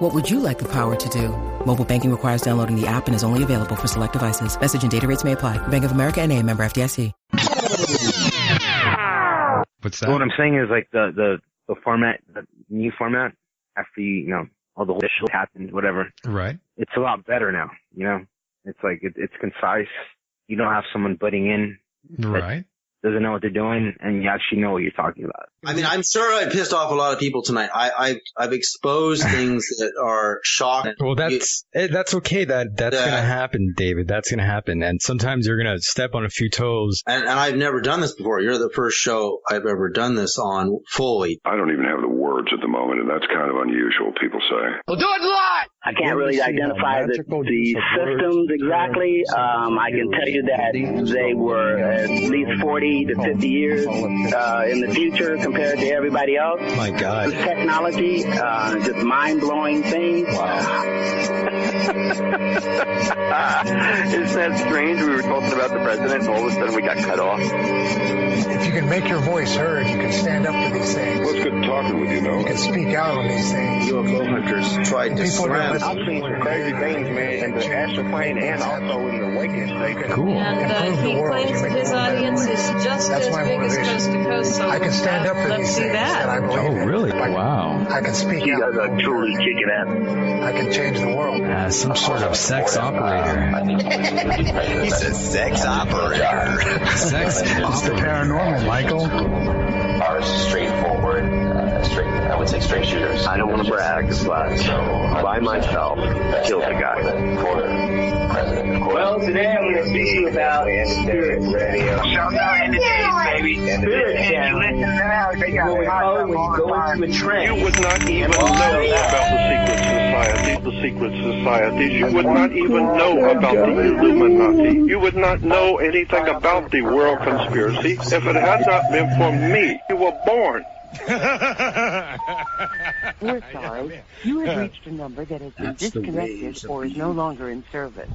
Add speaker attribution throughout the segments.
Speaker 1: What would you like the power to do? Mobile banking requires downloading the app and is only available for select devices. Message and data rates may apply. Bank of America and a member FDIC.
Speaker 2: What's
Speaker 3: So
Speaker 2: that?
Speaker 3: what I'm saying is like the the the format, the new format after you, you know all the whole shit happened, whatever.
Speaker 2: Right.
Speaker 3: It's a lot better now. You know, it's like it, it's concise. You don't have someone butting in,
Speaker 2: Right.
Speaker 3: Doesn't know what they're doing, and you actually know what you're talking about.
Speaker 4: I mean, I'm sure I pissed off a lot of people tonight. I, I've, I've exposed things that are shocking.
Speaker 2: Well, that's eh, that's okay. That that's
Speaker 4: Yeah.
Speaker 2: gonna happen, David. That's gonna happen. And sometimes you're gonna step on a few toes.
Speaker 4: And, and I've never done this before. You're the first show I've ever done this on fully.
Speaker 5: I don't even have the words at the moment, and that's kind of unusual, people say.
Speaker 6: Well, do it live!
Speaker 7: I can't really identify the, the systems exactly. Um, I can tell you that they were at least 40 to 50 years uh, in the future compared to everybody else.
Speaker 2: My God.
Speaker 7: Technology, uh, just mind-blowing things. Wow.
Speaker 6: Isn't that strange? We were talking about the president, and all of a sudden we got cut off.
Speaker 8: If you can make your voice heard, you can stand up for these things.
Speaker 5: Well, it's good talking with you, though.
Speaker 8: You can speak out on these things.
Speaker 4: UFO hunters tried to
Speaker 8: People
Speaker 4: slam.
Speaker 6: I've seen some crazy things, man, in the astral plane and also in the waking state.
Speaker 2: Cool.
Speaker 9: And uh, he claims that his
Speaker 8: the world a better
Speaker 9: audience is just
Speaker 8: That's
Speaker 9: as
Speaker 8: my
Speaker 9: big as coast to coast. So
Speaker 8: I can stand up for
Speaker 9: let's
Speaker 8: these
Speaker 9: see
Speaker 8: things that I believe
Speaker 2: Oh, really?
Speaker 8: Like,
Speaker 2: Wow.
Speaker 8: I can speak
Speaker 6: You
Speaker 8: out.
Speaker 6: guys are truly kicking ass.
Speaker 8: I can change the world.
Speaker 2: Uh, some sort of sex operator.
Speaker 10: He's a sex operator.
Speaker 2: Sex.
Speaker 8: It's the paranormal, Michael.
Speaker 10: Are straightforward, uh, straight, I would say straight shooters.
Speaker 6: I don't want to brag, but by myself, killed the guy.
Speaker 7: Well, today I'm going to speak to you about spirit radio.
Speaker 6: Shout out in the days, baby.
Speaker 7: Spirit channel. What we call it when you go into a trance.
Speaker 11: You would not even know about the secret societies, the secret societies. You would not even know about the Illuminati. You would not know anything about the world conspiracy if it had not been for me. You were born.
Speaker 12: We're sorry. You have reached a number that has been
Speaker 2: That's
Speaker 12: disconnected or is no longer in service.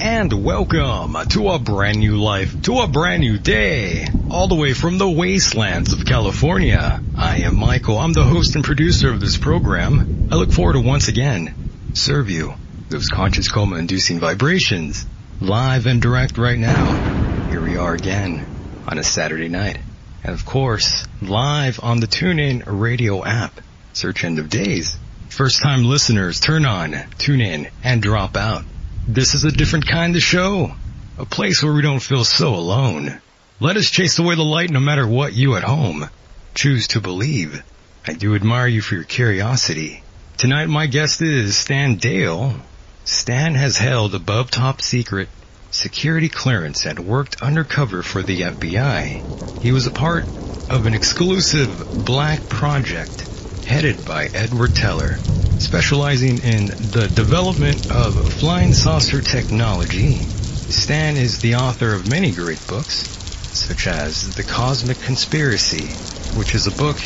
Speaker 2: And welcome to a brand new life, to a brand new day, all the way from the wastelands of California. I am Michael. I'm the host and producer of this program. I look forward to once again serve you those conscious coma inducing vibrations live and direct right now. Here we are again on a Saturday night. And of course, live on the TuneIn radio app. Search end of days. First time listeners, turn on, tune in, and drop out. This is a different kind of show. A place where we don't feel so alone. Let us chase away the light no matter what you at home choose to believe. I do admire you for your curiosity. Tonight my guest is Stan Deyo. Stan has held above top secret security clearance and worked undercover for the FBI. He was a part of an exclusive black project headed by Edward Teller, specializing in the development of flying saucer technology. Stan is the author of many great books, such as The Cosmic Conspiracy, which is a book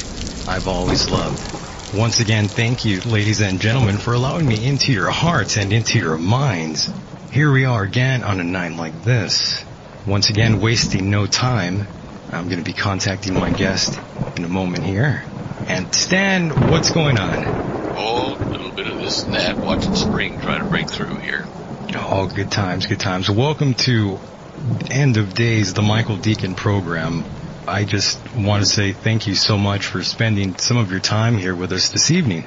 Speaker 2: I've always loved. Once again, thank you, ladies and gentlemen, for allowing me into your hearts and into your minds. Here we are again on a night like this. Once again, mm-hmm. wasting no time. I'm going to be contacting my guest in a moment here. And Stan, what's going on?
Speaker 13: Oh, a little bit of this and that, watching spring try to break through here.
Speaker 2: Oh, good times, good times. Welcome to End of Days, the Michael Deacon program. I just want to say thank you so much for spending some of your time here with us this evening.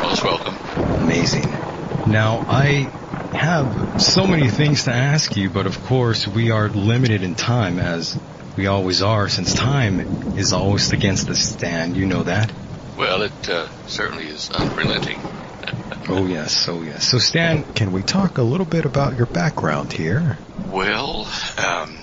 Speaker 13: Most welcome.
Speaker 2: Amazing. Now, I have so many things to ask you, but of course we are limited in time as we always are since time is always against us, Stan. You know that?
Speaker 13: Well, it uh, certainly is unrelenting.
Speaker 2: Oh yes, oh yes. So Stan, can we talk a little bit about your background here?
Speaker 13: Well, um,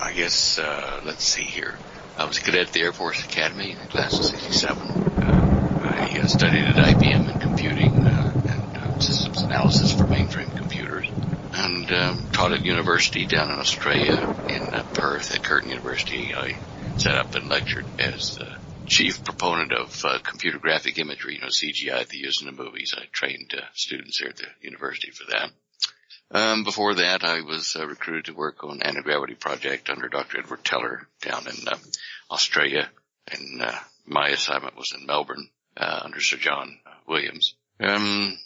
Speaker 13: I guess, uh, let's see here. I was a cadet at the Air Force Academy, class of 67. Uh, I uh, studied at IBM in computing uh, systems analysis for mainframe computers. and um, taught at university down in Australia in uh, Perth at Curtin University. I set up and lectured as the chief proponent of uh, computer graphic imagery, you know, CGI they use in the movies. I trained uh, students here at the university for that. Um, before that, I was uh, recruited to work on anti-gravity project under Dr. Edward Teller down in uh, Australia, and uh, my assignment was in Melbourne uh, under Sir John Williams. Um,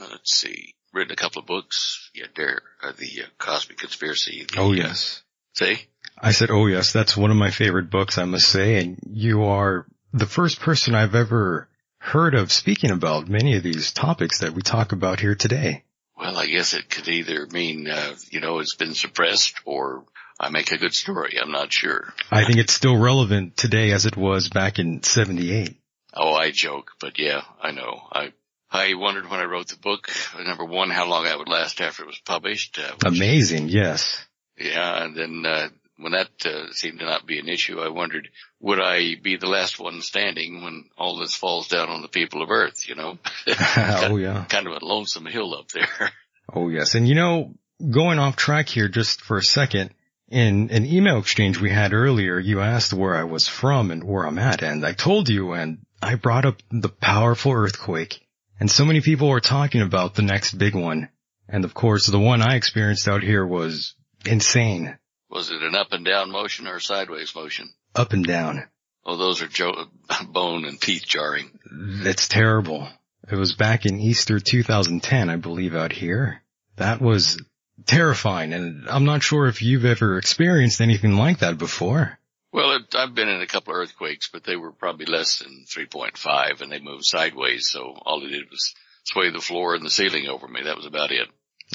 Speaker 13: let's see, written a couple of books. Yeah, there, uh, the uh, Cosmic Conspiracy. The,
Speaker 2: oh yes.
Speaker 13: Say.
Speaker 2: I said, oh yes, that's one of my favorite books, I must say, and you are the first person I've ever heard of speaking about many of these topics that we talk about here today.
Speaker 13: Well, I guess it could either mean, uh, you know, it's been suppressed or I make a good story. I'm not sure.
Speaker 2: I think it's still relevant today as it was back in 78.
Speaker 13: Oh, I joke, but yeah, I know. I, I wondered when I wrote the book, number one, how long I would last after it was published. Uh,
Speaker 2: Amazing, yes.
Speaker 13: Yeah, and then, uh, when that uh, seemed to not be an issue, I wondered, would I be the last one standing when all this falls down on the people of Earth, you know?
Speaker 2: oh yeah.
Speaker 13: Kind of a lonesome hill up there.
Speaker 2: Oh yes. And you know, going off track here just for a second, in an email exchange we had earlier, you asked where I was from and where I'm at, and I told you, and I brought up the powerful earthquake. And so many people were talking about the next big one. And of course, the one I experienced out here was insane.
Speaker 13: Was it an up and down motion or a sideways motion?
Speaker 2: Up and down.
Speaker 13: Oh, those are jo- bone and teeth jarring.
Speaker 2: That's terrible. It was back in Easter 2010, I believe, out here. That was terrifying, and I'm not sure if you've ever experienced anything like that before.
Speaker 13: Well, it, I've been in a couple of earthquakes, but they were probably less than 3.5, and they moved sideways, so all it did was sway the floor and the ceiling over me. That was about it.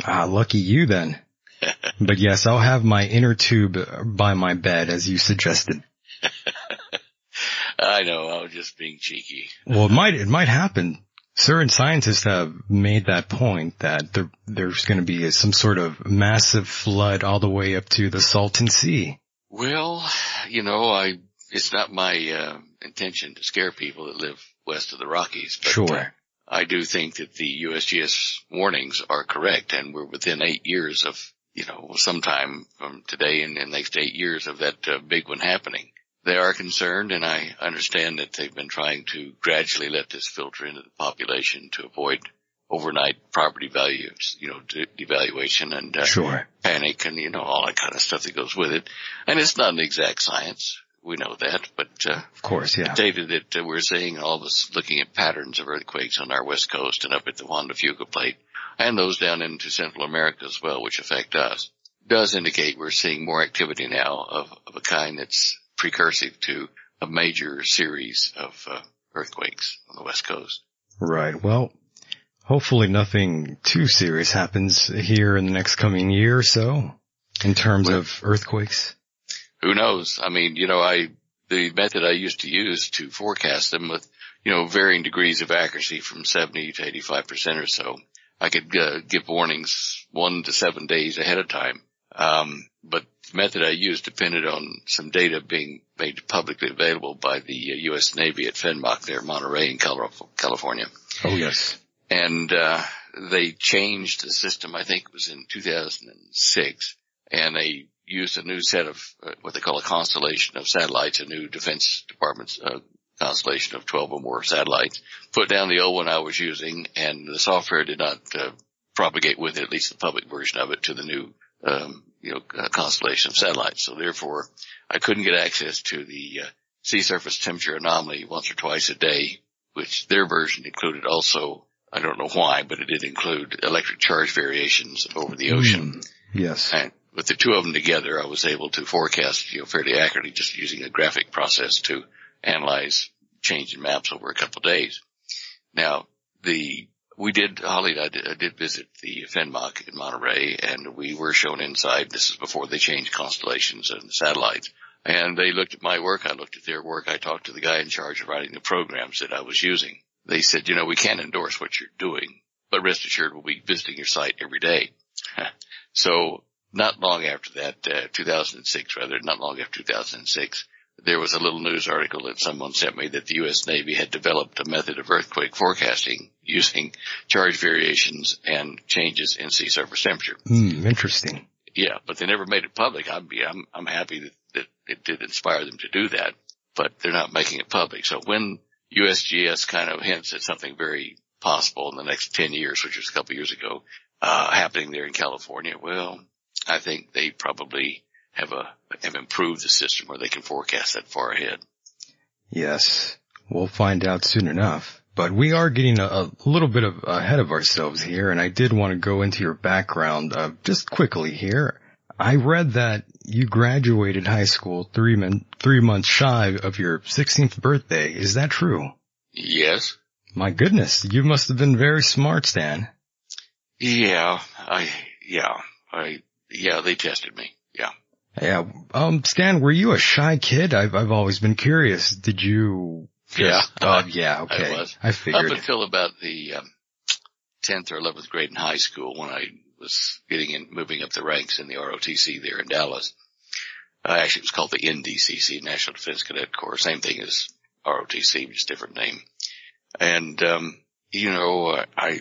Speaker 2: Ah, lucky you then. but yes, I'll have my inner tube by my bed as you suggested.
Speaker 13: I know, I was just being cheeky.
Speaker 2: Well, it might, it might happen. Certain scientists have made that point that there, there's going to be some sort of massive flood all the way up to the Salton Sea.
Speaker 13: Well, you know, I, it's not my, uh, intention to scare people that live west of the Rockies, but,
Speaker 2: sure.
Speaker 13: Uh, I do think that the USGS warnings are correct and we're within eight years of you know, sometime from today and the next eight years of that uh, big one happening. They are concerned and I understand that they've been trying to gradually let this filter into the population to avoid overnight property values, you know, de- devaluation and uh,
Speaker 2: sure.
Speaker 13: panic and, you know, all that kind of stuff that goes with it. And it's not an exact science. We know that, but, uh,
Speaker 2: of course, yeah.
Speaker 13: The data that uh, we're seeing, all of us looking at patterns of earthquakes on our west coast and up at the Juan de Fuca plate and those down into Central America as well, which affect us, does indicate we're seeing more activity now of, of a kind that's precursive to a major series of uh, earthquakes on the west coast.
Speaker 2: Right. Well, hopefully nothing too serious happens here in the next coming year or so in terms well, of earthquakes.
Speaker 13: Who knows? I mean, you know, I, the method I used to use to forecast them with, you know, varying degrees of accuracy from 70 to 85% or so I could uh, give warnings one to seven days ahead of time. Um, but the method I used depended on some data being made publicly available by the U.S. Uh, Navy at FNMOC there, Monterey in California.
Speaker 2: Oh yes.
Speaker 13: And, uh, they changed the system, I think it was in 2006, and they used a new set of uh, what they call a constellation of satellites, a new Defense Department uh, constellation of 12 or more satellites, put down the old one I was using and the software did not uh, propagate with it, at least the public version of it to the new, um, you know, uh, constellation of satellites. So therefore I couldn't get access to the uh, sea surface temperature anomaly once or twice a day, which their version included also, I don't know why, but it did include electric charge variations over the ocean.
Speaker 2: Mm, yes.
Speaker 13: And with the two of them together, I was able to forecast, you know, fairly accurately just using a graphic process to analyze change in maps over a couple of days. Now, the we did, Holly I did, I did visit the FNMOC in Monterey and we were shown inside. This is before they changed constellations and satellites. And they looked at my work. I looked at their work. I talked to the guy in charge of writing the programs that I was using. They said, you know, we can't endorse what you're doing, but rest assured we'll be visiting your site every day. so not long after that, uh, 2006 rather, not long after 2006, there was a little news article that someone sent me that the U.S. Navy had developed a method of earthquake forecasting using charge variations and changes in sea surface temperature.
Speaker 2: Hmm, interesting.
Speaker 13: Yeah, but they never made it public. I'm, I'm, I'm happy that, that it did inspire them to do that, but they're not making it public. So when USGS kind of hints at something very possible in the next 10 years, which was a couple years ago, uh, happening there in California, well, I think they probably have a, have improved the system where they can forecast that far ahead.
Speaker 2: Yes. We'll find out soon enough. But we are getting a, a little bit of ahead of ourselves here, and I did want to go into your background uh, just quickly here. I read that you graduated high school three mon- three months shy of your 16th birthday. Is that true?
Speaker 13: Yes.
Speaker 2: My goodness, you must have been very smart, Stan.
Speaker 13: Yeah, I, yeah, I, yeah, they tested me. Yeah.
Speaker 2: Yeah. Um, Stan, were you a shy kid? I've, I've always been curious. Did you?
Speaker 13: Yeah.
Speaker 2: Oh, yeah. Okay.
Speaker 13: I was.
Speaker 2: I figured.
Speaker 13: Up until about the um, 10th or 11th grade in high school when I was getting in, moving up the ranks in the ROTC there in Dallas. Uh, actually, it was called the NDCC, National Defense Cadet Corps. Same thing as ROTC, just different name. And, um, you know, uh, I,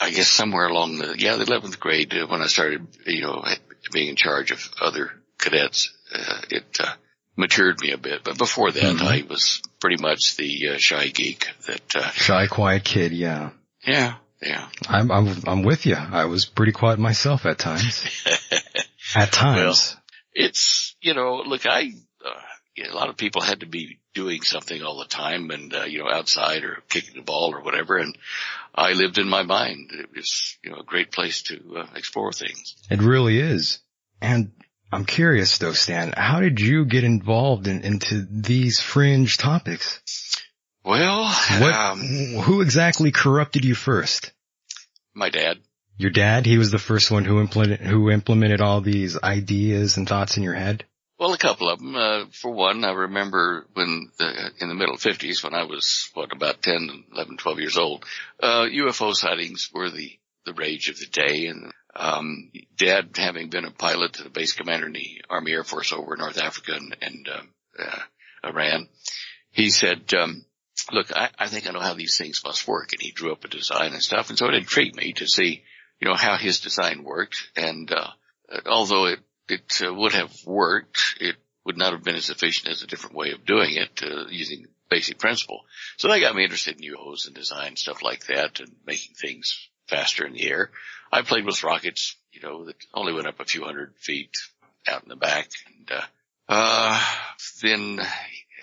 Speaker 13: I guess somewhere along the, yeah, the 11th grade, uh, when I started, you know, being in charge of other cadets, uh, it, uh, matured me a bit. But before that,
Speaker 2: Mhm.
Speaker 13: I was pretty much the uh, shy geek that, uh,
Speaker 2: Shy, quiet kid. Yeah.
Speaker 13: yeah, yeah.
Speaker 2: I'm, I'm, I'm with you. I was pretty quiet myself at times. At times.
Speaker 13: it's you know look i uh, you know, a lot of people had to be doing something all the time and uh, you know outside or kicking the ball or whatever and i lived in my mind it was you know a great place to uh, explore things
Speaker 2: It really is. And I'm curious though, Stan, how did you get involved in, into these fringe topics?
Speaker 13: Well
Speaker 2: What,
Speaker 13: um,
Speaker 2: who exactly corrupted you first?
Speaker 13: my dad
Speaker 2: Your dad? He was the first one who implemented, who implemented all these ideas and thoughts in your head?
Speaker 13: well a couple of them uh, for one i remember when the, in the middle 50s when i was what about 10 11 12 years old uh ufo sightings were the the rage of the day and um dad having been a pilot to the base commander in the army air force over in north africa and, and um, uh, iran he said um look I, I think i know how these things must work and he drew up a design and stuff and so it intrigued me to see you know how his design worked and uh although it it uh, would have worked it would not have been as efficient as a different way of doing it uh, using basic principle so that got me interested in UFOs and design stuff like that and making things faster in the air I played with rockets, you know, that only went up a few hundred feet out in the back. And, uh, uh, then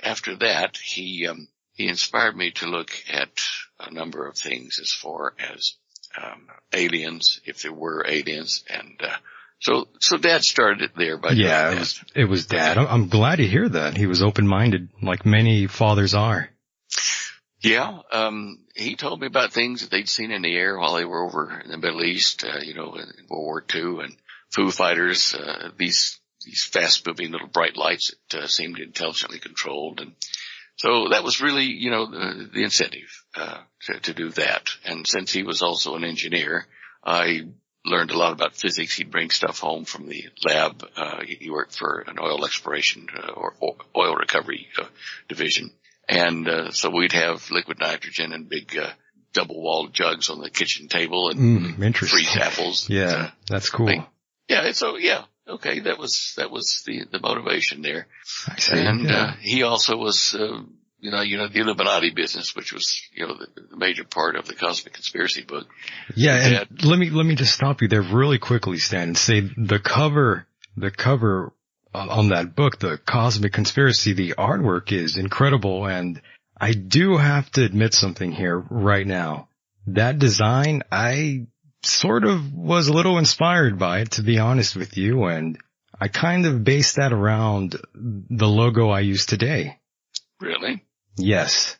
Speaker 13: after that, he, um, he inspired me to look at a number of things as far as, um, aliens, if there were aliens. And, uh, so, so dad started it there by
Speaker 2: yeah, it was, it was dad. I'm, I'm glad to hear that. He was open-minded like many fathers are.
Speaker 13: Yeah, um, he told me about things that they'd seen in the air while they were over in the Middle East, uh, you know, in World War II and Foo Fighters, uh, these, these fast moving little bright lights that uh, seemed intelligently controlled. And so that was really, you know, the, the incentive, uh, to, to do that. And since he was also an engineer, I learned a lot about physics. He'd bring stuff home from the lab. Uh, he worked for an oil exploration uh, or oil recovery uh, division. And, uh, so we'd have liquid nitrogen and big, uh, double walled jugs on the kitchen table and
Speaker 2: Mm,
Speaker 13: freeze apples.
Speaker 2: Yeah,
Speaker 13: Uh,
Speaker 2: that's cool.
Speaker 13: yeah. So yeah. Okay. That was, that was the, the motivation there.
Speaker 2: See.
Speaker 13: And,
Speaker 2: yeah.
Speaker 13: uh, he also was, uh, you know, you know, the Illuminati business, which was, you know, the, the major part of the cosmic conspiracy book.
Speaker 2: Yeah, and
Speaker 13: Dad.
Speaker 2: let me let me just stop you there really quickly, Stan, and say the cover, the cover on that book, the Cosmic Conspiracy, the artwork is incredible, and I do have to admit something here right now. That design, I sort of was a little inspired by it, to be honest with you, and I kind of based that around the logo I use today.
Speaker 13: Really?
Speaker 2: Yes.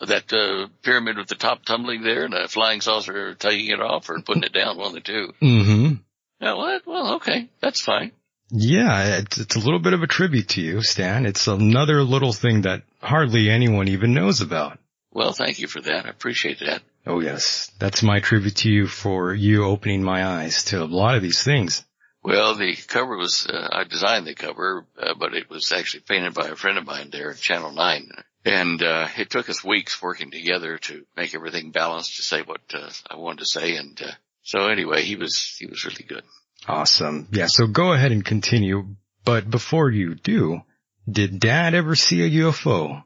Speaker 13: That, uh, pyramid with the top tumbling there and a flying saucer taking it off or putting it down, one of the two.
Speaker 2: Mm-hmm.
Speaker 13: Yeah, what? Well, okay. That's fine.
Speaker 2: Yeah, it's, it's a little bit of a tribute to you, Stan. It's another little thing that hardly anyone even knows about.
Speaker 13: Well, thank you for that. I appreciate that.
Speaker 2: Oh yes, that's my tribute to you for you opening my eyes to a lot of these things.
Speaker 13: Well, the cover was, uh, I designed the cover, uh, but it was actually painted by a friend of mine there at Channel 9. And, uh, it took us weeks working together to make everything balanced to say what, uh, I wanted to say. And, uh, so anyway, he was, he was really good.
Speaker 2: Awesome. Yeah. So go ahead and continue. But before you do, did dad ever see a UFO?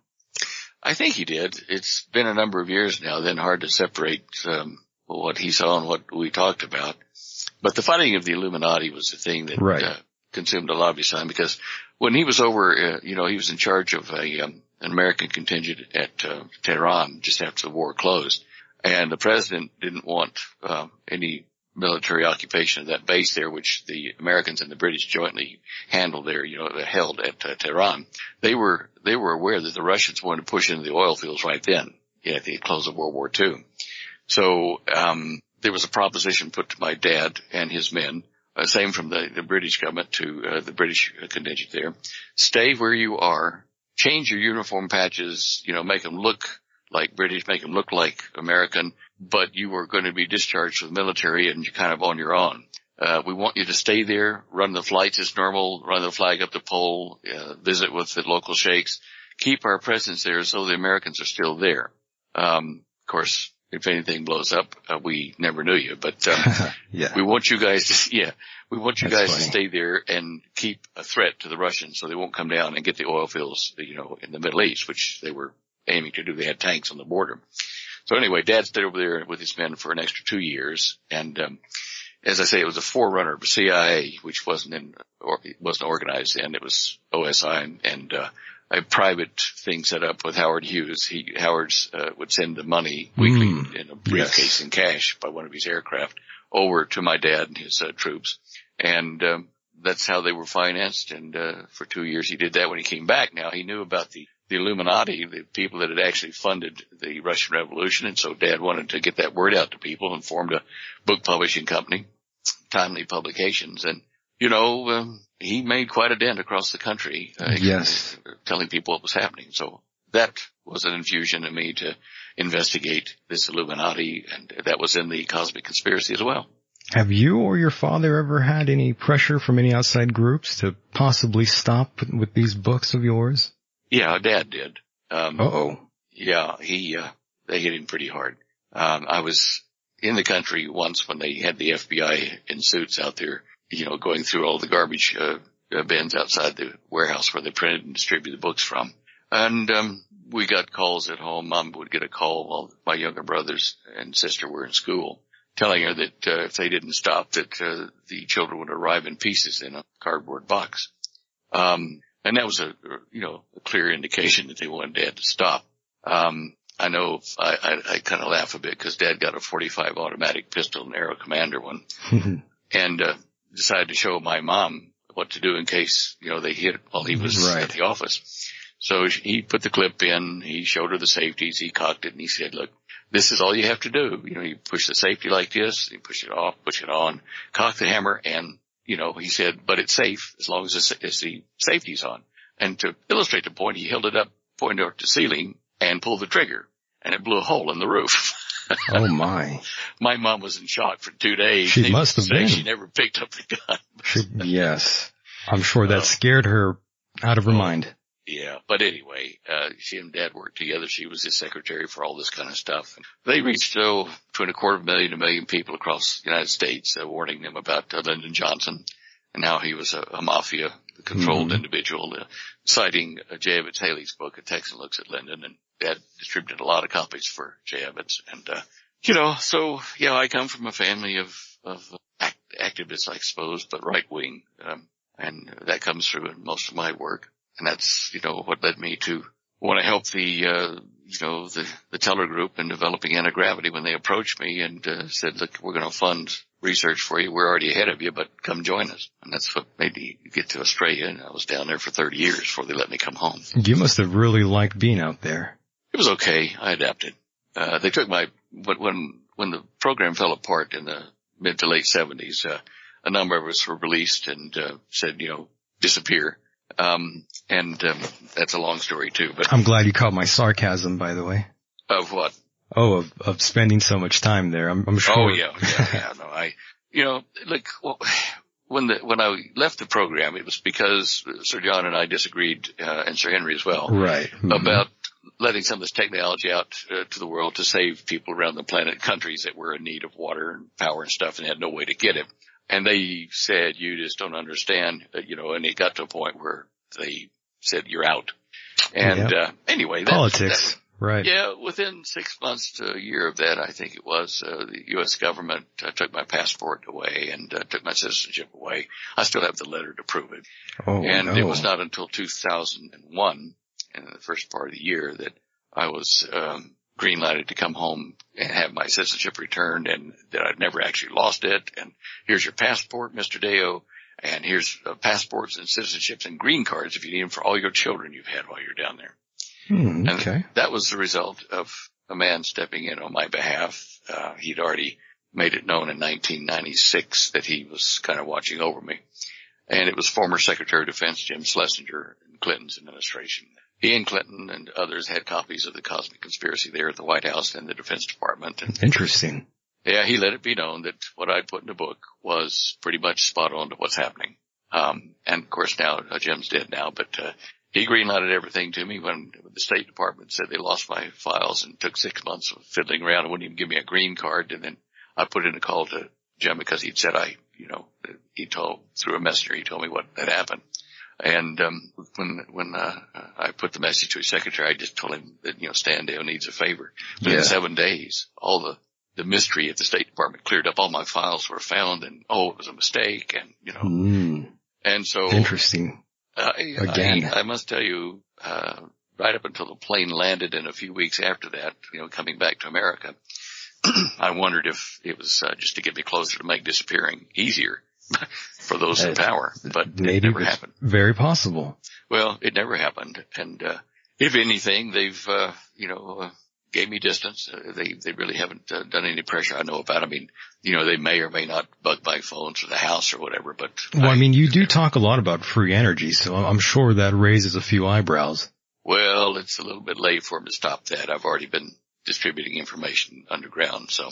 Speaker 13: I think he did. It's been a number of years now, then hard to separate, um, what he saw and what we talked about. But the fighting of the Illuminati was the thing that
Speaker 2: right.
Speaker 13: uh, consumed a lot of his time because when he was over, uh, you know, he was in charge of a, um, an American contingent at uh, Tehran just after the war closed. And the president didn't want uh, any military occupation of that base there, which the Americans and the British jointly handled there, you know, held at uh, Tehran. They were, they were aware that the Russians wanted to push into the oil fields right then, yeah, at the close of World War II. So, um, there was a proposition put to my dad and his men, uh, same from the, the British government to uh, the British contingent there. Stay where you are, change your uniform patches, you know, make them look like British, make them look like American, but you are going to be discharged from the military and you're kind of on your own. Uh, we want you to stay there, run the flights as normal, run the flag up the pole, uh, visit with the local sheikhs, keep our presence there so the Americans are still there. Um, of course, if anything blows up, uh, we never knew you, but, um,
Speaker 2: yeah.
Speaker 13: we want you guys to, yeah, we want you
Speaker 2: That's
Speaker 13: guys
Speaker 2: funny.
Speaker 13: to stay there and keep a threat to the Russians so they won't come down and get the oil fields, you know, in the Middle East, which they were aiming to do. They had tanks on the border. So anyway, dad stayed over there with his men for an extra two years. And, um, as I say, it was a forerunner of the CIA, which wasn't in, or it wasn't organized then. It was OSI and, and uh, a private thing set up with Howard Hughes. He, Howard's, uh, would send the money weekly
Speaker 2: Mm,
Speaker 13: in a briefcase
Speaker 2: yes.
Speaker 13: in cash by one of his aircraft over to my dad and his uh, troops. And, um, that's how they were financed. And, uh, for two years he did that when he came back. Now he knew about the, the Illuminati, the people that had actually funded the Russian Revolution. And so dad wanted to get that word out to people and formed a book publishing company, Timely Publications. And, you know, um, he made quite a dent across the country, uh,
Speaker 2: Yes.
Speaker 13: telling people what was happening. So that was an infusion to me to investigate this Illuminati. And that was in the cosmic conspiracy as well.
Speaker 2: Have you or your father ever had any pressure from any outside groups to possibly stop with these books of yours?
Speaker 13: Yeah, dad did. Um,
Speaker 2: Uh-oh.
Speaker 13: Yeah, he, uh, they hit him pretty hard. Um, I was in the country once when they had the FBI in suits out there, you know, going through all the garbage, uh, uh, bins outside the warehouse where they printed and distributed the books from. And, um, we got calls at home. Mom would get a call while my younger brothers and sister were in school telling her that, uh, if they didn't stop that, uh, the children would arrive in pieces in a cardboard box. Um, and that was a, you know, a clear indication that they wanted dad to stop. Um, I know I, I, I kind of laugh a bit because dad got a 45 automatic pistol, an Arrow Commander one, and, uh, decided to show my mom what to do in case, you know, they hit while he was
Speaker 2: Right.
Speaker 13: at the office. So he put the clip in, he showed her the safeties, he cocked it and he said, look, this is all you have to do. You know, you push the safety like this, you push it off, push it on, cock the hammer and, you know, he said, but it's safe as long as the, as the safety's on. And to illustrate the point, he held it up, pointed to the ceiling and pulled the trigger and it blew a hole in the roof.
Speaker 2: Oh my.
Speaker 13: My mom was in shock for two days.
Speaker 2: She must have been.
Speaker 13: She never picked up the gun.
Speaker 2: She- yes. I'm sure that uh, scared her out of her mind.
Speaker 13: Yeah, but anyway, uh, she and dad worked together. She was his secretary for all this kind of stuff. They reached, oh, between a quarter of a million to a million people across the United States, uh, warning them about uh, Lyndon Johnson and how he was a, a mafia controlled
Speaker 2: Mhm.
Speaker 13: individual, uh, citing uh, J. Evetts Haley's book, A Texan Looks at Lyndon, and dad distributed a lot of copies for J. Evetts. And, uh, you know, so, yeah, I come from a family of, of act, activists, I suppose, but right wing. Um, and that comes through in most of my work. And that's, you know, what led me to want to help the, uh, you know, the, the Teller group in developing anti-gravity when they approached me and, uh, said, look, we're going to fund research for you. We're already ahead of you, but come join us. And that's what made me get to Australia. And I was down there for 30 years before they let me come home.
Speaker 2: You must have really liked being out there.
Speaker 13: It was okay. I adapted. Uh, they took my, when, when, when the program fell apart in the mid to late seventies, uh, a number of us were released and, uh, said, you know, disappear. Um, and, um, that's a long story too, but
Speaker 2: I'm glad you caught my sarcasm, by the way.
Speaker 13: of what?
Speaker 2: Oh, of, of spending so much time there. I'm, I'm sure.
Speaker 13: Oh yeah, yeah, yeah. No, I, you know, look, well, when the when I left the program, it was because Sir John and I disagreed, uh, and Sir Henry as well,
Speaker 2: right, mm-hmm.
Speaker 13: about letting some of this technology out uh, to the world to save people around the planet, countries that were in need of water and power and stuff, and had no way to get it. And they said, "You just don't understand," uh, you know. And it got to a point where they said, "You're out." And uh, anyway, that,
Speaker 2: politics.
Speaker 13: That,
Speaker 2: Right.
Speaker 13: Yeah, within six months to a year of that, I think it was, uh, the U.S. government uh, took my passport away and uh, took my citizenship away. I still have the letter to prove it.
Speaker 2: Oh,
Speaker 13: and
Speaker 2: no.
Speaker 13: it was not until 2001, in the first part of the year, that I was um, green lighted to come home and have my citizenship returned, and that I'd never actually lost it. And here's your passport, Mr. Deyo. And here's uh, passports and citizenships and green cards if you need them for all your children you've had while you're down there.
Speaker 2: Hmm, okay.
Speaker 13: And that was the result of a man stepping in on my behalf. Uh, he'd already made it known in 1996 that he was kind of watching over me. And it was former Secretary of Defense Jim Schlesinger in Clinton's administration. He and Clinton and others had copies of the Cosmic Conspiracy there at the White House and the Defense Department. And
Speaker 2: Interesting.
Speaker 13: yeah, he let it be known that what I'd put in the book was pretty much spot on to what's happening. Um, and of course now uh, Jim's dead now, but, uh, he greenlighted everything to me when the State Department said they lost my files and took six months of fiddling around and wouldn't even give me a green card. And then I put in a call to Jim because he'd said I, you know, he told through a messenger, he told me what had happened. And, um, when, when, uh, I put the message to his secretary, I just told him that, you know, Stan Deyo needs a favor. But
Speaker 2: Yeah.
Speaker 13: in seven days, all the, the mystery at the State Department cleared up. All my files were found and, oh, it was a mistake. And, you know,
Speaker 2: Hmm.
Speaker 13: and so
Speaker 2: Interesting.
Speaker 13: I,
Speaker 2: Again.
Speaker 13: I, I must tell you, uh, right up until the plane landed and a few weeks after that, you know, coming back to America, I wondered if it was uh, just to get me closer to make disappearing easier for those in
Speaker 2: Uh,
Speaker 13: power, but it never happened.
Speaker 2: very possible.
Speaker 13: Well, it never happened. And, uh, if anything, they've, uh, you know, uh, gave me distance. Uh, they, they really haven't uh, done any pressure I know about. I mean, you know, they may or may not bug my phone to the house or whatever, but
Speaker 2: Well, I mean, you do talk a lot about free energy, so I'm sure that raises a few eyebrows.
Speaker 13: Well, it's a little bit late for them to stop that. I've already been distributing information underground. So,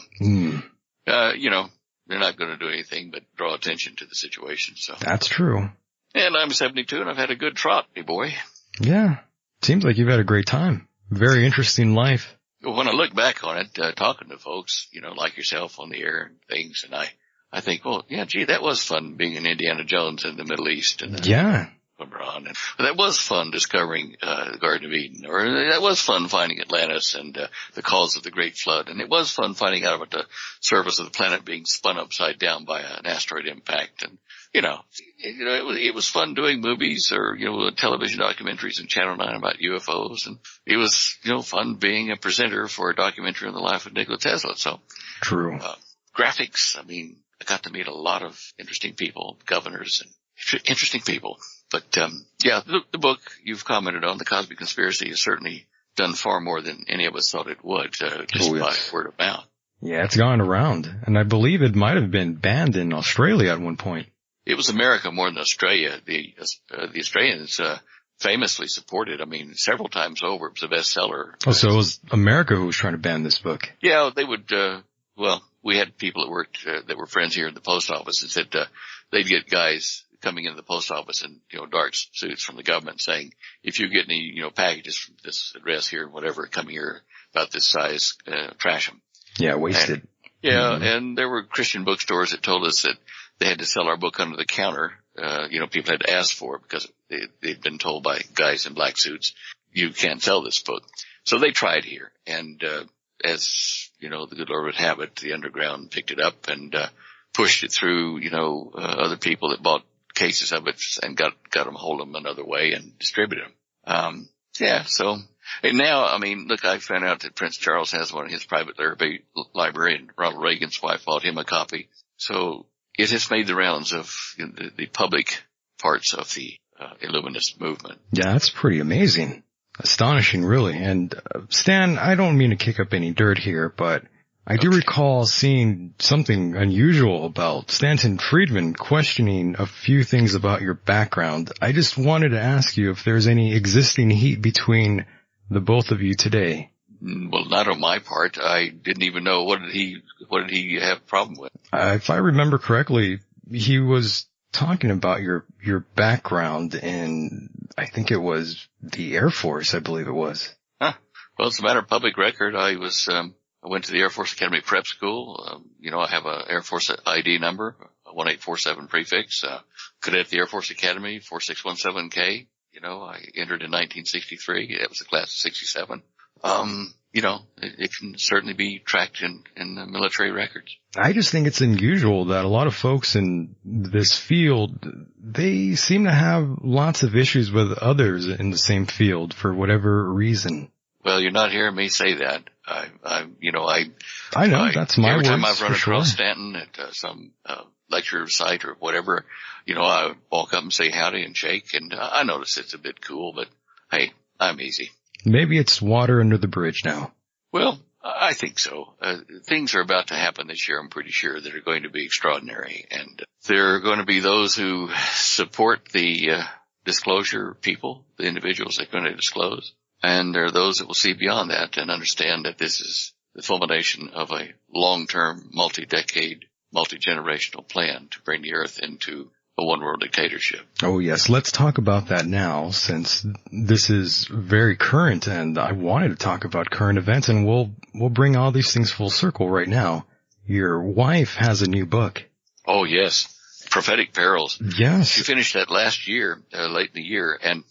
Speaker 13: uh, you know, they're not going to do anything but draw attention to the situation. So,
Speaker 2: That's true.
Speaker 13: and I'm 72 and I've had a good trot, me boy.
Speaker 2: Yeah. Seems like you've had a great time. Very interesting life.
Speaker 13: When I look back on it, uh, talking to folks, you know, like yourself on the air and things, and I, I think, well, yeah, gee, that was fun being an Indiana Jones in the Middle East and uh,
Speaker 2: Yeah.
Speaker 13: LeBron. And that was fun discovering uh, the Garden of Eden, or that was fun finding Atlantis and uh, the cause of the Great Flood, and it was fun finding out about the surface of the planet being spun upside down by an asteroid impact. And you know, it, you know, it was, it was fun doing movies or you know television documentaries and Channel Nine about UFOs, and it was you know fun being a presenter for a documentary on the life of Nikola Tesla. So
Speaker 2: True.
Speaker 13: uh, graphics, I mean, I got to meet a lot of interesting people, governors and interesting people. But um, yeah, the, the book you've commented on, The Cosmic Conspiracy, has certainly done far more than any of us thought it would, uh, just
Speaker 2: Oh,
Speaker 13: by word of mouth.
Speaker 2: Yeah, it's gone around, and I believe it might have been banned in Australia at one point.
Speaker 13: It was America more than Australia. The uh, the Australians uh, famously supported. I mean, several times over, it was a bestseller.
Speaker 2: Oh, so it was America who was trying to ban this book.
Speaker 13: Yeah, they would. Uh, well, we had people that worked uh, that were friends here in the post office and said uh, they'd get guys coming into the post office in you know dark suits from the government saying, if you get any you know packages from this address here, whatever, coming here about this size, uh, trash them.
Speaker 2: Yeah, wasted.
Speaker 13: Yeah, and there were Christian bookstores that told us that they had to sell our book under the counter. Uh, you know, people had to ask for it because they, they'd been told by guys in black suits, you can't sell this book. So they tried here. And, uh, as, you know, the good Lord would have it, the underground picked it up and, uh, pushed it through, you know, uh, other people that bought cases of it and got, got them hold them another way and distributed them. Um, yeah, so, and now, I mean, look, I found out that Prince Charles has one in his private library, library and Ronald Reagan's wife bought him a copy. So it has made the rounds of you know, the, the public parts of the uh, Illuminist movement.
Speaker 2: Yeah, that's pretty amazing. Astonishing, really. And uh, Stan, I don't mean to kick up any dirt here, but I do recall seeing something unusual about Stanton Friedman questioning a few things about your background. I just wanted to ask you if there's any existing heat between the both of you today.
Speaker 13: Mm, Well, not on my part. I didn't even know what did he what did he have a problem with.
Speaker 2: Uh, if I remember correctly, he was talking about your your background in I think it was the Air Force, I believe it was.
Speaker 13: Huh. Well, it's a matter of public record. I was um, I went to the Air Force Academy Prep School. Um, you know, I have a Air Force ID number, one eight four seven prefix. Uh, cadet at the Air Force Academy, four six one seven K. You know, I entered in 1963. That was the class of 67. Um, you know, it, it, can certainly be tracked in, in the military records.
Speaker 2: I just think it's unusual that a lot of folks in this field, they seem to have lots of issues with others in the same field for whatever reason.
Speaker 13: Well, you're not hearing me say that. I, I, you know, I,
Speaker 2: I know I, that's my
Speaker 13: every time I've run across
Speaker 2: sure.
Speaker 13: Stanton at uh, some uh, lecture site or whatever, you know, I walk up and say howdy and shake, and uh, I notice it's a bit cool, but hey, I'm easy.
Speaker 2: Maybe it's water under the bridge now.
Speaker 13: Well, I think so. Uh, things are about to happen this year, I'm pretty sure, that are going to be extraordinary. And there are going to be those who support the uh, disclosure people, the individuals that are going to disclose. And there are those that will see beyond that and understand that this is the culmination of a long-term, multi-decade, multi-generational plan to bring the earth into a one world dictatorship.
Speaker 2: Oh yes, let's talk about that now since this is very current and I wanted to talk about current events and we'll, we'll bring all these things full circle right now. Your wife has a new book.
Speaker 13: Oh yes. Prophetic Perils.
Speaker 2: Yes.
Speaker 13: She finished that last year, uh, late in the year and,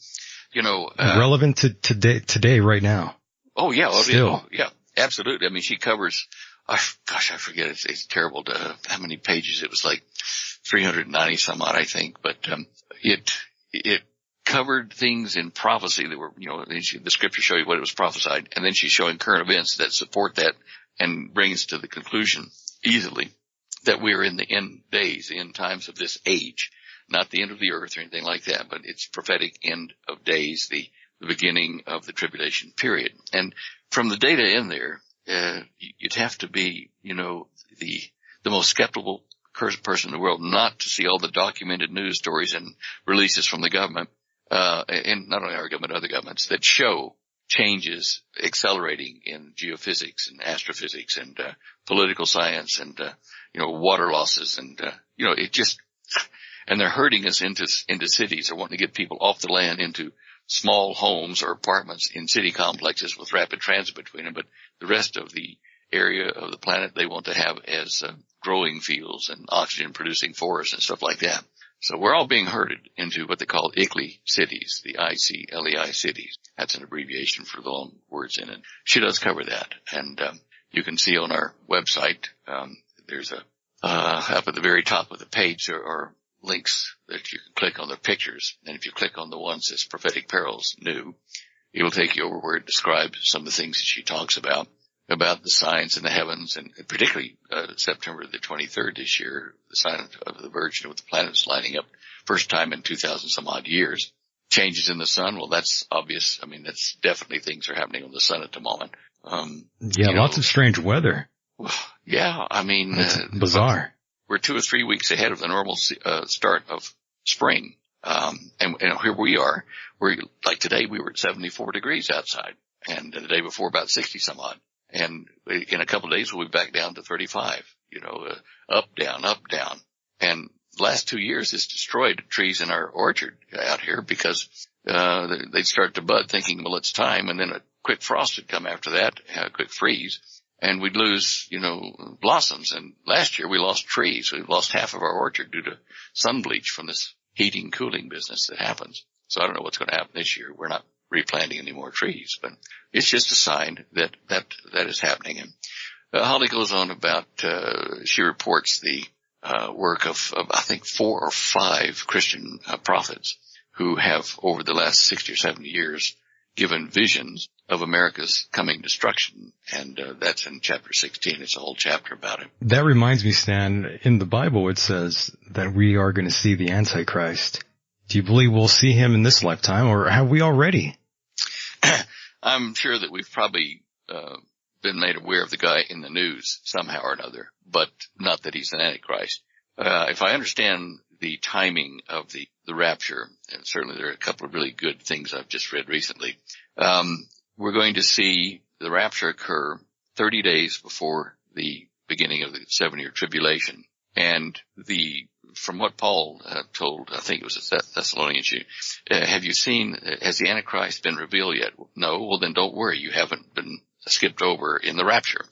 Speaker 13: you know, uh,
Speaker 2: relevant to today, today, right now.
Speaker 13: Oh yeah.
Speaker 2: Still.
Speaker 13: Yeah, absolutely. I mean, she covers, I, gosh, I forget. It's, it's terrible to, how many pages. It was like 390 some odd, I think, but, um, it, it covered things in prophecy that were, you know, the scripture show you what it was prophesied, and then she's showing current events that support that and brings to the conclusion easily that we're in the end days, the end times of this age, not the end of the earth or anything like that, but it's prophetic end of days, the, the beginning of the tribulation period. And from the data in there, uh, you'd have to be, you know, the, the most skeptical person in the world not to see all the documented news stories and releases from the government, uh, and not only our government, other governments that show changes accelerating in geophysics and astrophysics and, uh, political science and, uh, you know, water losses and, uh, you know, it just, and they're herding us into, into cities. They're wanting to get people off the land into small homes or apartments in city complexes with rapid transit between them. But the rest of the area of the planet they want to have as uh, growing fields and oxygen producing forests and stuff like that. So we're all being herded into what they call ICLEI cities, the I-C-L-E-I cities. That's an abbreviation for the long words in it. She does cover that. And um, you can see on our website, um, there's a, uh, up at the very top of the page are links that you can click on the pictures. And if you click on the ones that's prophetic perils new, it will take you over where it describes some of the things that she talks about about the signs in the heavens and particularly uh, September the 23rd this year, the sign of the Virgin with the planets lining up first time in 2000 some odd years. Changes in the sun. Well, that's obvious. I mean, that's definitely things are happening on the sun at the moment. Um,
Speaker 2: yeah, lots know, of strange weather.
Speaker 13: Yeah. I mean,
Speaker 2: it's uh, bizarre.
Speaker 13: We're two or three weeks ahead of the normal uh, start of spring. Um, and, and here we are. We're like today we were at 74 degrees outside and the day before about 60 some odd. And in a couple of days, we'll be back down to 35, you know, uh, up, down, up, down. And last two years, it's destroyed trees in our orchard out here because, uh, they'd start to bud thinking, well, it's time. And then a quick frost would come after that, a quick freeze and we'd lose, you know, blossoms. And last year we lost trees. We lost half of our orchard due to sun bleach from this heating, cooling business that happens. So I don't know what's going to happen this year. We're not replanting any more trees, but it's just a sign that that that is happening. And uh, Holly goes on about uh, she reports the uh, work of, of, I think four or five Christian uh, prophets who have over the last sixty or seventy years given visions of America's coming destruction. And uh, that's in chapter 16. It's a whole chapter about it.
Speaker 2: That reminds me, Stan, in the Bible it says that we are going to see the Antichrist. Do you believe we'll see him in this lifetime or have we already?
Speaker 13: I'm sure that we've probably uh, been made aware of the guy in the news somehow or another, but not that he's an Antichrist. Uh, if I understand the timing of the, the rapture, and certainly there are a couple of really good things I've just read recently, um, we're going to see the rapture occur 30 days before the beginning of the seven year tribulation. And the from what Paul uh, told, I think it was a Thessalonians, you, uh, have you seen, has the Antichrist been revealed yet? No. Well, then don't worry. You haven't been skipped over in the rapture.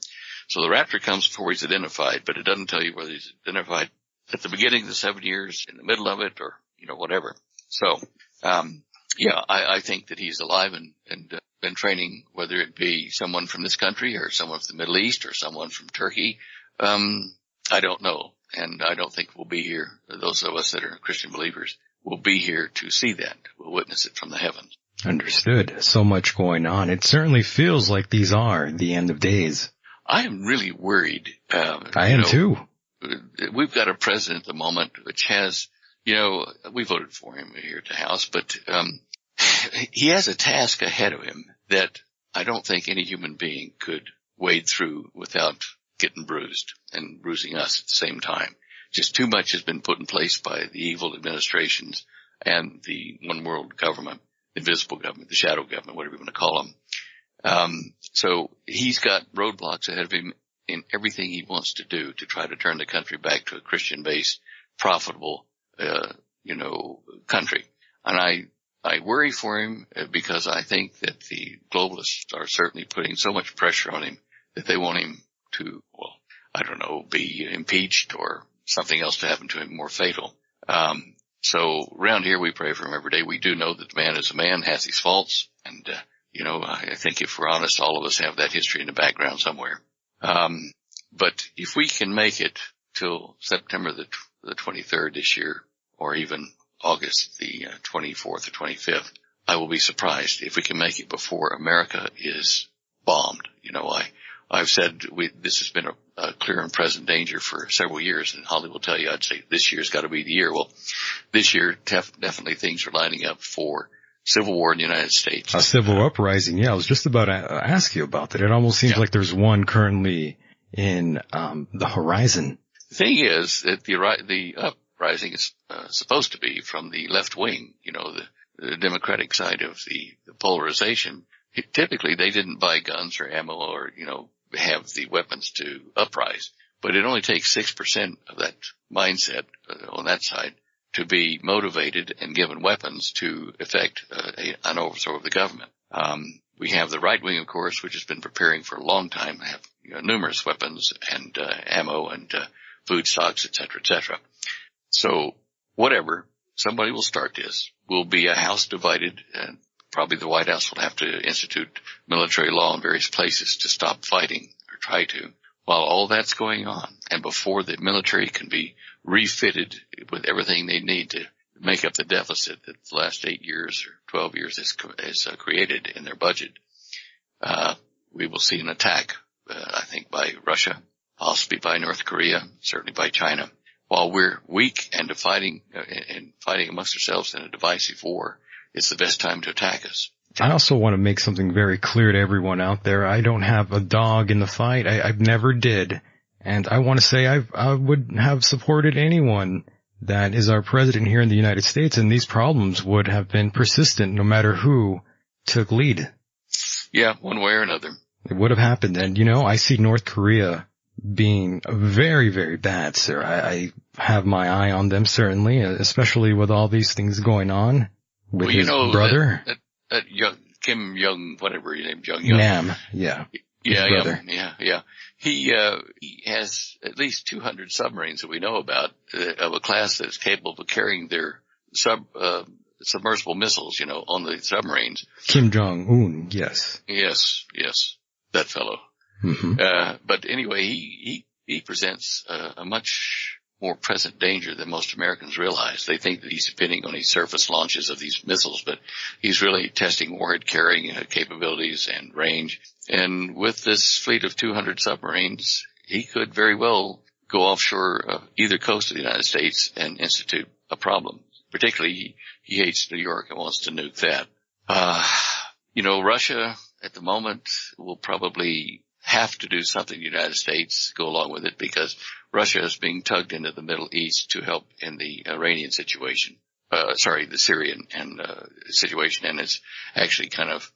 Speaker 13: So the rapture comes before he's identified, but it doesn't tell you whether he's identified at the beginning of the seven years, in the middle of it, or, you know, whatever. So, um, yeah, I, I think that he's alive and, and uh, been training, whether it be someone from this country or someone from the Middle East or someone from Turkey. Um, I don't know. And I don't think we'll be here. Those of us that are Christian believers will be here to see that. We'll witness it from the heavens.
Speaker 2: Understood. So much going on. It certainly feels like these are the end of days.
Speaker 13: I am really worried.
Speaker 2: Uh, I am know, too.
Speaker 13: We've got a president at the moment which has, you know, we voted for him here at the House, but um, he has a task ahead of him that I don't think any human being could wade through without getting bruised and bruising us at the same time. Just too much has been put in place by the evil administrations and the one world government, the invisible government, the shadow government, whatever you want to call them. Um, so he's got roadblocks ahead of him in everything he wants to do to try to turn the country back to a Christian based, profitable, uh, you know, country. And I, I worry for him uh, because I think that the globalists are certainly putting so much pressure on him that they want him to, well, I don't know, be impeached or something else to happen to him more fatal. Um, so around here we pray for him every day. We do know that the man is a man, has his faults, and uh, you know, I think if we're honest, all of us have that history in the background somewhere. Um, but if we can make it till September the, the 23rd this year, or even August the 24th uh, or 25th, I will be surprised if we can make it before America is bombed. You know, I, I've said we, this has been a, a, clear and present danger for several years, and Holly will tell you I'd say this year's got to be the year. Well, this year def- definitely things are lining up for civil war in the United States.
Speaker 2: A civil uprising, yeah. I was just about to ask you about that. It almost seems yeah. like there's one currently in um, the horizon.
Speaker 13: The thing is that the the uprising is uh, supposed to be from the left wing, you know, the, the Democratic side of the, the polarization. Typically, they didn't buy guns or ammo or you know have the weapons to uprise. But it only takes 6% of that mindset uh, on that side to be motivated and given weapons to effect uh, a, an overthrow of the government. Um, we have the right wing, of course, which has been preparing for a long time, have you know, numerous weapons and uh, ammo and uh, food stocks, et cetera, et cetera. So whatever, somebody will start this. We'll be a house divided and probably the White House will have to institute military law in various places to stop fighting or try to. While all that's going on and before the military can be refitted with everything they need to make up the deficit that the last eight years or 12 years has, has uh, created in their budget, uh, we will see an attack, uh, I think by Russia, possibly by North Korea, certainly by China. While we're weak and fighting uh, and fighting amongst ourselves in a divisive war, it's the best time to attack us.
Speaker 2: I also want to make something very clear to everyone out there. I don't have a dog in the fight. I, I've never did. And I want to say I, I would have supported anyone that is our president here in the United States and these problems would have been persistent no matter who took lead.
Speaker 13: Yeah, one way or another.
Speaker 2: It would have happened. And you know, I see North Korea being very, very bad, sir. I, I have my eye on them certainly, especially with all these things going on with well, his know, brother.
Speaker 13: That, that, that young, Kim Young, whatever his name, Young Young.
Speaker 2: Nam, yeah.
Speaker 13: Yeah, yeah, yeah, yeah. He, uh, he has at least 200 submarines that we know about uh, of a class that is capable of carrying their sub, uh, submersible missiles, you know, on the submarines.
Speaker 2: Kim Jong Un, yes.
Speaker 13: Yes, yes, that fellow. Mm-hmm. Uh, but anyway, he, he, he presents a, a much more present danger than most Americans realize. They think that he's depending on these surface launches of these missiles, but he's really testing warhead carrying uh, capabilities and range. And with this fleet of 200 submarines, he could very well go offshore uh, either coast of the United States and institute a problem. Particularly, he, hates New York and wants to nuke that. Uh, you know, Russia at the moment will probably have to do something the United States go along with it because Russia is being tugged into the Middle East to help in the Iranian situation. Uh, sorry, the Syrian and uh, situation, and is actually kind of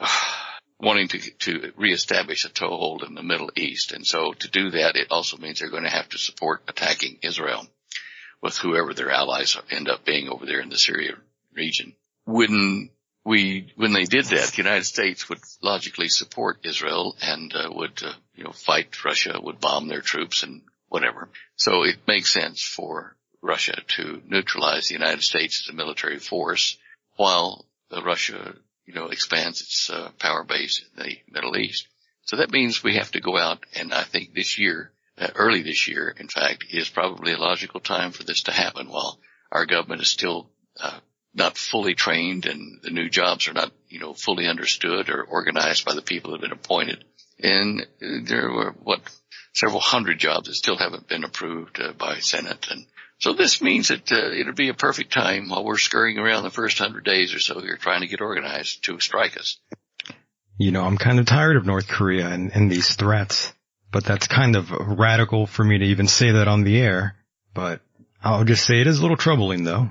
Speaker 13: uh, wanting to to reestablish a toehold in the Middle East. And so to do that, it also means they're going to have to support attacking Israel. with whoever their allies end up being over there in the Syria region. When we, when they did that, the United States would logically support Israel and uh, would, uh, you know, fight Russia, would bomb their troops and whatever. So it makes sense for Russia to neutralize the United States as a military force while uh, Russia, you know, expands its uh, power base in the Middle East. So that means we have to go out and I think this year, uh, early this year, in fact, is probably a logical time for this to happen while our government is still, uh, not fully trained and the new jobs are not, you know, fully understood or organized by the people that have been appointed. And there were what several hundred jobs that still haven't been approved uh, by Senate. And so this means that uh, it'll be a perfect time while we're scurrying around the first hundred days or so here trying to get organized to strike us.
Speaker 2: You know, I'm kind of tired of North Korea and, and these threats, but that's kind of radical for me to even say that on the air. But I'll just say it is a little troubling though.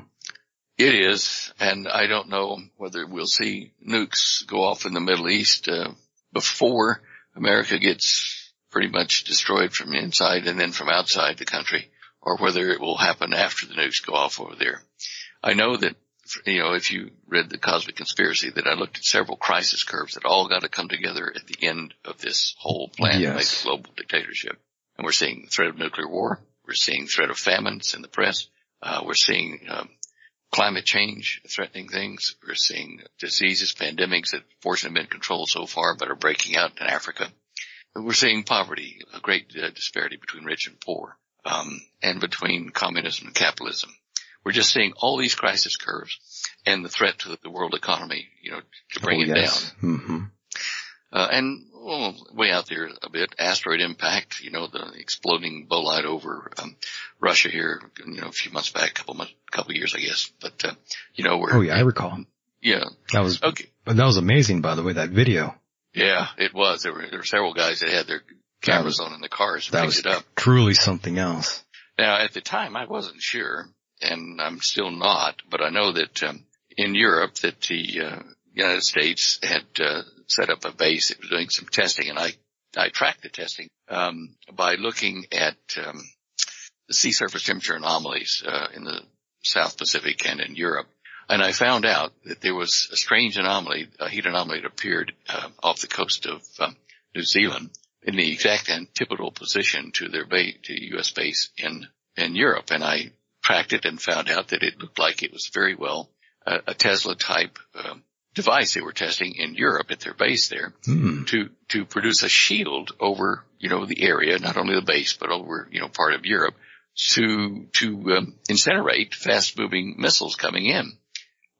Speaker 13: It is, and I don't know whether we'll see nukes go off in the Middle East uh, before America gets pretty much destroyed from inside and then from outside the country, or whether it will happen after the nukes go off over there. I know that, you know, if you read the Cosmic Conspiracy, that I looked at several crisis curves that all got to come together at the end of this whole plan yes. to make a global dictatorship. And we're seeing the threat of nuclear war. We're seeing threat of famines in the press. Uh, we're seeing um, climate change threatening things. We're seeing diseases, pandemics that fortunately have been controlled so far, but are breaking out in Africa. We're seeing poverty, a great uh, disparity between rich and poor, um, and between communism and capitalism. We're just seeing all these crisis curves and the threat to the world economy, you know, to bring oh, it yes.
Speaker 2: down. Mm-hmm.
Speaker 13: Uh, and well, way out there a bit, asteroid impact, you know, the exploding bolide over um, Russia here, you know, a few months back, a couple months, couple years, I guess. But uh, you know, where
Speaker 2: oh yeah, I recall.
Speaker 13: Yeah,
Speaker 2: that was okay. But that was amazing, by the way, that video.
Speaker 13: Yeah, it was. There were there were several guys that had their cameras was, on in the cars. That was it up.
Speaker 2: truly something else.
Speaker 13: Now, at the time, I wasn't sure, and I'm still not, but I know that um, in Europe that the uh, United States had uh, set up a base that was doing some testing, and I I tracked the testing um, by looking at um, the sea surface temperature anomalies uh, in the South Pacific and in Europe. And I found out that there was a strange anomaly, a heat anomaly that appeared uh, off the coast of um, New Zealand in the exact antipodal position to their base, to U.S. base in in Europe. And I tracked it and found out that it looked like it was very well uh, a Tesla type um, device they were testing in Europe at their base there
Speaker 2: hmm.
Speaker 13: to, to produce a shield over, you know, the area, not only the base, but over, you know, part of Europe to, to, um, incinerate fast moving missiles coming in.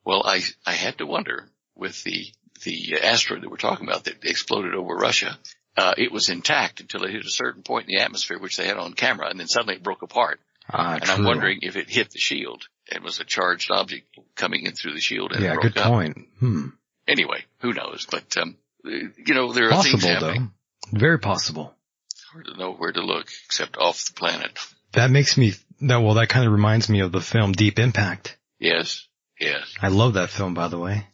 Speaker 13: Well, I, I had to wonder with the, the asteroid that we're talking about that exploded over Russia, uh, it was intact until it hit a certain point in the atmosphere, which they had on camera, and then suddenly it broke apart.
Speaker 2: Ah,
Speaker 13: and
Speaker 2: true.
Speaker 13: I'm wondering if it hit the shield and was a charged object coming in through the shield and
Speaker 2: yeah,
Speaker 13: good
Speaker 2: up. point. Hmm.
Speaker 13: Anyway, who knows? But um, you know, there are
Speaker 2: possible,
Speaker 13: things happening.
Speaker 2: Though. Very possible.
Speaker 13: Hard to know where to look except off the planet.
Speaker 2: That makes me that well. That kind of reminds me of the film Deep Impact.
Speaker 13: Yes, yes.
Speaker 2: I love that film, by the way.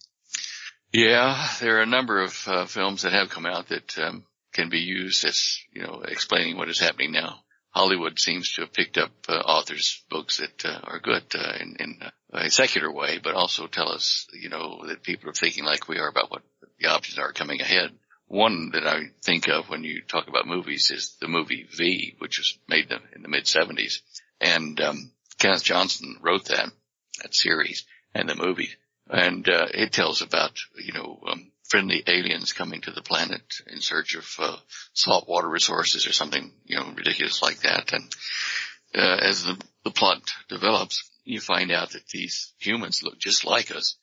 Speaker 13: Yeah, there are a number of uh, films that have come out that um, can be used as you know explaining what is happening now. Hollywood seems to have picked up uh, authors' books that uh, are good uh, in, in, a secular way, but also tell us, you know, that people are thinking like we are about what the options are coming ahead. One that I think of when you talk about movies is the movie V, which was made in the mid '70s, and um, Kenneth Johnson wrote that that series and the movie, and uh, it tells about you know um, friendly aliens coming to the planet in search of uh, salt water resources or something, you know, ridiculous like that. And uh, as the, the plot develops, you find out that these humans look just like us,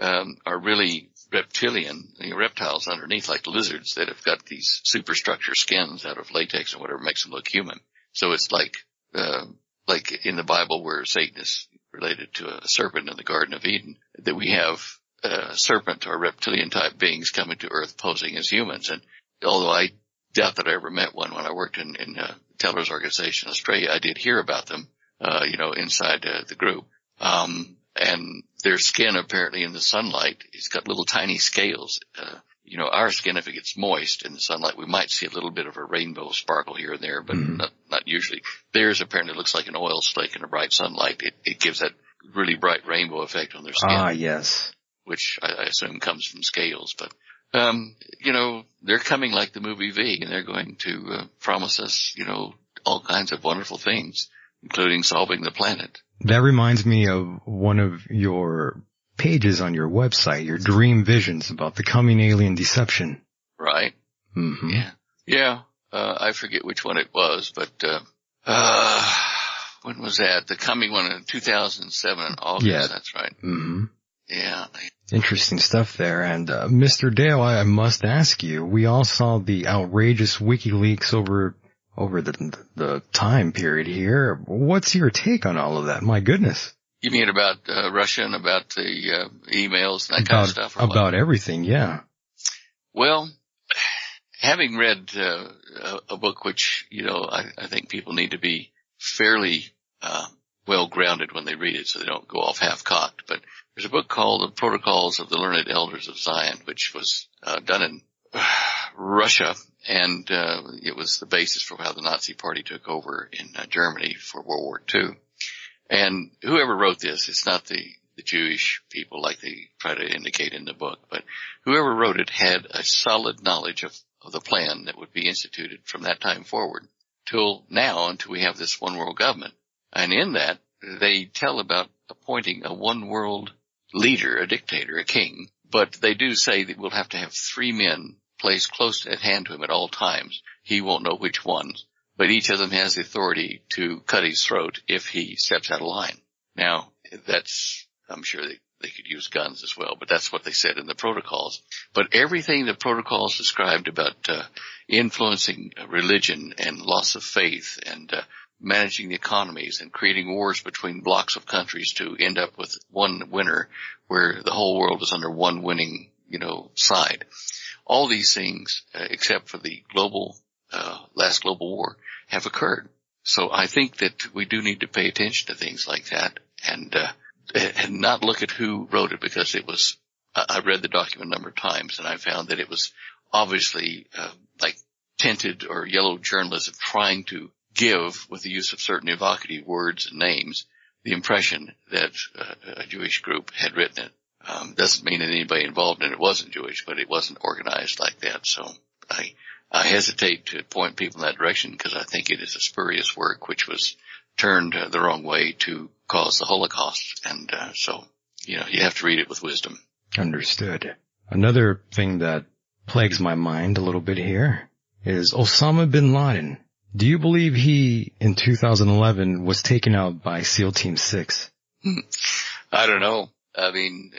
Speaker 13: um, are really reptilian, you know, reptiles underneath like lizards that have got these superstructure skins out of latex or whatever makes them look human. So it's like, uh, like in the Bible where Satan is related to a serpent in the Garden of Eden, that we have uh, serpent or reptilian type beings coming to Earth posing as humans. And although I doubt that I ever met one when I worked in, in uh, Teller's organization in Australia, I did hear about them, uh, you know, inside uh, the group. Um, and their skin apparently in the sunlight, it's got little tiny scales, uh, you know, our skin, if it gets moist in the sunlight, we might see a little bit of a rainbow sparkle here and there, but mm-hmm. not, not usually. Theirs apparently looks like an oil slick in a bright sunlight. It, it gives that really bright rainbow effect on their skin.
Speaker 2: Ah, yes.
Speaker 13: Which I, I assume comes from scales, but, um, you know, they're coming like the movie V and they're going to uh, promise us, you know, all kinds of wonderful things, including solving the planet.
Speaker 2: That reminds me of one of your pages on your website, your dream visions about the coming alien deception.
Speaker 13: Right.
Speaker 2: Mm-hmm.
Speaker 13: Yeah. Yeah. Uh, I forget which one it was, but, uh, uh, when was that? The coming one in 2007 in August. Yeah. That's right.
Speaker 2: Mm-hmm.
Speaker 13: Yeah.
Speaker 2: Interesting stuff there. And, uh, Mr. Deyo, I, must ask you, we all saw the outrageous WikiLeaks over over the the time period here. What's your take on all of that? My goodness.
Speaker 13: You mean about uh, Russia and about the uh, emails and that
Speaker 2: about,
Speaker 13: kind of stuff?
Speaker 2: About everything, yeah.
Speaker 13: Well, having read uh, a, a, book which you know I, I, think people need to be fairly uh, well grounded when they read it, so they don't go off half cocked. But there's a book called "The Protocols of the Learned Elders of Zion," which was uh, done in Russia, and uh, it was the basis for how the Nazi Party took over in uh, Germany for World War II. And whoever wrote this, it's not the, the Jewish people like they try to indicate in the book, but whoever wrote it had a solid knowledge of, of the plan that would be instituted from that time forward till now until we have this one world government. And in that, they tell about appointing a one world leader, a dictator, a king, but they do say that we'll have to have three men placed close at hand to him at all times. He won't know which ones but each of them has the authority to cut his throat if he steps out of line. Now, that's, I'm sure they, they could use guns as well, but that's what they said in the protocols. But everything the protocols described about uh, influencing religion and loss of faith and uh, managing the economies and creating wars between blocks of countries to end up with one winner where the whole world is under one winning, you know, side. All these things, uh, except for the global uh, last global war have occurred. So I think that we do need to pay attention to things like that and, uh, and not look at who wrote it because it was, I read the document a number of times and I found that it was obviously, uh, like tinted or yellow journalism trying to give with the use of certain evocative words and names the impression that uh, a Jewish group had written it. Um, doesn't mean that anybody involved in it wasn't Jewish, but it wasn't organized like that. So I, I hesitate to point people in that direction because I think it is a spurious work which was turned uh, the wrong way to cause the Holocaust. And uh, so, you know, you have to read it with wisdom.
Speaker 2: Understood. Another thing that plagues my mind a little bit here is Osama bin Laden. Do you believe he, in 2011, was taken out by SEAL Team 6?
Speaker 13: I don't know. I mean,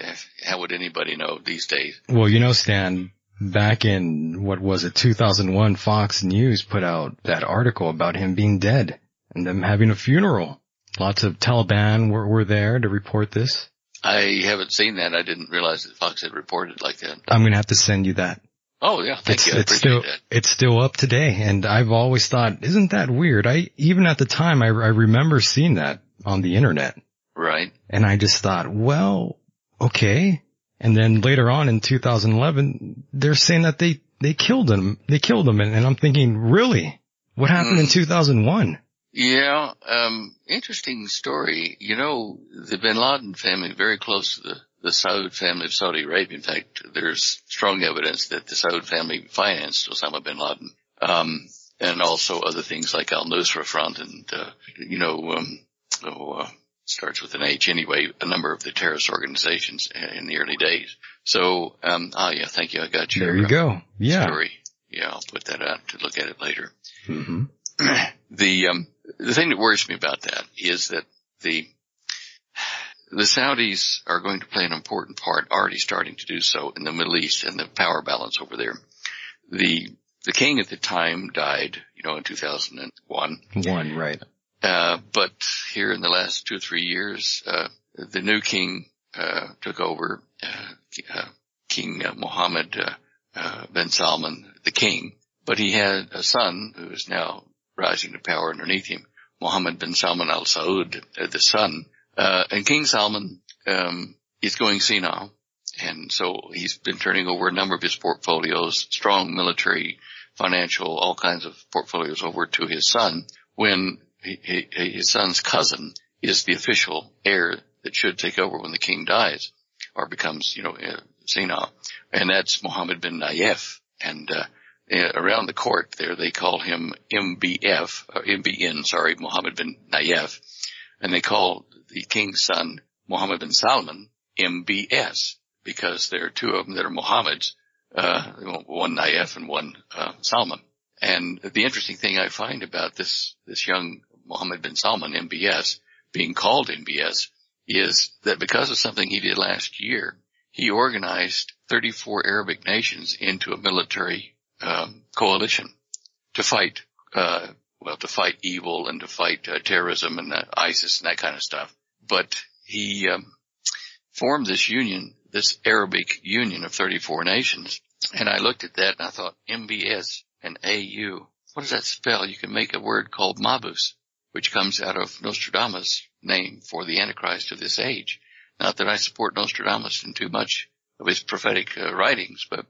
Speaker 13: how would anybody know these days?
Speaker 2: Well, you know, Stan, back in what was it 2001 Fox News put out that article about him being dead and them having a funeral. Lots of Taliban were, were there to report this.
Speaker 13: I haven't seen that. I didn't realize that Fox had reported like that.
Speaker 2: I'm going to have to send you that.
Speaker 13: Oh yeah, thank
Speaker 2: it's,
Speaker 13: you. I
Speaker 2: it's still,
Speaker 13: that.
Speaker 2: it's still up today. And I've always thought, isn't that weird? I, even at the time, I, I remember seeing that on the internet.
Speaker 13: Right.
Speaker 2: And I just thought, well, okay. And then later on in 2011, they're saying that they, they killed him. They killed him. And, and I'm thinking, really? What happened mm. in 2001?
Speaker 13: Yeah, um, interesting story. You know, the bin Laden family, very close to the, the Saud family of Saudi Arabia. In fact, there's strong evidence that the Saud family financed Osama bin Laden. Um, and also other things like Al Nusra Front and, uh, you know, um, oh, uh, starts with an H anyway, a number of the terrorist organizations in the early days. So, um, ah, yeah, thank you. I got your
Speaker 2: there you go. Yeah.
Speaker 13: story. Yeah, I'll put that out to look at it later.
Speaker 2: Mm-hmm.
Speaker 13: the, um, the thing that worries me about that is that the, the Saudis are going to play an important part, already starting to do so in the Middle East and the power balance over there. The, the king at the time died, you know, in 2001.
Speaker 2: One, right.
Speaker 13: Uh, but here in the last two or three years, uh, the new king, uh, took over, uh, uh, King Mohammed, bin Salman, the king, but he had a son who is now rising to power underneath him, Mohammed bin Salman al Saud, the son, and King Salman, um, is going senile And so he's been turning over a number of his portfolios, strong military, financial, all kinds of portfolios over to his son when he, he, his son's cousin is the official heir that should take over when the king dies or becomes, you know, uh, senile. And that's Mohammed bin Nayef. And, uh, uh, around the court there, they call him MBF, or MBN, sorry, Mohammed bin Nayef. And they call the king's son, Mohammed bin Salman, MBS, because there are two of them that are Mohammeds, uh, one Nayef and one, uh, Salman. And the interesting thing I find about this, this young Mohammed bin Salman, MBS, being called MBS, is that because of something he did last year, he organized 34 Arabic nations into a military um, coalition to fight, uh, well, to fight evil and to fight uh, terrorism and uh, ISIS and that kind of stuff. But he um, formed this union, this Arabic Union of 34 nations, and I looked at that and I thought MBS and AU. What does that spell? You can make a word called Mabus, which comes out of Nostradamus' name for the Antichrist of this age. Not that I support Nostradamus in too much of his prophetic uh, writings, but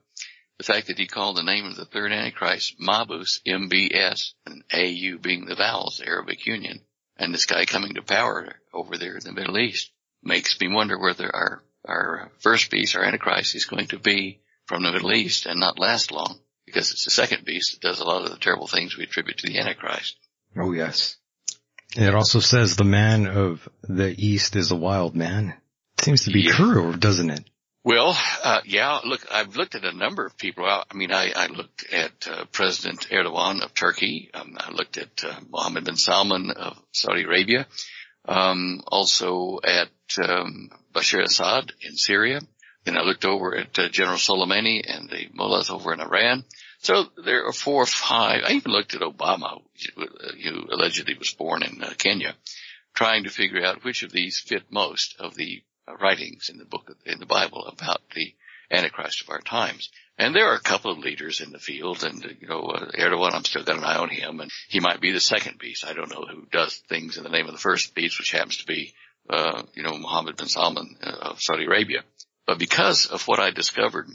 Speaker 13: the fact that he called the name of the third Antichrist Mabus, MBS, and AU being the vowels, Arabic Union, and this guy coming to power over there in the Middle East makes me wonder whether our, our first beast, our Antichrist, is going to be from the Middle East and not last long because it's the second beast that does a lot of the terrible things we attribute to the Antichrist.
Speaker 2: Oh yes. It also says the man of the East is a wild man. It seems to be yeah. true, doesn't it?
Speaker 13: Well, uh, yeah, look, I've looked at a number of people. I mean, I, I looked at uh, President Erdogan of Turkey. Um, I looked at uh, Mohammed bin Salman of Saudi Arabia. Um, also at um, Bashar Assad in Syria. Then I looked over at uh, General Soleimani and the mullahs over in Iran. So there are four or five. I even looked at Obama, who allegedly was born in uh, Kenya, trying to figure out which of these fit most of the writings in the book in the Bible about the Antichrist of our times. And there are a couple of leaders in the field, and uh, you know, uh, Erdogan, I'm still got an eye on him, and he might be the second beast. I don't know who does things in the name of the first beast, which happens to be, uh, you know, Mohammed bin Salman of Saudi Arabia. But because of what I discovered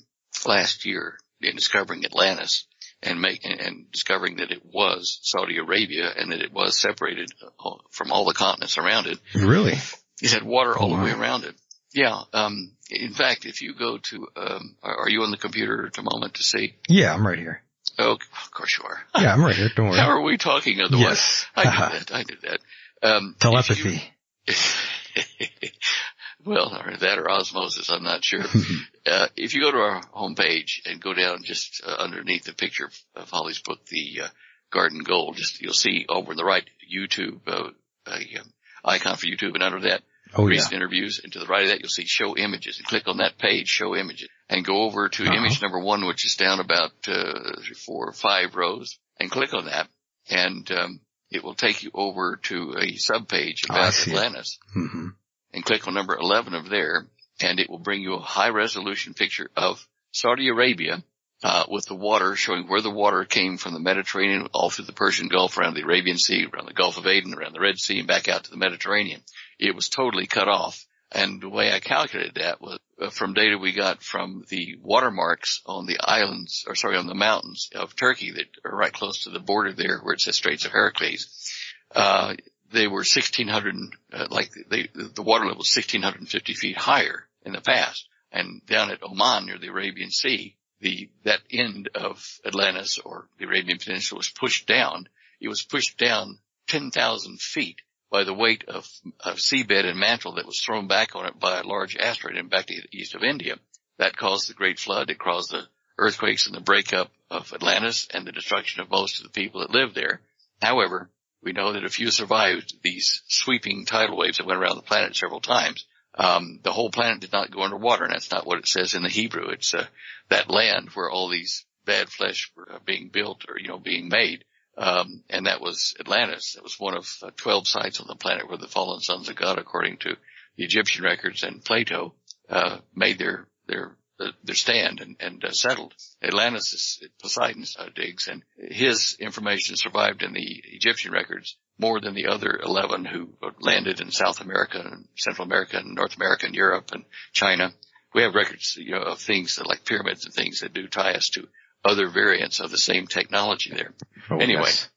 Speaker 13: last year in discovering Atlantis and making and discovering that it was Saudi Arabia and that it was separated uh, from all the continents around it.
Speaker 2: Really?
Speaker 13: It had water all oh, the way around it. Yeah. Um, in fact, if you go to, um, are, you on the computer at the moment to see?
Speaker 2: Yeah, I'm right here.
Speaker 13: Oh, of course you are.
Speaker 2: Yeah, I'm right here. Don't worry.
Speaker 13: How are we talking otherwise? Yes. I did that. I did that. Um,
Speaker 2: Telepathy.
Speaker 13: You, well, or that or osmosis, I'm not sure. uh, if you go to our homepage and go down just uh, underneath the picture of Holly's book, the uh, Garden Gold, just you'll see over on the right YouTube uh, um, icon for YouTube, and under that, oh, recent yeah. interviews, and to the right of that, you'll see Show Images, and click on that page, Show Images, and go over to uh-huh. image number one, which is down about uh, five rows, and click on that, and um, it will take you over to a subpage about Atlantis. Mm-hmm and click on number 11 of there and it will bring you a high resolution picture of Saudi Arabia uh, with the water showing where the water came from the Mediterranean all through the Persian Gulf, around the Arabian Sea, around the Gulf of Aden, around the Red Sea, and back out to the Mediterranean. It was totally cut off. And the way I calculated that was uh, from data we got from the watermarks on the islands, or sorry, on the mountains of Turkey that are right close to the border there where it says Straits of Heracles. Uh, they were 1600, uh, like they, the water level was 1650 feet higher in the past. And down at Oman near the Arabian Sea, the, that end of Atlantis or the Arabian Peninsula was pushed down. It was pushed down 10,000 feet by the weight of, of seabed and mantle that was thrown back on it by a large asteroid and back to the east of India. That caused the great flood. It caused the earthquakes and the breakup of Atlantis and the destruction of most of the people that lived there. However, we know that if you survived these sweeping tidal waves that went around the planet several times, um, the whole planet did not go underwater, and that's not what it says in the Hebrew. It's uh, that land where all these bad flesh were uh, being built or you know being made, um, and that was Atlantis. That was one of uh, twelve sites on the planet where the fallen sons of God, according to the Egyptian records and Plato, uh, made their their their stand and, and uh, settled. Atlantis is Poseidon's uh, digs, and his information survived in the Egyptian records more than the other 11 who landed in South America and Central America and North America and Europe and China, we have records, you know, of things that like pyramids and things that do tie us to other variants of the same technology there.
Speaker 2: Oh,
Speaker 13: anyway,
Speaker 2: yes.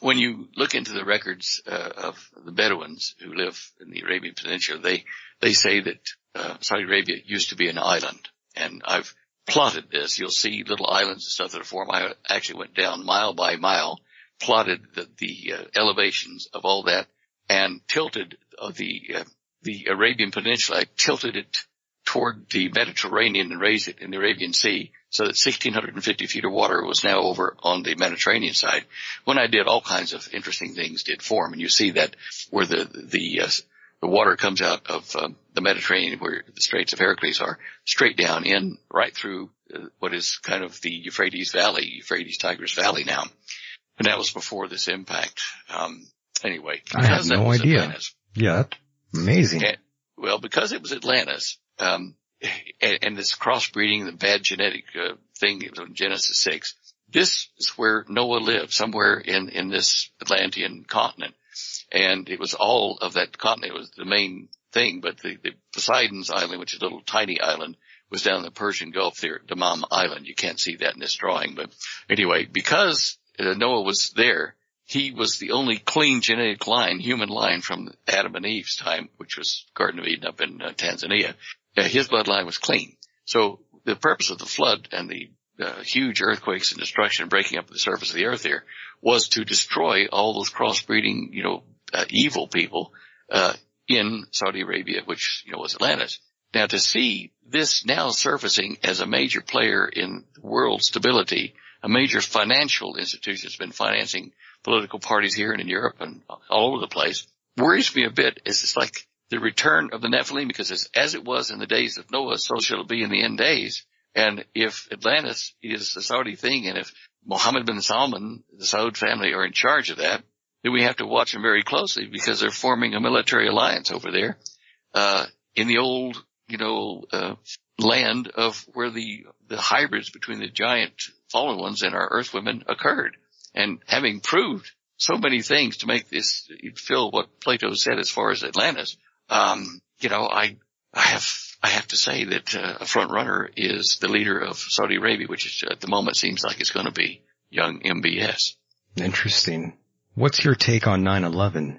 Speaker 13: when you look into the records uh, of the Bedouins who live in the Arabian Peninsula, they they say that uh, Saudi Arabia used to be an island, and I've plotted this. You'll see little islands and stuff that formed. I actually went down mile by mile, plotted the, the uh, elevations of all that, and tilted uh, the uh, the Arabian Peninsula. I tilted it toward the Mediterranean and raised it in the Arabian Sea so that 1650 feet of water was now over on the Mediterranean side. When I did all kinds of interesting things did form and you see that where the, the, uh, the water comes out of um, the Mediterranean where the Straits of Hercules are straight down in right through uh, what is kind of the Euphrates Valley, Euphrates Tigris Valley now. And that was before this impact. Um, anyway,
Speaker 2: I
Speaker 13: have
Speaker 2: no idea.
Speaker 13: Atlantis,
Speaker 2: Yeah, amazing.
Speaker 13: and, well, because it was Atlantis, um, and, and this crossbreeding, the bad genetic uh, thing it was in Genesis six. This is where Noah lived, somewhere in in this Atlantean continent, and it was all of that continent. It was the main thing, but the, the Poseidon's island, which is a little tiny island, was down in the Persian Gulf there at Dammam Island. You can't see that in this drawing, but anyway, because uh, Noah was there, he was the only clean genetic line, human line from Adam and Eve's time, which was Garden of Eden up in uh, Tanzania. Uh, his bloodline was clean. So the purpose of the flood and the uh, huge earthquakes and destruction breaking up the surface of the earth here was to destroy all those crossbreeding, you know, uh, evil people, uh, in Saudi Arabia, which, you know, was Atlantis. Now to see this now surfacing as a major player in world stability, a major financial institution that's been financing political parties here and in Europe and all over the place worries me a bit. Is it's like the return of the Nephilim because as, as it was in the days of Noah, so shall it be in the end days. And if Atlantis is a Saudi thing and if Mohammed bin Salman, the Saud family are in charge of that, then we have to watch them very closely because they're forming a military alliance over there, uh, in the old, you know, uh, land of where the, the hybrids between the giant fallen ones and our earth women occurred. And having proved so many things to make this fill what Plato said as far as Atlantis, um, you know, I, I have, I have to say that uh, a front runner is the leader of Saudi Arabia, which is, at the moment seems like it's going to be young MBS.
Speaker 2: Interesting. What's your take on 9-11?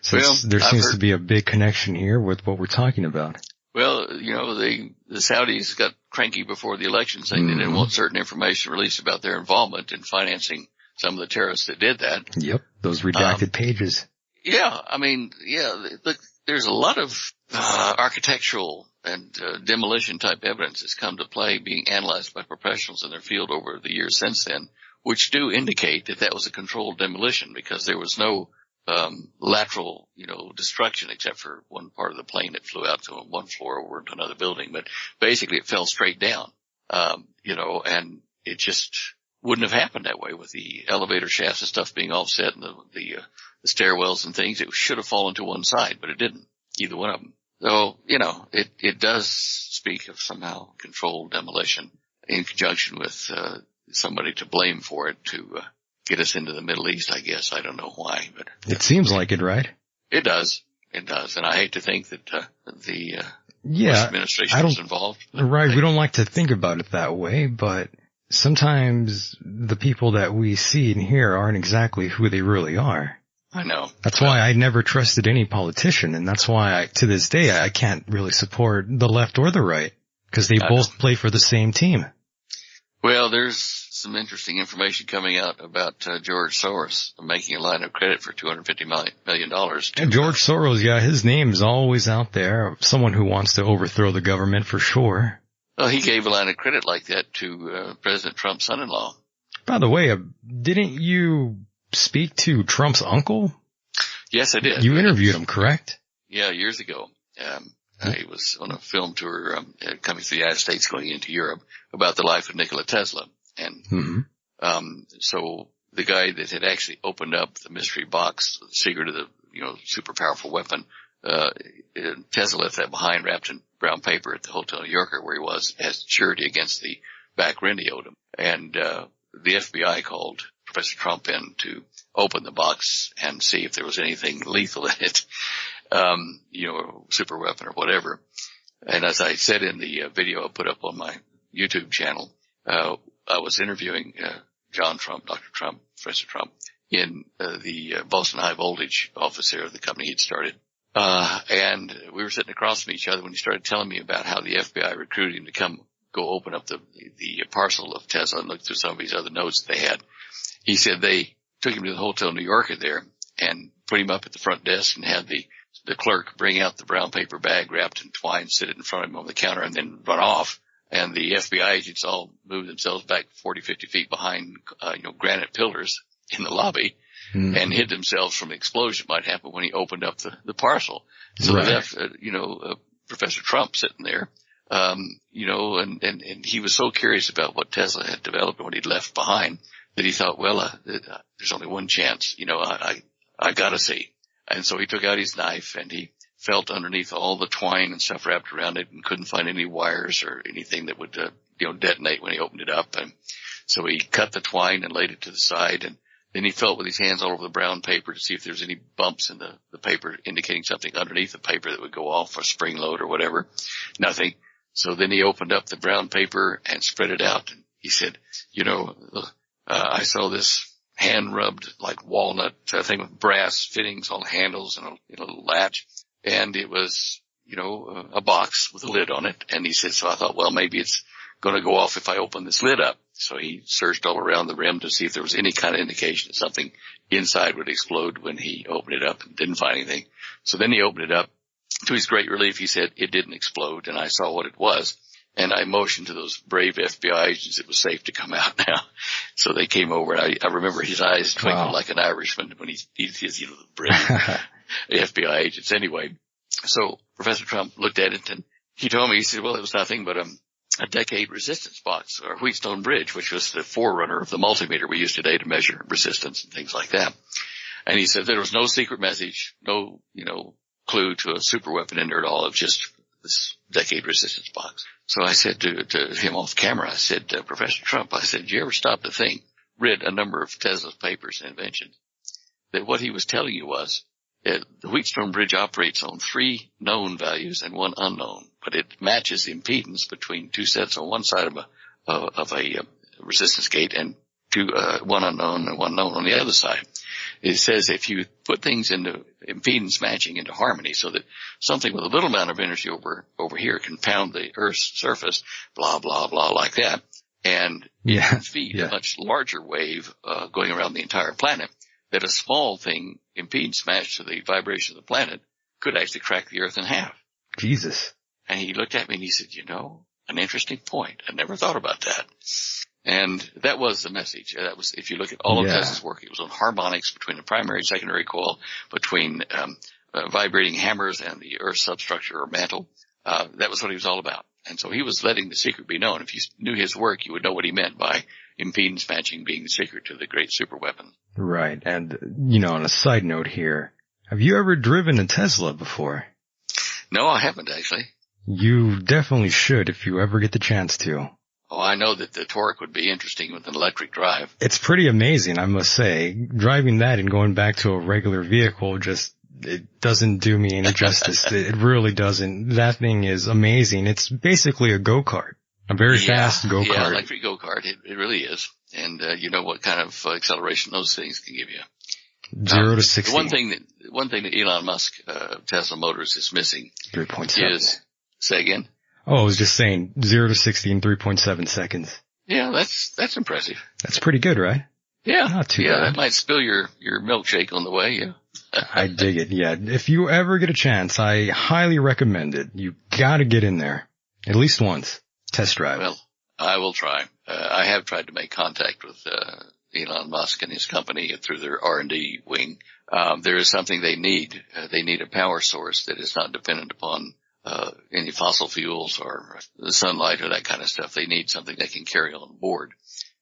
Speaker 2: Since
Speaker 13: Well,
Speaker 2: there
Speaker 13: I've
Speaker 2: seems
Speaker 13: heard-
Speaker 2: to be a big connection here with what we're talking about.
Speaker 13: Well, you know, the, the Saudis got cranky before the election saying they didn't
Speaker 2: Mhm.
Speaker 13: want certain information released about their involvement in financing some of the terrorists that did that.
Speaker 2: Yep. Those redacted pages.
Speaker 13: Yeah, I mean, yeah, look, there's a lot of uh, architectural and uh, demolition type evidence that's come to play being analyzed by professionals in their field over the years since then, which do indicate that that was a controlled demolition because there was no um, lateral, you know, destruction except for one part of the plane that flew out to one floor over into another building. But basically it fell straight down, um, you know, and it just wouldn't have happened that way with the elevator shafts and stuff being offset and the, the, uh, the stairwells and things. It should have fallen to one side, but it didn't. Either one of them. So, you know, it, it does speak of somehow controlled demolition in conjunction with, uh, somebody to blame for it to, uh, get us into the Middle East, I guess. I don't know why, but
Speaker 2: It seems like it, right?
Speaker 13: it does. It does. And I hate to think that, uh, the, uh, Bush administration
Speaker 2: I
Speaker 13: was
Speaker 2: don't,
Speaker 13: involved.
Speaker 2: right. We don't like to think about it that way, but sometimes the people that we see and hear aren't exactly who they really are.
Speaker 13: I know.
Speaker 2: That's why I never trusted any politician, and that's why I, to this day, I can't really support the left or the right, because they
Speaker 13: I
Speaker 2: both play for the same team.
Speaker 13: Well, there's some interesting information coming out about uh, George Soros making a line of credit for $250 million-.
Speaker 2: And George Soros, yeah, his name is always out there. Someone who wants to overthrow the government for sure.
Speaker 13: Well, he gave a line of credit like that to uh, President Trump's son-in-law.
Speaker 2: By the way, uh, didn't you speak to Trump's uncle?
Speaker 13: Yes, I did.
Speaker 2: You interviewed him, correct?
Speaker 13: Yeah, years ago. Um, I was on a film tour um, uh, coming to the United States, going into Europe about the life of Nikola Tesla, and
Speaker 2: hmm
Speaker 13: um, so the guy that had actually opened up the mystery box, the secret of the you know super powerful weapon, uh, Tesla left that behind, wrapped in brown paper at the Hotel New Yorker where he was as surety against the back rent he owed him, and uh, the FBI called Professor Trump in to open the box and see if there was anything lethal in it, um, you know, super weapon or whatever. And as I said in the uh, video I put up on my YouTube channel, uh, I was interviewing uh, John Trump, Dr. Trump, Professor Trump, in uh, the uh, Boston High Voltage office there, of the company he'd started. Uh, and we were sitting across from each other when he started telling me about how the FBI recruited him to come go open up the, the parcel of Tesla and look through some of his other notes they had. He said they took him to the Hotel in New Yorker there and put him up at the front desk and had the, the clerk bring out the brown paper bag wrapped in twine, sit it in front of him on the counter and then run off. And the FBI agents all move themselves back 40, 50 feet behind, uh, you know, granite pillars in the lobby mm. and hid themselves from the explosion might happen when he opened up the, the parcel. So right. they left, uh, you know, uh, Professor Trump sitting there, um, you know, and, and, and he was so curious about what Tesla had developed and what he'd left behind that he thought, well, uh, uh, there's only one chance, you know, I, I, I gotta see. And so he took out his knife and he felt underneath all the twine and stuff wrapped around it and couldn't find any wires or anything that would, uh, you know, detonate when he opened it up. And so he cut the twine and laid it to the side and then he felt with his hands all over the brown paper to see if there's any bumps in the, the paper indicating something underneath the paper that would go off, a spring load or whatever. Nothing. So then he opened up the brown paper and spread it out. And he said, you know, uh, I saw this hand rubbed like walnut uh, thing with brass fittings on handles and a, you know, latch. And it was, you know, a box with a lid on it. And he said, so I thought, well, maybe it's going to go off if I open this lid up. So he searched all around the rim to see if there was any kind of indication that something inside would explode when he opened it up and didn't find anything. So then he opened it up. To his great relief, he said it didn't explode and I saw what it was. And I motioned to those brave FBI agents it was safe to come out now. So they came over and I, I remember his eyes twinkled wow. like an Irishman when he, he's, you know, the brave FBI agents anyway. So Professor Trump looked at it and he told me, he said, well, it was nothing but, um, a decade resistance box or Wheatstone bridge, which was the forerunner of the multimeter we use today to measure resistance and things like that. And he said there was no secret message, no, you know, clue to a super weapon in there at all. It was just this decade resistance box. So I said to, to him off camera, I said, uh, Professor Trump, I said, did you ever stop to think, read a number of Tesla's papers and inventions that what he was telling you was it, the Wheatstone bridge operates on three known values and one unknown, but it matches the impedance between two sets on one side of a, uh, of a uh, resistance gate and two, uh, one unknown and one known on the other side. It says if you put things into impedance matching into harmony so that something with a little amount of energy over, over here can pound the Earth's surface, blah, blah, blah, like that, and yeah. feed yeah. a much larger wave, uh, going around the entire planet that a small thing impedance matched to the vibration of the planet could actually crack the earth in half.
Speaker 2: Jesus.
Speaker 13: And he looked at me and he said, you know, an interesting point. I never thought about that. And that was the message. That was, if you look at all of yeah. Tesla's work, it was on harmonics between the primary and secondary coil, between um, uh, vibrating hammers and the Earth's substructure or mantle. Uh, that was what he was all about. And so he was letting the secret be known. If you knew his work, you would know what he meant by impedance matching being the secret to the great super weapon.
Speaker 2: Right. And, you know, on a side note here, have you ever driven a Tesla before?
Speaker 13: No, I haven't actually.
Speaker 2: You definitely should if you ever get the chance to.
Speaker 13: Oh, I know that the torque would be interesting with an electric drive.
Speaker 2: It's pretty amazing, I must say. Driving that and going back to a regular vehicle just, it doesn't do me any justice. it really doesn't. That thing is amazing. It's basically a go-kart. A very yeah, fast go-kart.
Speaker 13: Yeah, electric go-kart. It, it really is and uh, you know what kind of uh, acceleration those things can give you.
Speaker 2: Zero um, to sixty.
Speaker 13: One thing that one thing that Elon Musk, uh, Tesla Motors is missing.
Speaker 2: Three point seven.
Speaker 13: Is say again.
Speaker 2: Oh, I was just saying zero to sixty in three point seven seconds.
Speaker 13: Yeah, that's that's impressive.
Speaker 2: That's pretty good, right?
Speaker 13: Yeah,
Speaker 2: not too
Speaker 13: yeah,
Speaker 2: bad.
Speaker 13: that might spill your your milkshake on the way. Yeah.
Speaker 2: I dig it. Yeah, if you ever get a chance, I highly recommend it. You got to get in there at least once. Test drive.
Speaker 13: Well, I will try. Uh, I have tried to make contact with uh, Elon Musk and his company through their R&D wing. Um, there is something they need. Uh, they need a power source that is not dependent upon uh, any fossil fuels or sunlight or that kind of stuff. They need something they can carry on board.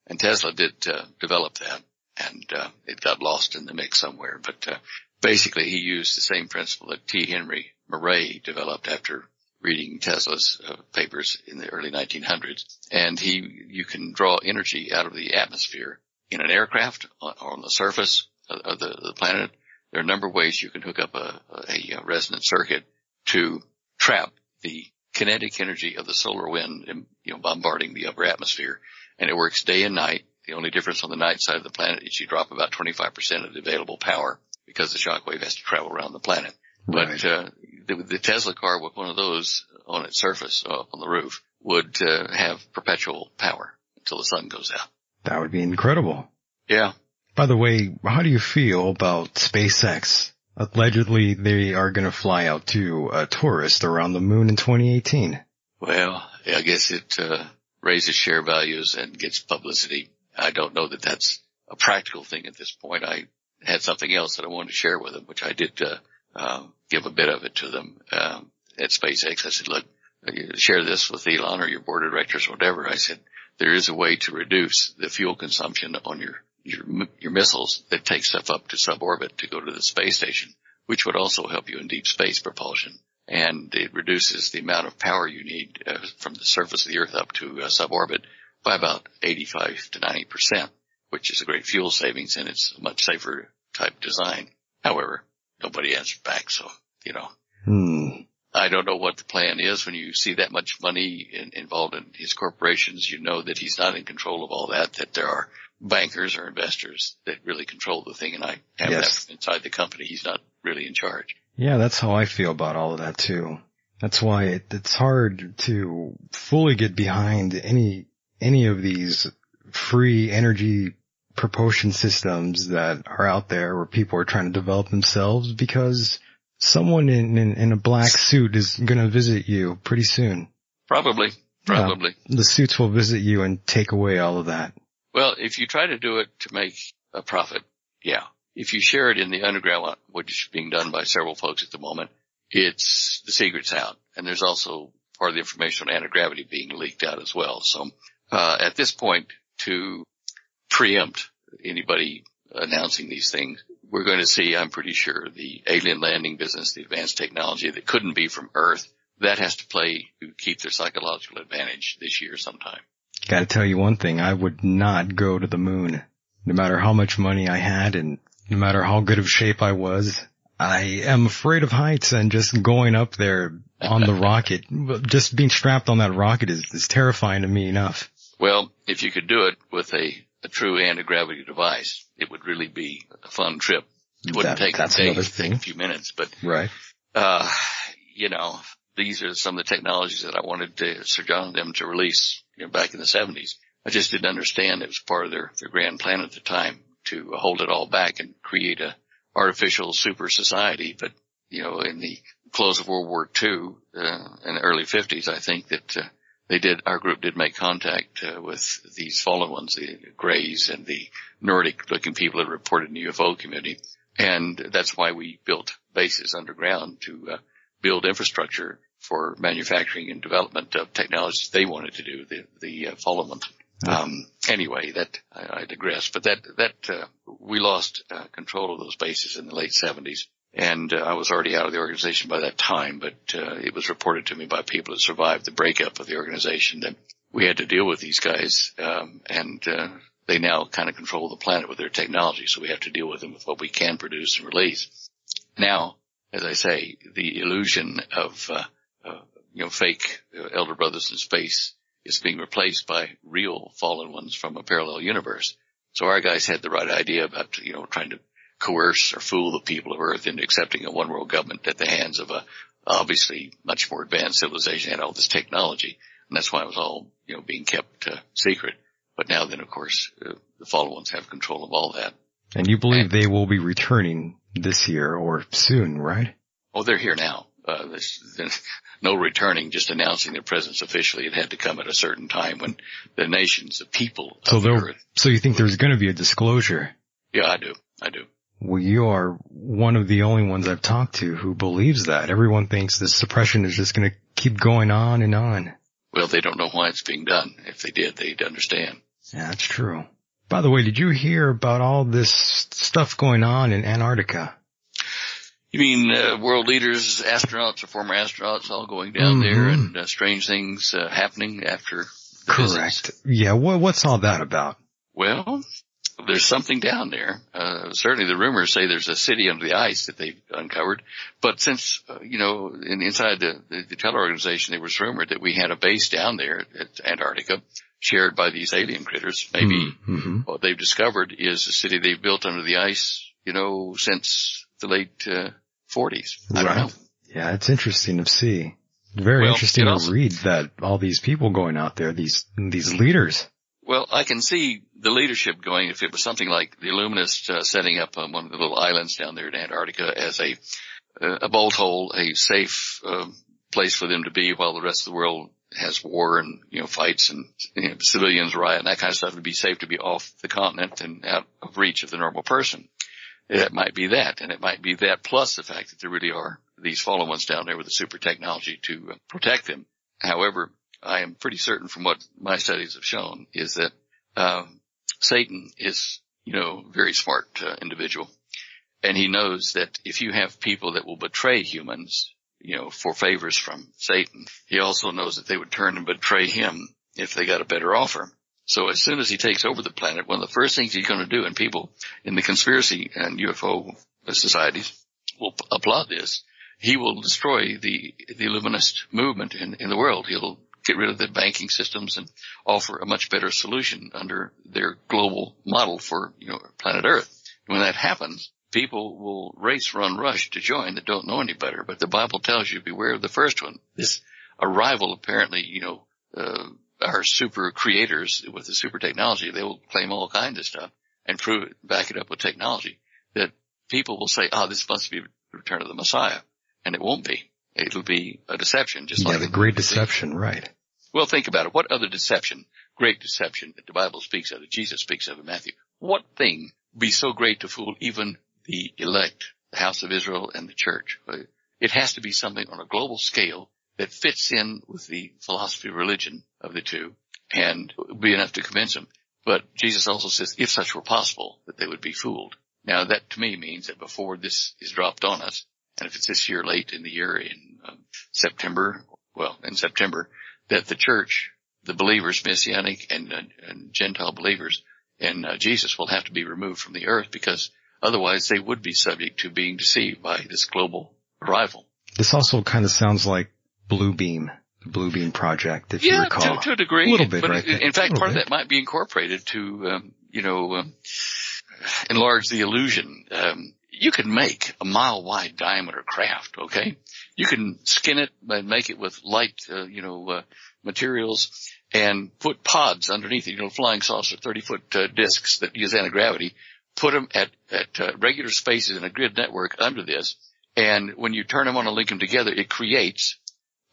Speaker 13: And Tesla did uh, develop that, and uh, it got lost in the mix somewhere. But basically, he used the same principle that T. Henry Moray developed after reading Tesla's uh, papers in the early 1900s. And he, you can draw energy out of the atmosphere in an aircraft or on the surface of the, the planet. There are a number of ways you can hook up a, a resonant circuit to trap the kinetic energy of the solar wind, you know, bombarding the upper atmosphere. And it works day and night. The only difference on the night side of the planet is you drop about 25% of the available power because the shock wave has to travel around the planet. Right. But, uh, the, the, Tesla car with one of those on its surface uh, on the roof would, uh, have perpetual power until the sun goes out.
Speaker 2: That would be incredible.
Speaker 13: Yeah.
Speaker 2: By the way, how do you feel about SpaceX? Allegedly, they are going to fly out to a tourist around the moon in 2018.
Speaker 13: Well, I guess it uh, raises share values and gets publicity. I don't know that that's a practical thing at this point. I had something else that I wanted to share with them, which I did uh, uh, give a bit of it to them um, at SpaceX. I said, look, share this with Elon or your board of directors or whatever. I said, there is a way to reduce the fuel consumption on your your, your missiles that take stuff up to suborbit to go to the space station, which would also help you in deep space propulsion. And it reduces the amount of power you need uh, from the surface of the earth up to uh, suborbit by about 85 to 90 percent, which is a great fuel savings and it's a much safer type design. However, nobody answered back. So, you know,
Speaker 2: hmm.
Speaker 13: I don't know what the plan is. When you see that much money in, involved in his corporations, you know that he's not in control of all that, that there are bankers or investors that really control the thing. And I have yes. that inside the company. He's not really in charge.
Speaker 2: Yeah, that's how I feel about all of that too. That's why it, it's hard to fully get behind any, any of these free energy propulsion systems that are out there where people are trying to develop themselves because someone in, in, in a black suit is going to visit you pretty soon.
Speaker 13: Probably. Probably.
Speaker 2: Yeah, the suits will visit you and take away all of that.
Speaker 13: Well, if you try to do it to make a profit, yeah. If you share it in the underground, which is being done by several folks at the moment, it's the secret's out. And there's also part of the information on anti-gravity being leaked out as well. So, uh, at this point to preempt anybody announcing these things, we're going to see, I'm pretty sure, the alien landing business, the advanced technology that couldn't be from Earth, that has to play to keep their psychological advantage this year sometime.
Speaker 2: Gotta tell you one thing, I would not go to the moon. No matter how much money I had and no matter how good of shape I was, I am afraid of heights and just going up there on the rocket, just being strapped on that rocket is, is terrifying to me enough.
Speaker 13: Well, if you could do it with a, a true anti-gravity device, it would really be a fun trip. It wouldn't that, take a day, it take a few minutes, but,
Speaker 2: right.
Speaker 13: uh, you know, these are some of the technologies that I wanted to, Sir John and them to release you know, back in the seventies. I just didn't understand it was part of their, their grand plan at the time to hold it all back and create a artificial super society. But, you know, in the close of World War II, uh, in the early fifties, I think that, uh, they did, our group did make contact uh, with these fallen ones, the Greys and the Nordic looking people that reported in the UFO community. And that's why we built bases underground to uh, build infrastructure for manufacturing and development of technologies they wanted to do, the, the uh, fallen. Um, anyway, that I, I, digress, but that that uh, we lost uh, control of those bases in the late seventies, and uh, I was already out of the organization by that time. But uh, it was reported to me by people that survived the breakup of the organization that we had to deal with these guys, um, and uh, they now kind of control the planet with their technology. So we have to deal with them with what we can produce and release. Now, as I say, the illusion of uh, you know fake elder brothers in space is being replaced by real fallen ones from a parallel universe. So our guys had the right idea about you know trying to coerce or fool the people of Earth into accepting a one world government at the hands of a obviously much more advanced civilization and all this technology. And that's why it was all, you know, being kept uh, secret. But now then, of course, uh, the fallen ones have control of all that.
Speaker 2: And you believe and, they will be returning this year or soon, right?
Speaker 13: Oh, they're here now. Uh, no returning, just announcing their presence officially. It had to come at a certain time when the nations, the people
Speaker 2: so
Speaker 13: of the.
Speaker 2: So you think there's going to be a disclosure?
Speaker 13: Yeah, I do. I do.
Speaker 2: Well, you are one of the only ones I've talked to who believes that. Everyone thinks this suppression is just going to keep going on and on.
Speaker 13: Well, they don't know why it's being done. If they did, they'd understand.
Speaker 2: Yeah, that's true. By the way, did you hear about all this stuff going on in Antarctica?
Speaker 13: You mean uh, world leaders, astronauts or former astronauts all going down mm-hmm. there and uh, strange things uh, happening after
Speaker 2: Correct. Yeah, what, what's all that about?
Speaker 13: Well, there's something down there. Uh, certainly the rumors say there's a city under the ice that they've uncovered. But since, uh, you know, in, inside the, the, the organization, there was rumored that we had a base down there at Antarctica shared by these alien critters. Maybe
Speaker 2: Mm-hmm.
Speaker 13: what they've discovered is a city they've built under the ice, you know, since the late, uh, 40s. I don't know.
Speaker 2: Yeah, it's interesting to see. Very
Speaker 13: Well,
Speaker 2: interesting
Speaker 13: it
Speaker 2: to
Speaker 13: also-
Speaker 2: read that all these people going out there, these these leaders.
Speaker 13: Well, I can see the leadership going if it was something like the Illuminists uh, setting up um, one of the little islands down there in Antarctica as a uh, a bolt hole, a safe um, place for them to be while the rest of the world has war and you know fights and you know, civilians riot and that kind of stuff. It'd be safe to be off the continent and out of reach of the normal person. It might be that, and it might be that plus the fact that there really are these fallen ones down there with the super technology to uh, protect them. However, I am pretty certain from what my studies have shown is that um, Satan is, you know, very smart uh, individual, and he knows that if you have people that will betray humans, you know, for favors from Satan, he also knows that they would turn and betray him if they got a better offer. So as soon as he takes over the planet, one of the first things he's going to do, and people in the conspiracy and UFO societies will applaud this, he will destroy the the Illuminist movement in, in the world. He'll get rid of the banking systems and offer a much better solution under their global model for you know planet Earth. When that happens, people will race, run, rush to join that don't know any better. But the Bible tells you beware of the first one. This arrival, apparently, you know, uh, our super creators with the super technology, they will claim all kinds of stuff and prove it, back it up with technology that people will say, oh, this must be the return of the Messiah. And it won't be. It'll be a deception, just
Speaker 2: yeah,
Speaker 13: like
Speaker 2: the great deception, right?
Speaker 13: well, think about it. What other deception, great deception that the Bible speaks of, that Jesus speaks of in Matthew, what thing be so great to fool even the elect, the house of Israel and the church? It has to be something on a global scale that fits in with the philosophy of religion of the two and be enough to convince them. But Jesus also says, if such were possible, that they would be fooled. Now that to me means that before this is dropped on us, and if it's this year late in the year in um, September, well, in September, that the church, the believers, Messianic and, uh, and Gentile believers in uh, Jesus will have to be removed from the earth because otherwise they would be subject to being deceived by this global arrival.
Speaker 2: This also kind of sounds like Blue Beam, the Blue Beam project, if you
Speaker 13: yeah,
Speaker 2: recall.
Speaker 13: to, to a degree.
Speaker 2: A little bit,
Speaker 13: but
Speaker 2: right?
Speaker 13: in, in fact, part of that might be incorporated to, um, you know, um, enlarge the illusion. Um, you can make a mile wide diameter craft, okay? You can skin it and make it with light, uh, you know, uh, materials and put pods underneath it, you know, flying saucer, 30 foot uh, discs that use anti-gravity, put them at, at uh, regular spaces in a grid network under this. And when you turn them on and link them together, it creates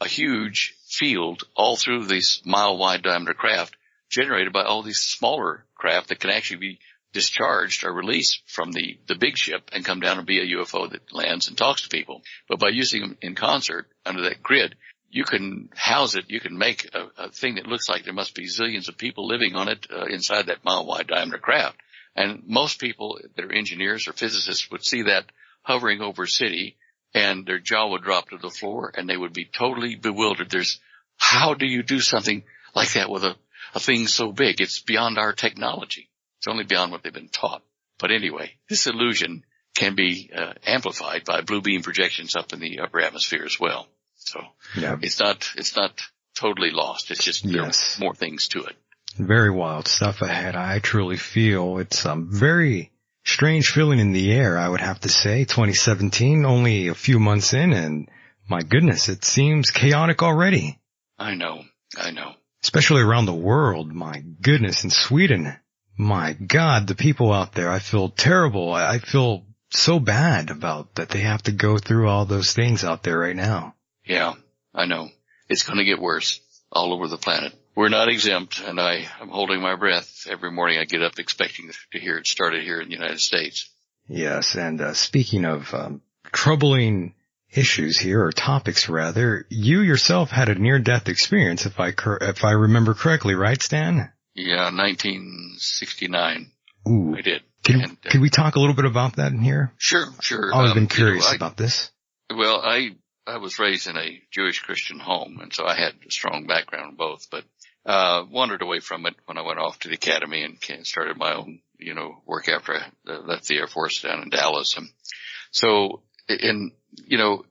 Speaker 13: a huge field all through this mile wide diameter craft generated by all these smaller craft that can actually be discharged or released from the, the big ship and come down and be a UFO that lands and talks to people. But by using them in concert under that grid, you can house it. You can make a, a thing that looks like there must be zillions of people living on it uh, inside that mile wide diameter craft. And most people that are engineers or physicists would see that hovering over a city and their jaw would drop to the floor and they would be totally bewildered. There's, how do you do something like that with a, a thing so big? It's beyond our technology. It's only beyond what they've been taught. But anyway, this illusion can be uh, amplified by blue beam projections up in the upper atmosphere as well. So
Speaker 2: Yeah.
Speaker 13: it's not, it's not totally lost. It's just
Speaker 2: Yes.
Speaker 13: more things to it.
Speaker 2: Very wild stuff ahead. I truly feel it's a very strange feeling in the air, I would have to say. 2017, only a few months in, and my goodness, it seems chaotic already.
Speaker 13: I know. I know.
Speaker 2: Especially around the world. My goodness, in Sweden. My God, the people out there, I feel terrible. I feel so bad about that they have to go through all those things out there right now.
Speaker 13: Yeah, I know. It's going to get worse all over the planet. We're not exempt, and I am holding my breath every morning. I get up expecting to hear it started here in the United States.
Speaker 2: Yes, and uh, speaking of um, troubling issues here, or topics rather, you yourself had a near-death experience, if I cor- if I remember correctly, right, Stan?
Speaker 13: Yeah, 1969.
Speaker 2: Ooh,
Speaker 13: I did.
Speaker 2: Can,
Speaker 13: And, uh,
Speaker 2: could we talk a little bit about that in here?
Speaker 13: Sure, sure.
Speaker 2: I've
Speaker 13: Um,
Speaker 2: been
Speaker 13: you know,
Speaker 2: curious
Speaker 13: I-
Speaker 2: about this.
Speaker 13: Well, I I was raised in a Jewish Christian home, and so I had a strong background in both. But uh wandered away from it when I went off to the academy and started my own you know, work after I left the Air Force down in Dallas. And so, and, you know,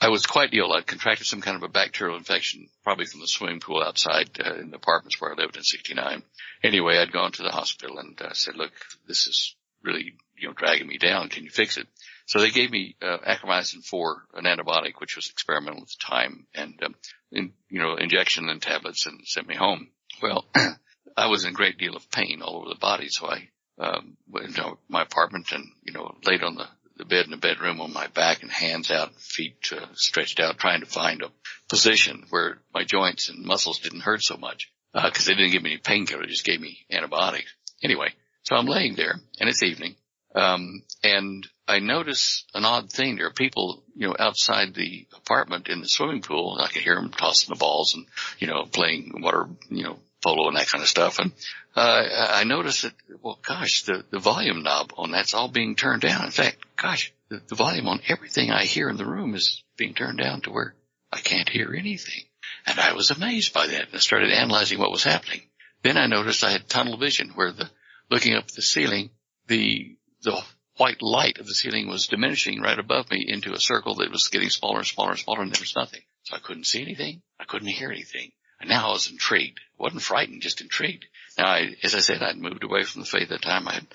Speaker 13: I was quite ill. I'd contracted some kind of a bacterial infection, probably from the swimming pool outside uh, in the apartments where I lived in 69. Anyway, I'd gone to the hospital and uh, said, look, this is really, you know, dragging me down. Can you fix it? So they gave me uh, Achromycin 4, an antibiotic, which was experimental at the time, and, um, in, you know, injection and tablets and sent me home. Well, I was in a great deal of pain all over the body, so I um, went into my apartment and, you know, laid on the, the bed in the bedroom on my back and hands out, feet uh, stretched out, trying to find a position where my joints and muscles didn't hurt so much, because uh, they didn't give me any painkiller, they just gave me antibiotics. Anyway, so I'm laying there, and it's evening, um, and I notice an odd thing. There are people, you know, outside the apartment in the swimming pool. I can hear them tossing the balls and, you know, playing water, you know, polo and that kind of stuff. And, uh, I noticed that, well, gosh, the, the volume knob on that's all being turned down. In fact, gosh, the, the volume on everything I hear in the room is being turned down to where I can't hear anything. And I was amazed by that and I started analyzing what was happening. Then I noticed I had tunnel vision where the, looking up the ceiling, the the white light of the ceiling was diminishing right above me into a circle that was getting smaller and smaller and smaller and there was nothing. So I couldn't see anything. I couldn't hear anything. And now I was intrigued. Wasn't frightened, just intrigued. Now I, as I said, I'd moved away from the faith at the time. I had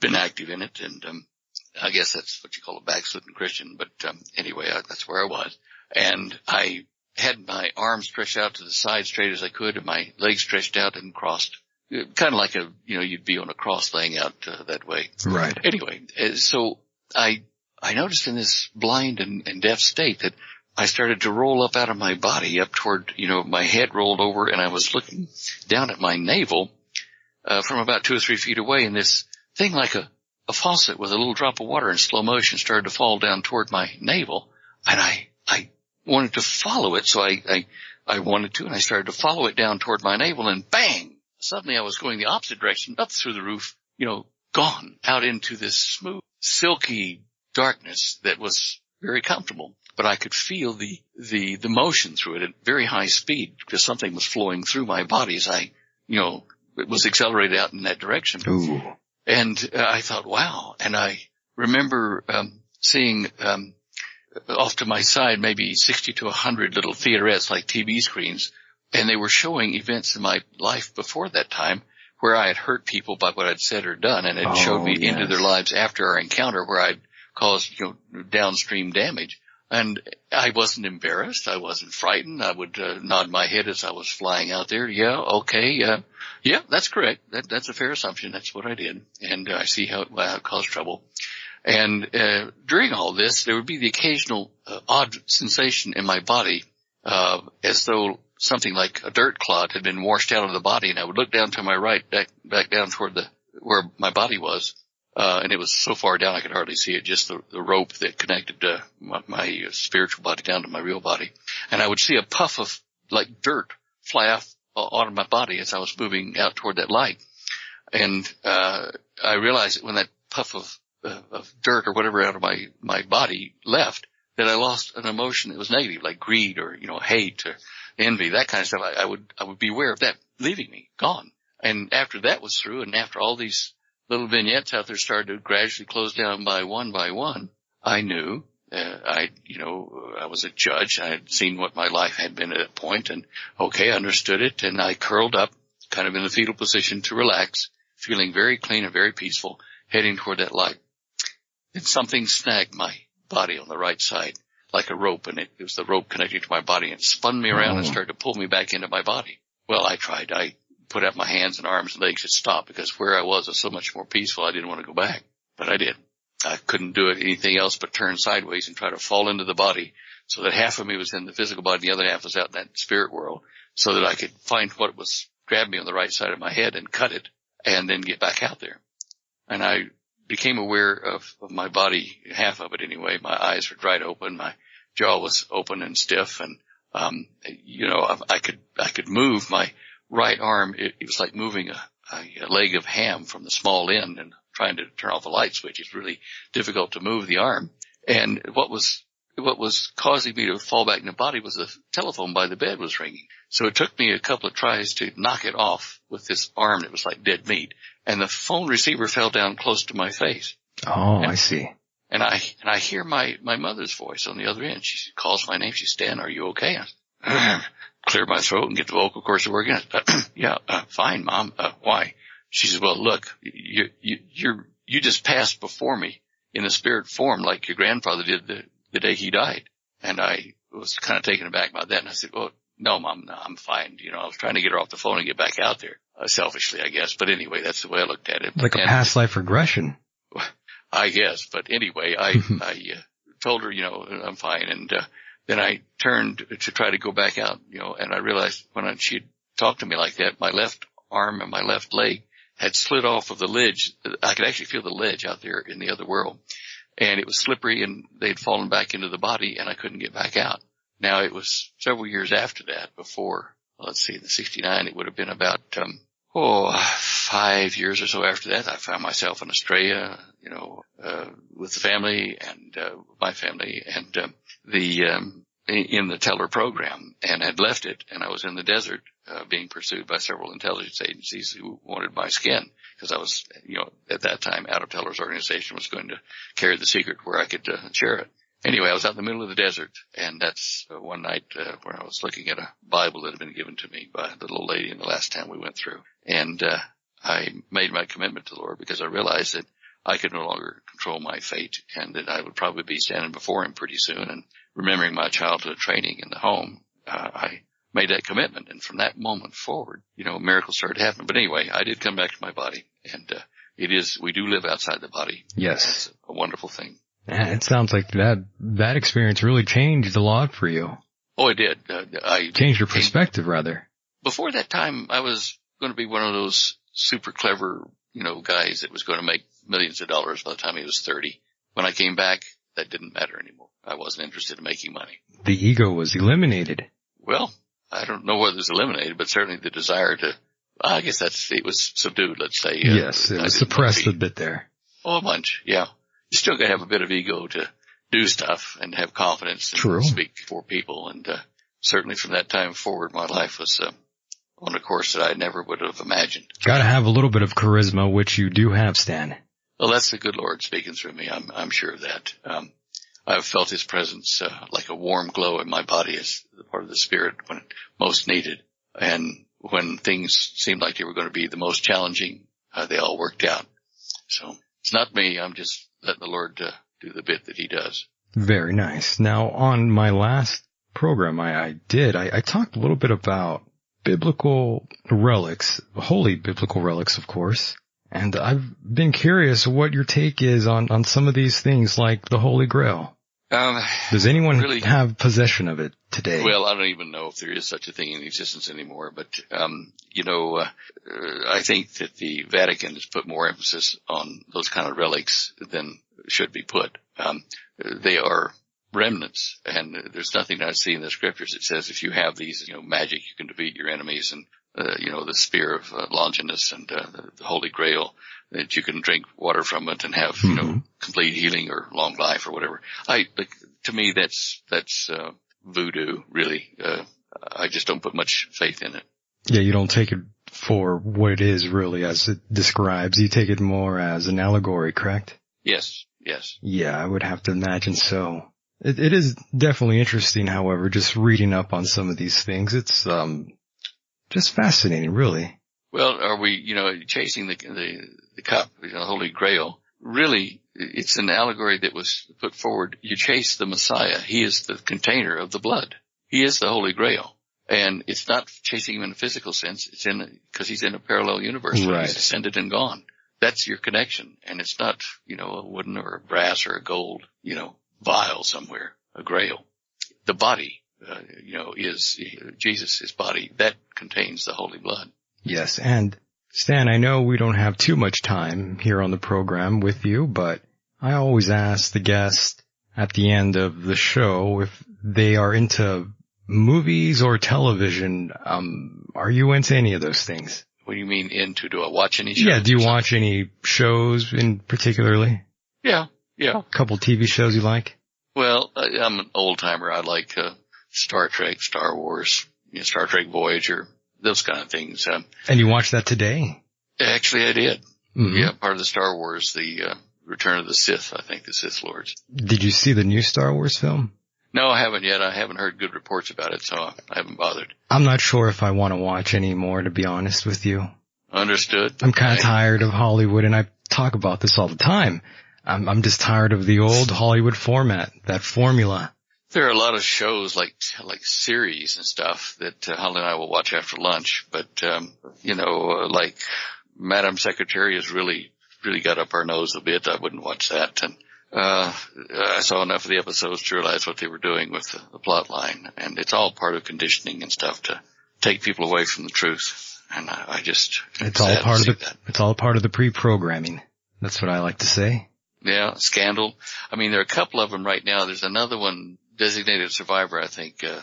Speaker 13: been active in it and, um, I guess that's what you call a backslidden Christian. But, um, anyway, I, that's where I was. And I had my arms stretched out to the side straight as I could and my legs stretched out and crossed kind of like a, you know, you'd be on a cross laying out uh, that way.
Speaker 2: Right.
Speaker 13: Anyway, uh, so I, I noticed in this blind and, and deaf state that I started to roll up out of my body up toward, you know, my head rolled over and I was looking down at my navel, uh, from about two or three feet away and this thing like a, a faucet with a little drop of water in slow motion started to fall down toward my navel and I, I wanted to follow it. So I, I, I wanted to and I started to follow it down toward my navel and bang, Suddenly I was going the opposite direction, up through the roof, you know, gone out into this smooth, silky darkness that was very comfortable. But I could feel the, the, the motion through it at very high speed because something was flowing through my body as I, you know, it was accelerated out in that direction.
Speaker 2: Ooh.
Speaker 13: And uh, I thought, wow. And I remember, um, seeing, um, off to my side, maybe 60 to 100 little theaterettes like TV screens and they were showing events in my life before that time where I had hurt people by what I'd said or done and it oh, showed me yes. into their lives after our encounter where I'd caused, you know, downstream damage. And I wasn't embarrassed. I wasn't frightened. I would uh, nod my head as I was flying out there. Yeah, okay. Uh, yeah, that's correct. That, that's a fair assumption. That's what I did. And uh, I see how it, how it caused trouble. And uh, during all this, there would be the occasional uh, odd sensation in my body, uh, as though something like a dirt clot had been washed out of the body and I would look down to my right, back, back down toward the, where my body was. Uh, and it was so far down I could hardly see it, just the, the rope that connected uh, my, my spiritual body down to my real body. And I would see a puff of like dirt fly off out of my body as I was moving out toward that light. And, uh, I realized that when that puff of, uh, of dirt or whatever out of my, my body left, that I lost an emotion that was negative, like greed or, you know, hate or, envy, that kind of stuff, I, I would, I would be aware of that leaving me, gone. And after that was through and after all these little vignettes out there started to gradually close down by one by one, I knew, uh, I, you know, I was a judge. I had seen what my life had been at that point and okay, understood it. And I curled up kind of in the fetal position to relax, feeling very clean and very peaceful, heading toward that light. Then something snagged my body on the right side like a rope and it, it was the rope connecting to my body and spun me around oh. and started to pull me back into my body. Well, I tried. I put out my hands and arms and legs to stopped because where I was was so much more peaceful. I didn't want to go back, but I did. I couldn't do it anything else but turn sideways and try to fall into the body so that half of me was in the physical body, the other half was out in that spirit world so that I could find what was grab me on the right side of my head and cut it and then get back out there. And I became aware of, of my body, half of it anyway. My eyes were dried open. My jaw was open and stiff. And, um, you know, I, I, could, I could move my right arm. It, it was like moving a, a, leg of ham from the small end and trying to turn off a light switch. It's really difficult to move the arm. And what was what was causing me to fall back in the body was the telephone by the bed was ringing. So it took me a couple of tries to knock it off with this arm that was like dead meat. And the phone receiver fell down close to my face.
Speaker 2: Oh,
Speaker 13: and,
Speaker 2: I see.
Speaker 13: And I, and I hear my, my mother's voice on the other end. She calls my name. She's Stan, are you okay? I clear my throat and get the vocal cords working. yeah, uh, fine, mom. Uh, why? She says, well, look, you, you, you're, you just passed before me in a spirit form like your grandfather did the, the day he died. And I was kind of taken aback by that. And I said, well, no, mom, no, I'm fine. You know, I was trying to get her off the phone and get back out there, uh, selfishly, I guess. But anyway, that's the way I looked at it.
Speaker 2: Like a past life regression.
Speaker 13: I guess. But anyway, I, I uh, told her, you know, I'm fine. And, uh, then I turned to try to go back out, you know, and I realized when I, she talked to me like that, my left arm and my left leg had slid off of the ledge. I could actually feel the ledge out there in the other world and it was slippery and they'd fallen back into the body and I couldn't get back out. Now it was several years after that before, let's see, the 69, it would have been about, um, oh, five years or so after that, I found myself in Australia, you know, uh, with the family and, uh, my family and, um, the, um, in the Teller program and had left it and I was in the desert, uh, being pursued by several intelligence agencies who wanted my skin because I was, you know, at that time out of Teller's organization was going to carry the secret where I could uh, share it. Anyway, I was out in the middle of the desert and that's uh, one night uh, where I was looking at a Bible that had been given to me by the little lady in the last town we went through. And, uh, I made my commitment to the Lord because I realized that I could no longer control my fate and that I would probably be standing before him pretty soon and remembering my childhood training in the home, uh, I made that commitment. And from that moment forward, you know, miracles started happening. But anyway, I did come back to my body and, uh, it is, we do live outside the body.
Speaker 2: Yes.
Speaker 13: A wonderful thing.
Speaker 2: Yeah, it sounds like that, that experience really changed a lot for you.
Speaker 13: Oh, it did. Uh, I
Speaker 2: changed your perspective rather.
Speaker 13: Before that time, I was going to be one of those super clever, you know, guys that was going to make millions of dollars by the time he was 30. When I came back, that didn't matter anymore. I wasn't interested in making money.
Speaker 2: The ego was eliminated.
Speaker 13: Well, I don't know whether it was eliminated, but certainly the desire to, I guess that's, it was subdued, let's say.
Speaker 2: Uh, yes, it was suppressed a bit there.
Speaker 13: Oh, a bunch, yeah. You still gotta have a bit of ego to do stuff and have confidence and
Speaker 2: True.
Speaker 13: speak for people. And, uh, certainly from that time forward, my life was, uh, on a course that I never would have imagined.
Speaker 2: Gotta have a little bit of charisma, which you do have, Stan.
Speaker 13: Well, that's the good Lord speaking through me. I'm, I'm sure of that. Um, I've felt his presence, uh, like a warm glow in my body as part of the spirit when most needed. And when things seemed like they were going to be the most challenging, uh, they all worked out. So it's not me. I'm just letting the Lord uh, do the bit that he does.
Speaker 2: Very nice. Now on my last program I, I did, I, I talked a little bit about biblical relics, holy biblical relics, of course. And I've been curious what your take is on, on some of these things like the Holy Grail.
Speaker 13: Um,
Speaker 2: Does anyone
Speaker 13: really,
Speaker 2: have possession of it today?
Speaker 13: Well, I don't even know if there is such a thing in existence anymore, but, um, you know, uh, I think that the Vatican has put more emphasis on those kind of relics than should be put. Um, they are remnants and there's nothing I see in the scriptures that says if you have these, you know, magic, you can defeat your enemies and, uh, you know, the spear of uh, Longinus and, uh, the Holy Grail that you can drink water from it and have, mm-hmm. you know, complete healing or long life or whatever. I, like, to me, that's, that's, uh, voodoo, really. Uh, I just don't put much faith in it.
Speaker 2: Yeah, you don't take it for what it is really as it describes. You take it more as an allegory, correct?
Speaker 13: Yes, yes.
Speaker 2: Yeah, I would have to imagine so. It, it is definitely interesting, however, just reading up on some of these things. It's, um, just fascinating, really.
Speaker 13: Well, are we, you know, chasing the, the, the cup, you know, the Holy Grail? Really, it's an allegory that was put forward. You chase the Messiah. He is the container of the blood. He is the Holy Grail. And it's not chasing him in a physical sense. It's in, cause he's in a parallel universe.
Speaker 2: Right.
Speaker 13: He's ascended and gone. That's your connection. And it's not, you know, a wooden or a brass or a gold, you know, vial somewhere, a grail. The body, uh, you know, is Jesus' his body that contains the holy blood.
Speaker 2: Yes. And Stan, I know we don't have too much time here on the program with you, but I always ask the guest at the end of the show if they are into movies or television. Um, are you into any of those things?
Speaker 13: What do you mean into? Do I watch any shows?
Speaker 2: Yeah. Do you watch any shows in particularly?
Speaker 13: Yeah. Yeah.
Speaker 2: A couple TV shows you like?
Speaker 13: Well, I'm an old timer. I like uh, Star Trek, Star Wars, you know, Star Trek Voyager, those kind of things. Um,
Speaker 2: And you watched that today?
Speaker 13: actually, I did.
Speaker 2: Mhm.
Speaker 13: Yeah, part of the Star Wars, the uh, Return of the Sith. I think the Sith Lords.
Speaker 2: Did you see the new Star Wars film?
Speaker 13: No, I haven't yet. I haven't heard good reports about it, so I haven't bothered.
Speaker 2: I'm not sure if I want to watch anymore, to be honest with you.
Speaker 13: Understood.
Speaker 2: I'm kind of tired of Hollywood and I talk about this all the time. I'm, I'm just tired of the old Hollywood format, that formula.
Speaker 13: There are a lot of shows like like series and stuff that uh, Holly and I will watch after lunch, but um, you know, uh, like Madam Secretary has really really got up our nose a bit. I wouldn't watch that, and uh, I saw enough of the episodes to realize what they were doing with the, the plot line, and it's all part of conditioning and stuff to take people away from the truth. And I, I just
Speaker 2: It's all part of the,
Speaker 13: that.
Speaker 2: it's all part of the pre-programming. That's what I like to say.
Speaker 13: Yeah, Scandal. I mean, there are a couple of them right now. There's another one, Designated Survivor, I think. Uh,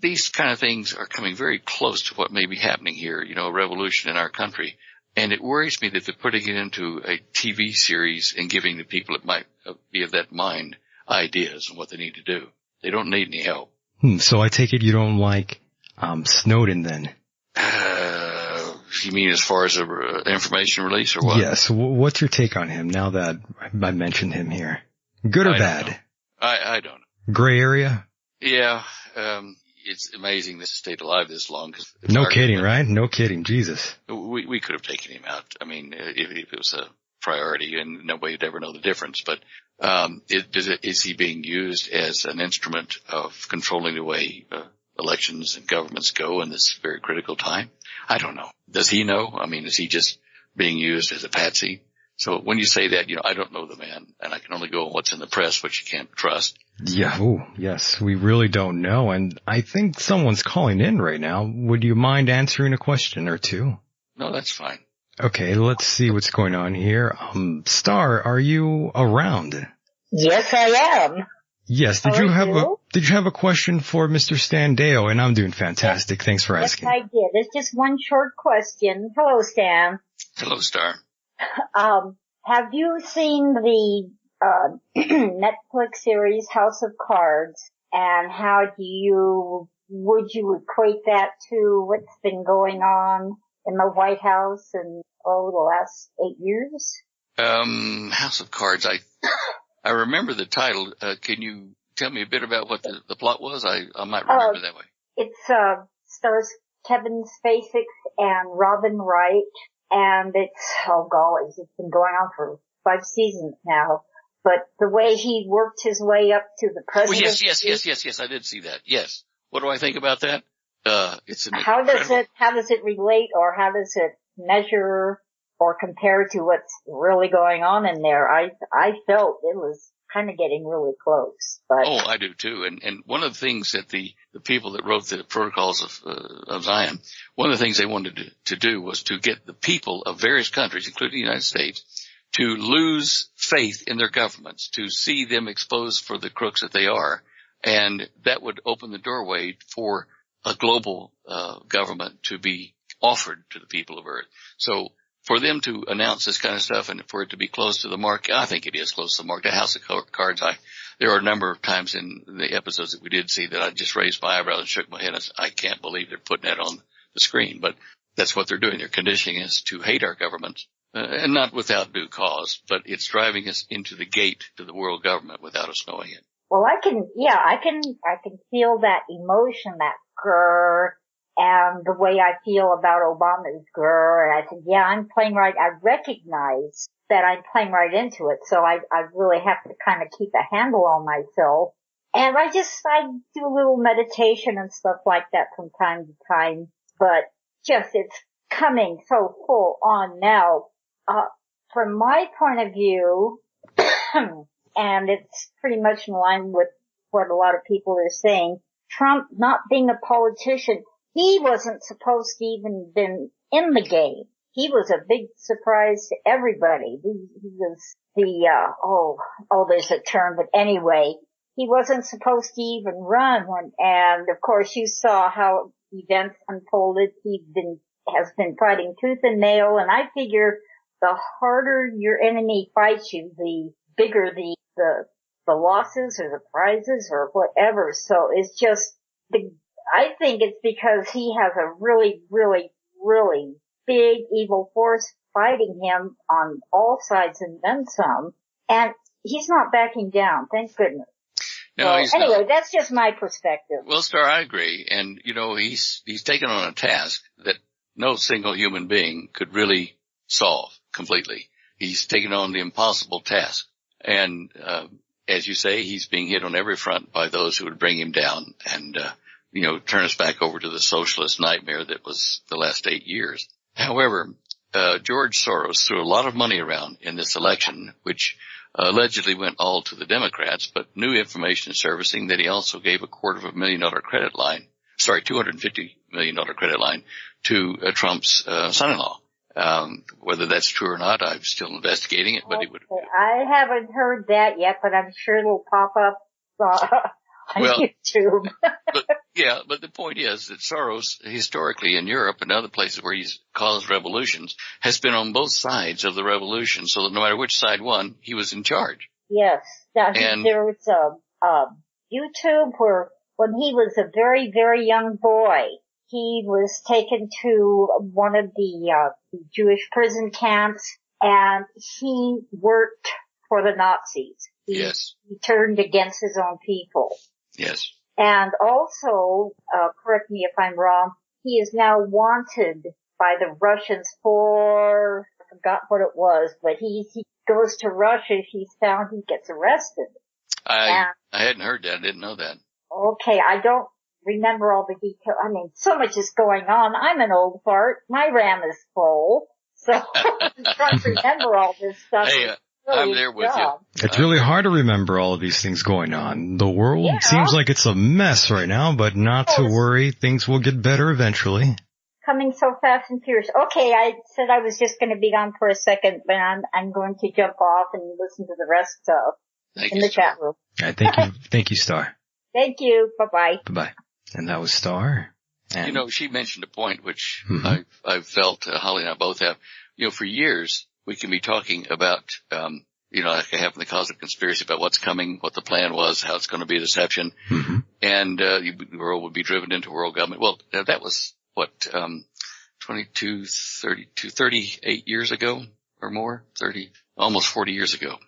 Speaker 13: these kind of things are coming very close to what may be happening here, you know, a revolution in our country. And it worries me that they're putting it into a TV series and giving the people that might uh, be of that mind ideas on what they need to do. They don't need any help.
Speaker 2: Hmm, so I take it you don't like, um, Snowden then?
Speaker 13: Uh, you mean as far as a uh, information release or what?
Speaker 2: Yes. What's your take on him now that I mentioned him here? Good or
Speaker 13: I
Speaker 2: bad?
Speaker 13: I, I don't know.
Speaker 2: Gray area?
Speaker 13: Yeah, um, it's amazing this stayed alive this long.
Speaker 2: No kidding, right? No kidding. Jesus.
Speaker 13: We we could have taken him out. I mean, uh, if, if it was a priority, and nobody would ever know the difference. But um, is, is, it, is he being used as an instrument of controlling the way uh, elections and governments go in this very critical time? I don't know. Does he know? I mean, is he just being used as a patsy? So when you say that, you know, I don't know the man, and I can only go on what's in the press, which you can't trust.
Speaker 2: Yeah. Oh, yes. We really don't know. And I think someone's calling in right now. Would you mind answering a question or two?
Speaker 13: No, that's fine.
Speaker 2: Okay. Let's see what's going on here. Um, Star, are you around?
Speaker 9: Yes, I am.
Speaker 2: Yes. Did
Speaker 9: How
Speaker 2: you
Speaker 9: are
Speaker 2: have a, did you have a question for Mr. Stan Deyo? And I'm doing fantastic. Thanks for asking.
Speaker 9: Yes,
Speaker 2: asking.
Speaker 9: I did. It's just one short question. Hello, Stan.
Speaker 13: Hello, Star.
Speaker 9: Um, have you seen the uh, Netflix series House of Cards? And how do you would you equate that to what's been going on in the White House in oh the last eight years?
Speaker 13: Um, House of Cards. I I remember the title. Uh, can you tell me a bit about what the, the plot was? I I might remember
Speaker 9: Uh,
Speaker 13: that way.
Speaker 9: It's uh stars Kevin Spacey and Robin Wright, and it's oh golly, it's been going on for five seasons now. But the way he worked his way up to the
Speaker 13: Oh
Speaker 9: presidency.
Speaker 13: yes, yes, yes, yes, yes. I did see that. Yes. What do I think about that? Uh, it's an
Speaker 9: How does it how does it relate or how does it measure or compare to what's really going on in there? I I felt it was kind of getting really close, but
Speaker 13: Oh, I do too. And and one of the things that the the people that wrote the protocols of uh, of Zion, one of the things they wanted to, to do was to get the people of various countries, including the United States, to lose faith in their governments, to see them exposed for the crooks that they are, and that would open the doorway for a global uh, government to be offered to the people of Earth. So for them to announce this kind of stuff and for it to be close to the mark, I think it is close to the mark. The House of Cards, I there are a number of times in the episodes that we did see that I just raised my eyebrows and shook my head. I I can't believe they're putting that on the screen, but that's what they're doing. They're conditioning us to hate our government, uh, and not without due cause, but it's driving us into the gate to the world government without us knowing it.
Speaker 9: Well, I can, yeah, I can, I can feel that emotion, that grr, and the way I feel about Obama's grr. And I said, yeah, I'm playing right. I recognize that I'm playing right into it. So I, I really have to kind of keep a handle on myself. And I just, I do a little meditation and stuff like that from time to time, but just it's coming so full on now. Uh, from my point of view, and it's pretty much in line with what a lot of people are saying. Trump not being a politician, he wasn't supposed to even been in the game. He was a big surprise to everybody. He, he was the, uh, oh, oh, there's a term, but anyway, he wasn't supposed to even run when, and of course you saw how events unfolded. He's been, has been fighting tooth and nail, and I figure the harder your enemy fights you, the bigger the, the the losses or the prizes or whatever. So it's just the, I think it's because he has a really, really, really big evil force fighting him on all sides and then some. And he's not backing down. Thank goodness.
Speaker 13: No,
Speaker 9: Well,
Speaker 13: he's
Speaker 9: anyway,
Speaker 13: not.
Speaker 9: that's just my perspective.
Speaker 13: Well, Star, I agree. And, you know, he's, he's taken on a task that no single human being could really solve completely. He's taken on the impossible task. And, uh, as you say, he's being hit on every front by those who would bring him down and, uh, you know, turn us back over to the socialist nightmare that was the last eight years. However, uh, George Soros threw a lot of money around in this election, which allegedly went all to the Democrats, but new information is surfacing that he also gave a quarter of a million dollar credit line, sorry, $250 million credit line to uh, Trump's uh, son-in-law. Um, whether that's true or not, I'm still investigating it, but he would,
Speaker 9: I haven't heard that yet, but I'm sure it'll pop up uh, on
Speaker 13: Well-
Speaker 9: YouTube.
Speaker 13: but yeah, but the point is that Soros historically in Europe and other places where he's caused revolutions has been on both sides of the revolution. So that no matter which side won, he was in charge.
Speaker 9: Yes. Now,
Speaker 13: And-
Speaker 9: there was a, a YouTube where when he was a very, very young boy, he was taken to one of the uh, Jewish prison camps and he worked for the Nazis. He,
Speaker 13: Yes.
Speaker 9: he turned against his own people.
Speaker 13: Yes.
Speaker 9: And also, uh, correct me if I'm wrong, he is now wanted by the Russians for, I forgot what it was, but he, he goes to Russia, if he's found, he gets arrested.
Speaker 13: I,
Speaker 9: Yeah.
Speaker 13: I hadn't heard that. I didn't know that.
Speaker 9: Okay, I don't remember all the details. I mean, so much is going on. I'm an old fart. My RAM is full. So I trying to remember all this stuff.
Speaker 13: Hey, uh,
Speaker 9: really
Speaker 13: I'm there with
Speaker 9: you.
Speaker 2: It's really hard to remember all of these things going on. The world
Speaker 9: Yeah.
Speaker 2: seems like it's a mess right now, but not to worry. Things will get better eventually.
Speaker 9: coming so fast and furious. Okay, I said I was just going to be gone for a second, but I'm I'm going to jump off and listen to the rest uh,
Speaker 13: Thank
Speaker 9: in
Speaker 13: you,
Speaker 9: the chat room.
Speaker 2: All right, thank you, thank you, Star.
Speaker 9: Thank you. Bye bye.
Speaker 2: Bye bye. And that was Star. And
Speaker 13: You know, she mentioned a point which
Speaker 2: Mhm.
Speaker 13: I've, I've felt, uh, Holly and I both have. You know, for years, we can be talking about, um, you know, like I have in the cosmic conspiracy about what's coming, what the plan was, how it's going to be a deception.
Speaker 2: Mhm.
Speaker 13: And, uh, the world would be driven into world government. Well, that was what, um, 22, 32, 38 years ago or more, 30, almost 40 years ago.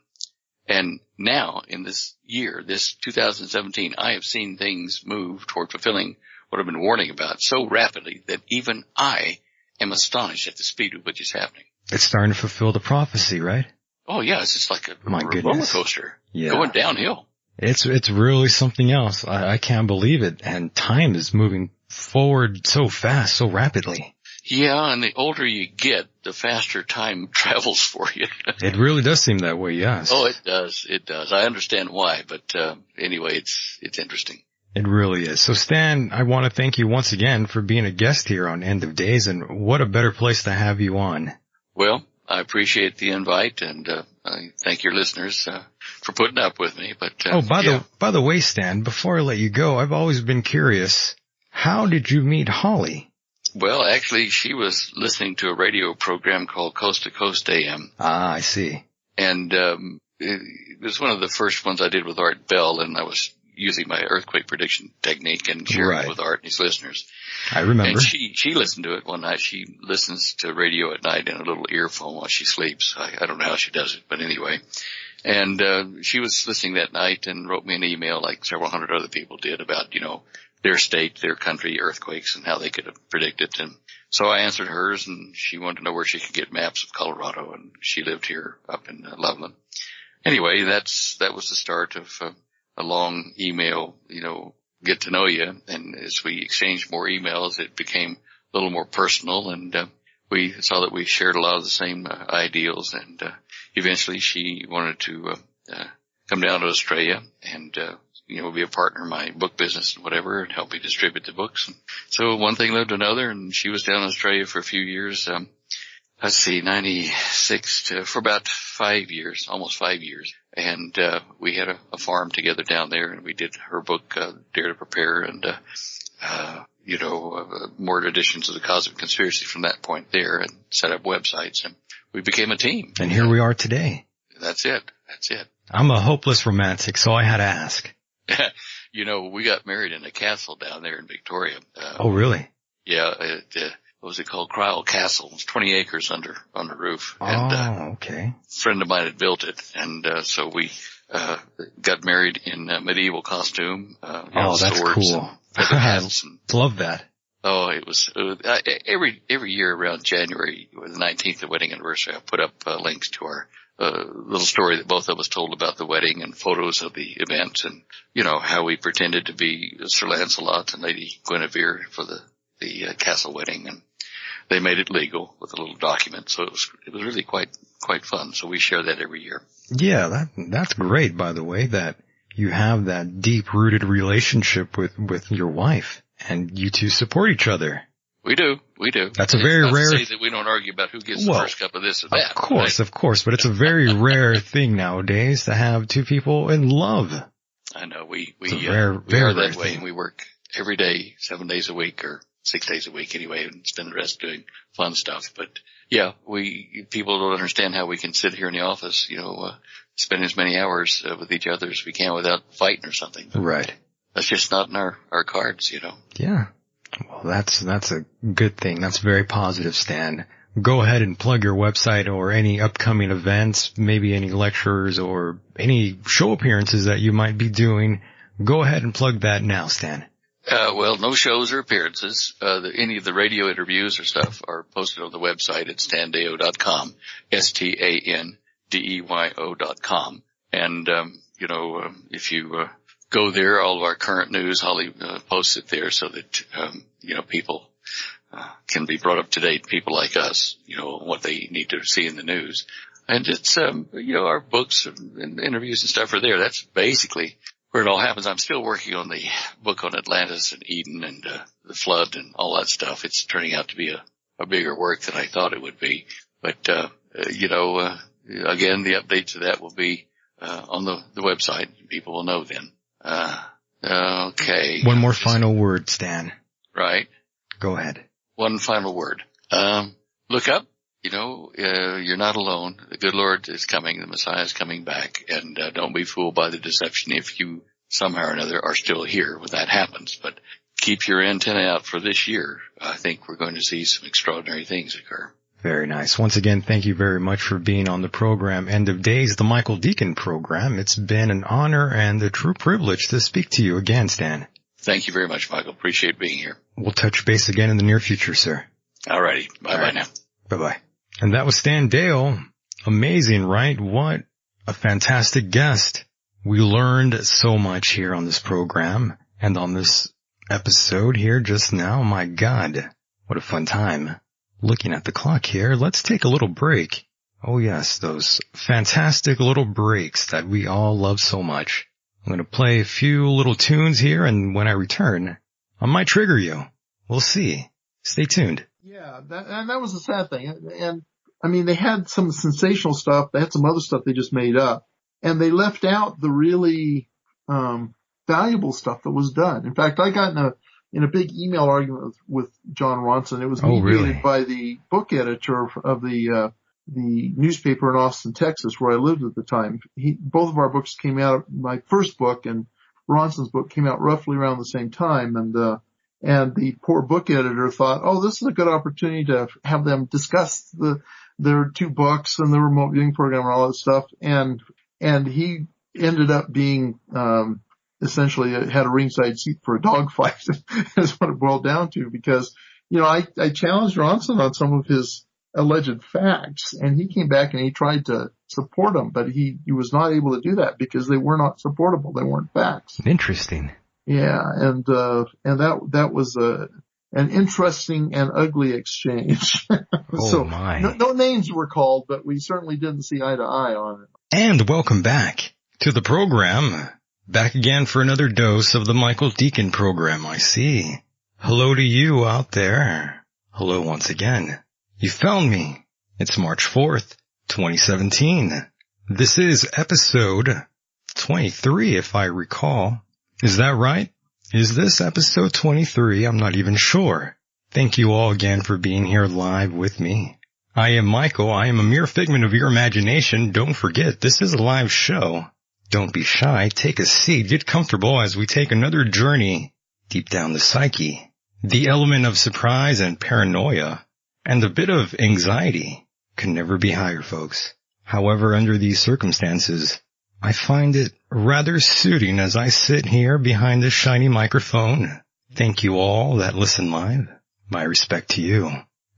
Speaker 13: And now in this year, this 2017, I have seen things move toward fulfilling what I've been warning about so rapidly that even I am astonished at the speed with which it's happening.
Speaker 2: It's starting to fulfill the prophecy, right?
Speaker 13: Oh yeah, it's just like a
Speaker 2: My
Speaker 13: roller
Speaker 2: goodness.
Speaker 13: coaster
Speaker 2: Yeah.
Speaker 13: going downhill.
Speaker 2: It's it's really something else. I, I can't believe it. And time is moving forward so fast, so rapidly.
Speaker 13: Yeah, and the older you get, the faster time travels for you.
Speaker 2: It really does seem that way. Yes.
Speaker 13: oh, it does. It does. I understand why, but uh, anyway, it's it's interesting.
Speaker 2: It really is. So Stan, I want to thank you once again for being a guest here on End of Days and what a better place to have you on.
Speaker 13: Well, I appreciate the invite, and uh, I thank your listeners uh, for putting up with me. But uh,
Speaker 2: Oh, by
Speaker 13: yeah.
Speaker 2: the, by the way, Stan, before I let you go, I've always been curious. How did you meet Holly?
Speaker 13: Well, actually, she was listening to a radio program called Coast to Coast AM,
Speaker 2: Ah, I see.
Speaker 13: and um, it, it was one of the first ones I did with Art Bell, and I was using my earthquake prediction technique and sharing
Speaker 2: Right.
Speaker 13: it with Art and his listeners.
Speaker 2: I remember.
Speaker 13: And she she listened to it one night. She listens to radio at night in a little earphone while she sleeps. I, I don't know how she does it, but anyway. And uh, she was listening that night and wrote me an email, like several hundred other people did, about you know their state, their country, earthquakes, and how they could predict it. And so I answered hers, and she wanted to know where she could get maps of Colorado, and she lived here up in uh, Loveland. Anyway, that's that was the start of uh, a long email, you know, get to know you. And as we exchanged more emails, it became a little more personal, and uh, we saw that we shared a lot of the same uh, ideals. And uh, eventually, she wanted to uh, uh, come down to Australia and. Uh, you know, be a partner in my book business and whatever and help me distribute the books. And so one thing led to another and she was down in Australia for a few years. Um, let's see, 96 to, for about five years, almost five years. And, uh, we had a, a farm together down there and we did her book, uh, Dare to Prepare and, uh, uh, you know, uh, more additions to the Cosmic Conspiracy from that point there and set up websites and we became a team.
Speaker 2: And here we are today.
Speaker 13: That's it. That's it.
Speaker 2: I'm a hopeless romantic, so I had to ask.
Speaker 13: you know, we got married in a castle down there in Victoria. Uh,
Speaker 2: oh, really?
Speaker 13: Yeah. It, uh, what was it called? Kryal Castle. It's 20 acres under, on the roof.
Speaker 2: And, oh, okay.
Speaker 13: A friend of mine had built it. And, uh, so we, uh, got married in uh, medieval costume. Uh,
Speaker 2: oh,
Speaker 13: know,
Speaker 2: that's cool. I love that.
Speaker 13: Oh, it was uh, every every year around January, the 19th, the wedding anniversary. I put up uh, links to our uh, little story that both of us told about the wedding and photos of the event, and you know how we pretended to be Sir Lancelot and Lady Guinevere for the the uh, castle wedding, and they made it legal with a little document. So it was it was really quite quite fun. So we share that every year.
Speaker 2: Yeah, that that's great. By the way, that you have that deep rooted relationship with with your wife and you two support each other.
Speaker 13: We do. We do.
Speaker 2: That's a very rare.
Speaker 13: To say that we don't argue about who gets well, the first cup of this or that.
Speaker 2: Of course, right? of course, but it's a very rare thing nowadays to have two people in love.
Speaker 13: I know. We we, uh,
Speaker 2: rare,
Speaker 13: we
Speaker 2: very
Speaker 13: are that
Speaker 2: thing.
Speaker 13: way, and we work every day, seven days a week, or six days a week anyway, and spend the rest doing fun stuff. But yeah, we people don't understand how we can sit here in the office, you know, uh, spend as many hours uh, with each other as we can without fighting or something.
Speaker 2: But right.
Speaker 13: That's just not in our our cards, you know.
Speaker 2: Yeah. Well, that's, that's a good thing. That's very positive, Stan. Go ahead and plug your website or any upcoming events, maybe any lectures or any show appearances that you might be doing. Go ahead and plug that now, Stan.
Speaker 13: Uh, well, no shows or appearances. Uh, the, any of the radio interviews or stuff are posted on the website at standeyo.com, S-T-A-N-D-E-Y-O dot com. And, um, you know, uh, if you, uh, go there. All of our current news, Holly uh, posts it there so that, um, you know, people uh, can be brought up to date. People like us, you know, what they need to see in the news. And it's, um, you know, our books and interviews and stuff are there. That's basically where it all happens. I'm still working on the book on Atlantis and Eden and uh, the flood and all that stuff. It's turning out to be a, a bigger work than I thought it would be. But, uh, uh you know, uh, again, the updates of that will be, uh, on the, the website. People will know then. Uh, okay.
Speaker 2: One more final word, Stan.
Speaker 13: Right.
Speaker 2: Go ahead.
Speaker 13: One final word. Um, look up. You know, uh, you're not alone. The good Lord is coming. The Messiah is coming back. And uh, don't be fooled by the deception if you somehow or another are still here when that happens. But keep your antenna out for this year. I think we're going to see some extraordinary things occur.
Speaker 2: Very nice. Once again, thank you very much for being on the program End of Days, the Michael Deacon program. It's been an honor and a true privilege to speak to you again, Stan.
Speaker 13: Thank you very much, Michael. Appreciate being here.
Speaker 2: We'll touch base again in the near future, sir.
Speaker 13: Alrighty. Bye bye now.
Speaker 2: Bye bye. And that was Stan Deyo. Amazing, right? What a fantastic guest. We learned so much here on this program and on this episode here just now. My God, what a fun time looking at the clock here, let's take a little break. Oh yes, those fantastic little breaks that we all love so much. I'm going to play a few little tunes here and when I return, I might trigger you. We'll see. Stay tuned.
Speaker 14: Yeah, that, and that was the sad thing. And I mean, they had some sensational stuff. They had some other stuff they just made up and they left out the really, um, valuable stuff that was done. In fact, I got in a, in a big email argument with, with Jon Ronson. It was
Speaker 2: oh, mediated really?
Speaker 14: by the book editor of the, uh, the newspaper in Austin, Texas, where I lived at the time. He, both of our books came out, my first book and Ronson's book came out roughly around the same time. And, uh, and the poor book editor thought, oh, this is a good opportunity to have them discuss the, their two books and the remote viewing program and all that stuff. And, and he ended up being, um, essentially had a ringside seat for a dogfight is what it boiled down to because, you know, I, I challenged Ronson on some of his alleged facts and he came back and he tried to support them, but he, he was not able to do that because they were not supportable. They weren't facts.
Speaker 2: Interesting.
Speaker 14: Yeah. And, uh, and that, that was a, an interesting and ugly exchange.
Speaker 2: oh
Speaker 14: so
Speaker 2: my.
Speaker 14: No, no names were called, but we certainly didn't see eye to eye on it.
Speaker 2: And welcome back to the program. Back again for another dose of the Michael Deacon program, I see. Hello to you out there. Hello once again. You found me. It's March 4th, 2017. This is episode 23 if I recall. Is that right? Is this episode 23? I'm not even sure. Thank you all again for being here live with me. I am Michael. I am a mere figment of your imagination. Don't forget, this is a live show. Don't be shy. Take a seat. Get comfortable as we take another journey deep down the psyche. The element of surprise and paranoia and a bit of anxiety can never be higher, folks. However, under these circumstances, I find it rather suiting as I sit here behind this shiny microphone. Thank you all that listen live. My respect to you.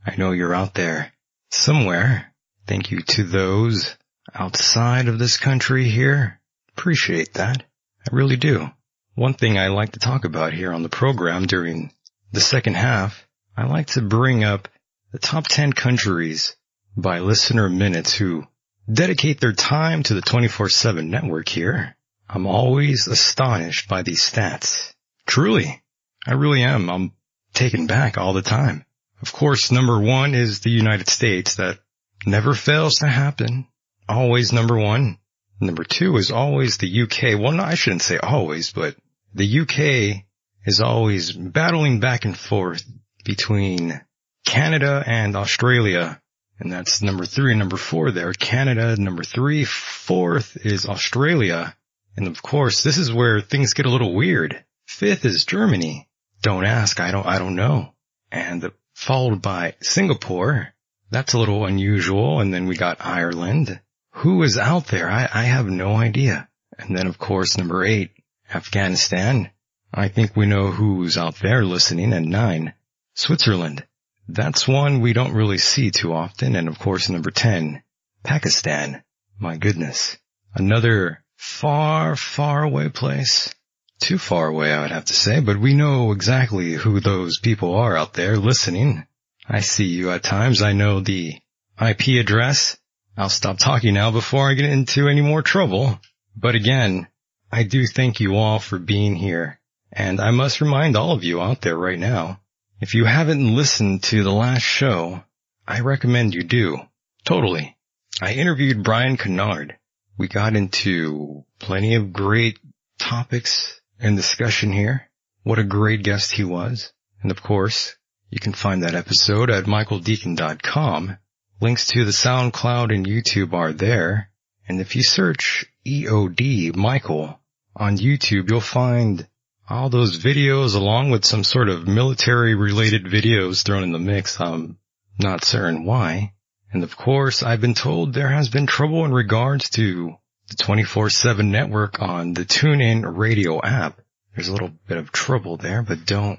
Speaker 2: I know you're out there somewhere. Thank you to those outside of this country here. Appreciate that. I really do. One thing I like to talk about here on the program during the second half, I like to bring up the top 10 countries by listener minutes who dedicate their time to the 24-7 network here. I'm always astonished by these stats. Truly. I really am. I'm taken back all the time. Of course, number one is the United States. That never fails to happen. Always number one. Number two is always the UK. Well, no, I shouldn't say always, but the UK is always battling back and forth between Canada and Australia. And that's number three and number four there. Canada, number three. Fourth is Australia. And of course, this is where things get a little weird. Fifth is Germany. Don't ask. I don't, I don't know. And followed by Singapore. That's a little unusual. And then we got Ireland. Who is out there? I, I have no idea. And then of course, number eight, Afghanistan. I think we know who's out there listening. And nine, Switzerland. That's one we don't really see too often. And of course, number 10, Pakistan. My goodness. Another far, far away place. Too far away, I would have to say, but we know exactly who those people are out there listening. I see you at times. I know the IP address. I'll stop talking now before I get into any more trouble. But again, I do thank you all for being here. And I must remind all of you out there right now, if you haven't listened to the last show, I recommend you do. Totally. I interviewed Brian Kennard. We got into plenty of great topics and discussion here. What a great guest he was. And of course, you can find that episode at michaeldeacon.com. Links to the SoundCloud and YouTube are there. And if you search EOD Michael on YouTube, you'll find all those videos along with some sort of military related videos thrown in the mix. I'm not certain why. And of course, I've been told there has been trouble in regards to the 24-7 network on the TuneIn radio app. There's a little bit of trouble there, but don't,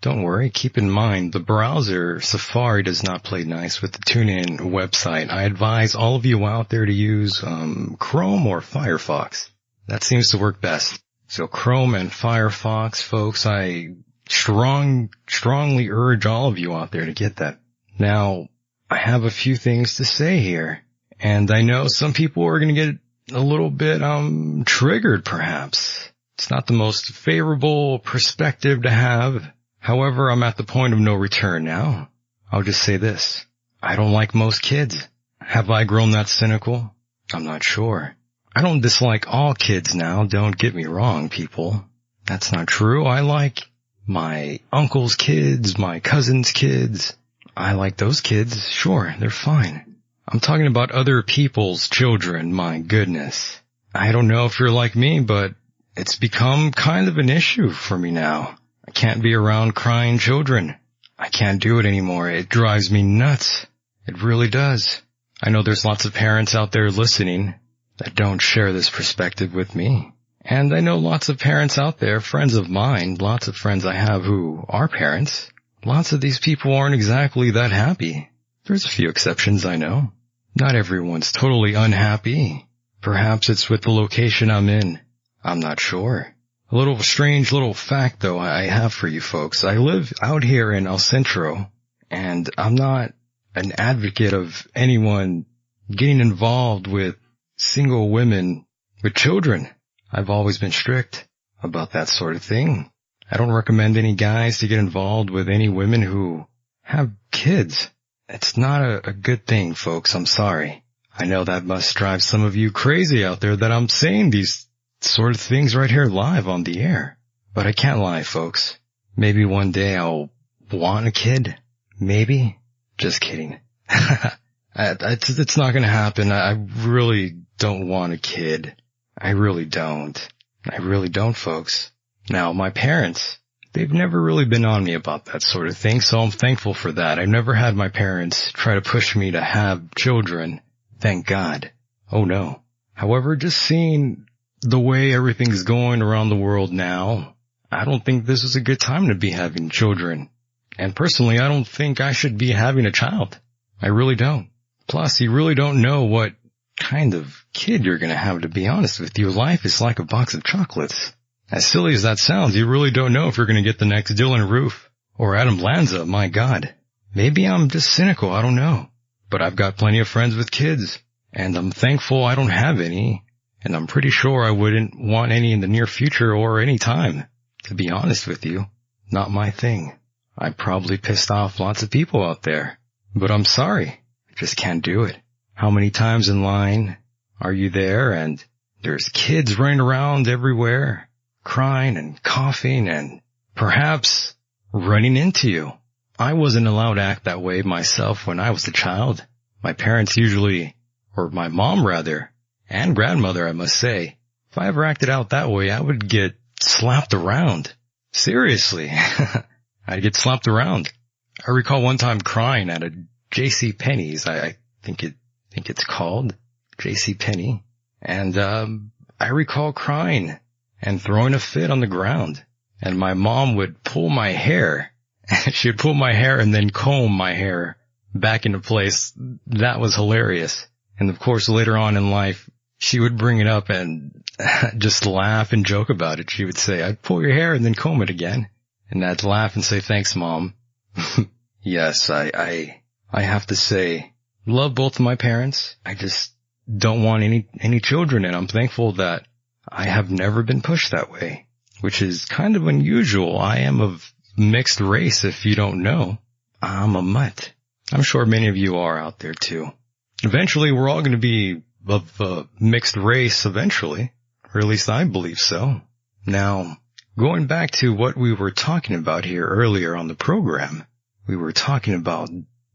Speaker 2: don't worry. Keep in mind the browser Safari does not play nice with the TuneIn website. I advise all of you out there to use, um, Chrome or Firefox. That seems to work best. So Chrome and Firefox folks, I strong, strongly urge all of you out there to get that. Now, I have a few things to say here, and I know some people are going to get a little bit, um, triggered perhaps. It's not the most favorable perspective to have. However, I'm at the point of no return now. I'll just say this. I don't like most kids. Have I grown that cynical? I'm not sure. I don't dislike all kids now, don't get me wrong, people. That's not true. I like my uncle's kids, my cousin's kids. I like those kids. Sure, they're fine. I'm talking about other people's children, my goodness. I don't know if you're like me, but it's become kind of an issue for me now. I can't be around crying children. I can't do it anymore. It drives me nuts. It really does. I know there's lots of parents out there listening that don't share this perspective with me. And I know lots of parents out there, friends of mine, lots of friends I have who are parents. Lots of these people aren't exactly that happy. There's a few exceptions, I know. Not everyone's totally unhappy. Perhaps it's with the location I'm in. I'm not sure. A little strange little fact though I have for you folks. I live out here in El Centro and I'm not an advocate of anyone getting involved with single women with children. I've always been strict about that sort of thing. I don't recommend any guys to get involved with any women who have kids. It's not a, a, good thing, folks. I'm sorry. I know that must drive some of you crazy out there that I'm saying these sort of things right here live on the air. But I can't lie, folks. Maybe one day I'll want a kid. Maybe. Just kidding. it's, it's not to happen. I really don't want a kid. I really don't. I really don't, folks. Now, my parents, they've never really been on me about that sort of thing, so I'm thankful for that. I've never had my parents try to push me to have children. Thank God. Oh no. However, just seeing the way everything's going around the world now, I don't think this is a good time to be having children. And personally, I don't think I should be having a child. I really don't. Plus, you really don't know what kind of kid you're gonna have to be honest with you. Life is like a box of chocolates. As silly as that sounds, you really don't know if you're gonna get the next Dylann Roof or Adam Lanza, my god. Maybe I'm just cynical, I don't know. But I've got plenty of friends with kids, and I'm thankful I don't have any, and I'm pretty sure I wouldn't want any in the near future or any time. To be honest with you, not my thing. I probably pissed off lots of people out there, but I'm sorry. I just can't do it. How many times in line are you there and there's kids running around everywhere, crying and coughing and perhaps running into you. I wasn't allowed to act that way myself when I was a child. My parents usually, or my mom rather, and grandmother I must say, if I ever acted out that way, I would get slapped around. Seriously. I'd get slapped around. I recall one time crying at a J.C. Penney's. I, I think it think it's called, J.C. Penney. And, um, I recall crying and throwing a fit on the ground. And my mom would pull my hair. she would pull my hair and then comb my hair back into place. That was hilarious. And of course, later on in life, she would bring it up and just laugh and joke about it. She would say, I'd pull your hair and then comb it again. And I'd laugh and say, thanks mom. yes, I, I, I have to say love both of my parents. I just don't want any, any children and I'm thankful that I have never been pushed that way, which is kind of unusual. I am of mixed race if you don't know. I'm a mutt. I'm sure many of you are out there too. Eventually we're all going to be of a mixed race eventually, or at least I believe so. Now, going back to what we were talking about here earlier on the program, we were talking about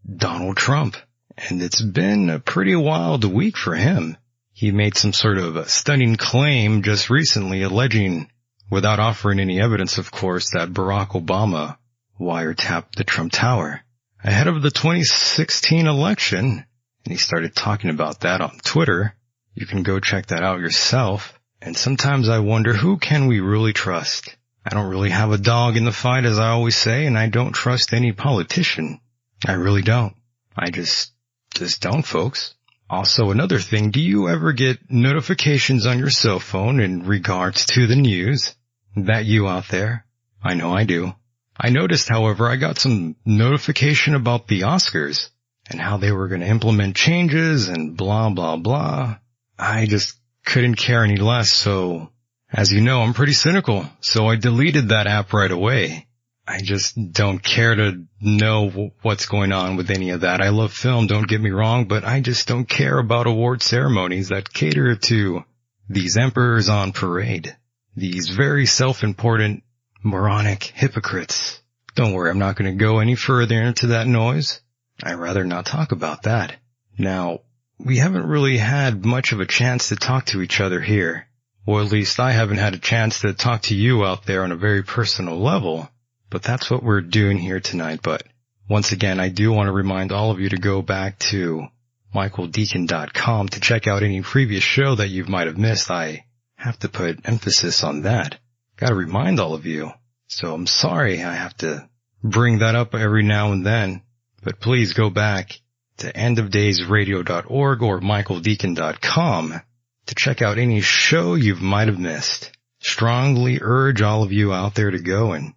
Speaker 2: Donald Trump and it's been a pretty wild week for him. He made some sort of stunning claim just recently alleging, without offering any evidence of course, that Barack Obama wiretapped the Trump Tower ahead of the 2016 election. And he started talking about that on Twitter. You can go check that out yourself. And sometimes I wonder who can we really trust? I don't really have a dog in the fight as I always say, and I don't trust any politician. I really don't. I just just don't, folks. Also, another thing, do you ever get notifications on your cell phone in regards to the news? That you out there? I know I do. I noticed, however, I got some notification about the Oscars and how they were going to implement changes and blah, blah, blah. I just couldn't care any less. So as you know, I'm pretty cynical. So I deleted that app right away. I just don't care to know what's going on with any of that. I love film, don't get me wrong, but I just don't care about award ceremonies that cater to these emperors on parade. These very self-important, moronic hypocrites. Don't worry, I'm not going to go any further into that noise. I'd rather not talk about that. Now, we haven't really had much of a chance to talk to each other here. Or at least I haven't had a chance to talk to you out there on a very personal level. But that's what we're doing here tonight. But once again, I do want to remind all of you to go back to michaeldeacon.com to check out any previous show that you might have missed. I have to put emphasis on that. Gotta remind all of you. So I'm sorry I have to bring that up every now and then, but please go back to endofdaysradio.org or michaeldeacon.com to check out any show you might have missed. Strongly urge all of you out there to go and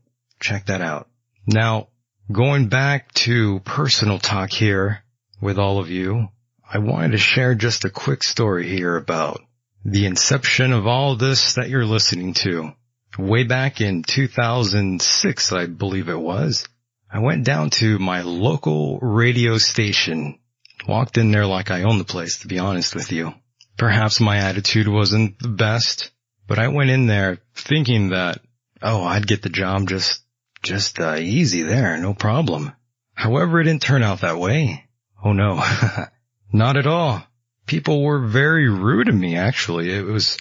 Speaker 2: check that out. Now, going back to personal talk here with all of you, I wanted to share just a quick story here about the inception of all this that you're listening to. Way back in 2006, I believe it was, I went down to my local radio station, walked in there like I owned the place, to be honest with you. Perhaps my attitude wasn't the best, but I went in there thinking that, oh, I'd get the job just just uh, easy there, no problem. However, it didn't turn out that way. Oh no, not at all. People were very rude to me actually. It was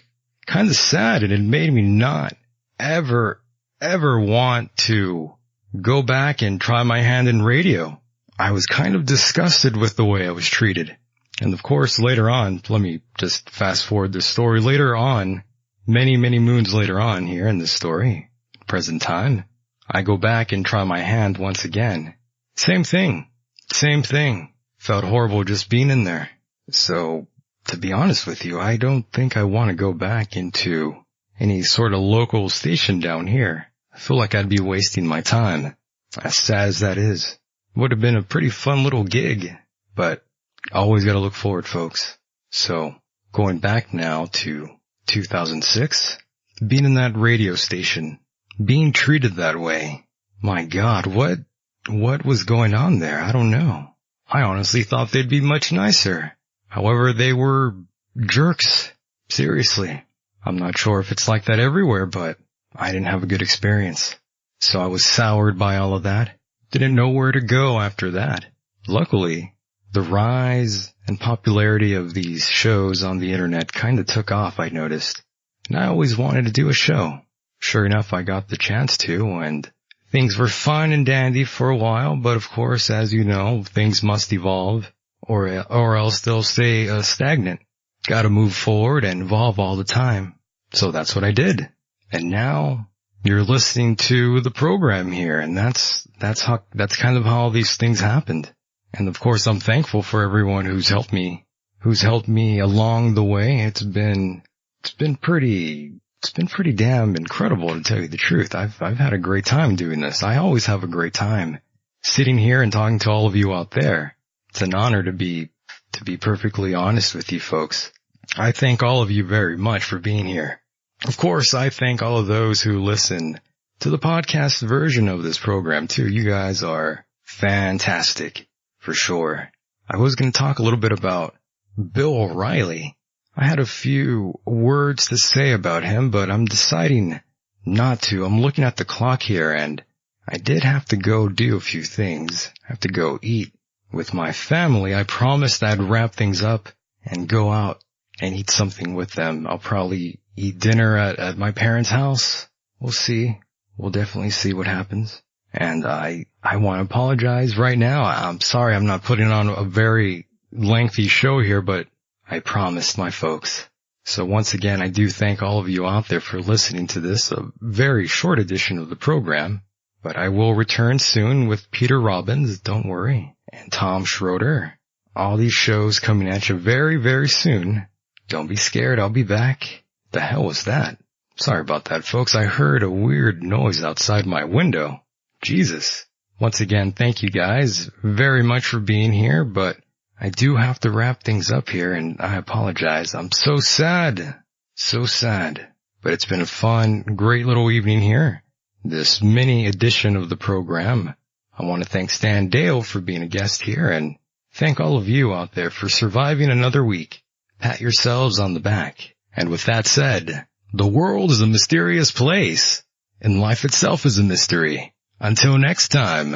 Speaker 2: kind of sad and it made me not ever, ever want to go back and try my hand in radio. I was kind of disgusted with the way I was treated. And of course, later on, let me just fast forward this story. Later on, many, many moons later on here in this story, present time, I go back and try my hand once again. Same thing. Same thing. Felt horrible just being in there. So, to be honest with you, I don't think I want to go back into any sort of local station down here. I feel like I'd be wasting my time. As sad as that is. Would have been a pretty fun little gig, but always gotta look forward, folks. So, going back now to 2006, being in that radio station, being treated that way. My God, what, what was going on there? I don't know. I honestly thought they'd be much nicer. However, they were jerks. Seriously. I'm not sure if it's like that everywhere, but I didn't have a good experience. So I was soured by all of that. Didn't know where to go after that. Luckily, the rise and popularity of these shows on the internet kind of took off, I noticed. And I always wanted to do a show. Sure enough, I got the chance to, and things were fine and dandy for a while, but of course, as you know, things must evolve, or, or else they'll stay uh, stagnant. Gotta move forward and evolve all the time. So that's what I did. And now you're listening to the program here and that's, that's how, that's kind of how these things happened. And of course I'm thankful for everyone who's helped me, who's helped me along the way. It's been, it's been pretty, it's been pretty damn incredible to tell you the truth. I've, I've had a great time doing this. I always have a great time sitting here and talking to all of you out there. It's an honor to be, to be perfectly honest with you folks. I thank all of you very much for being here. Of course, I thank all of those who listen to the podcast version of this program too. You guys are fantastic for sure. I was going to talk a little bit about Bill O'Reilly. I had a few words to say about him, but I'm deciding not to. I'm looking at the clock here and I did have to go do a few things. I have to go eat with my family. I promised I'd wrap things up and go out and eat something with them. I'll probably eat dinner at, at my parents' house. We'll see. We'll definitely see what happens. And I, I want to apologize right now. I'm sorry I'm not putting on a very lengthy show here, but I promised my folks. So once again, I do thank all of you out there for listening to this, a very short edition of the program, but I will return soon with Peter Robbins, don't worry, and Tom Schroeder. All these shows coming at you very, very soon. Don't be scared. I'll be back. The hell was that? Sorry about that, folks. I heard a weird noise outside my window. Jesus. Once again, thank you guys very much for being here, but I do have to wrap things up here and I apologize. I'm so sad. So sad. But it's been a fun, great little evening here. This mini edition of the program. I want to thank Stan Deyo for being a guest here and thank all of you out there for surviving another week. Pat yourselves on the back. And with that said, the world is a mysterious place and life itself is a mystery. Until next time,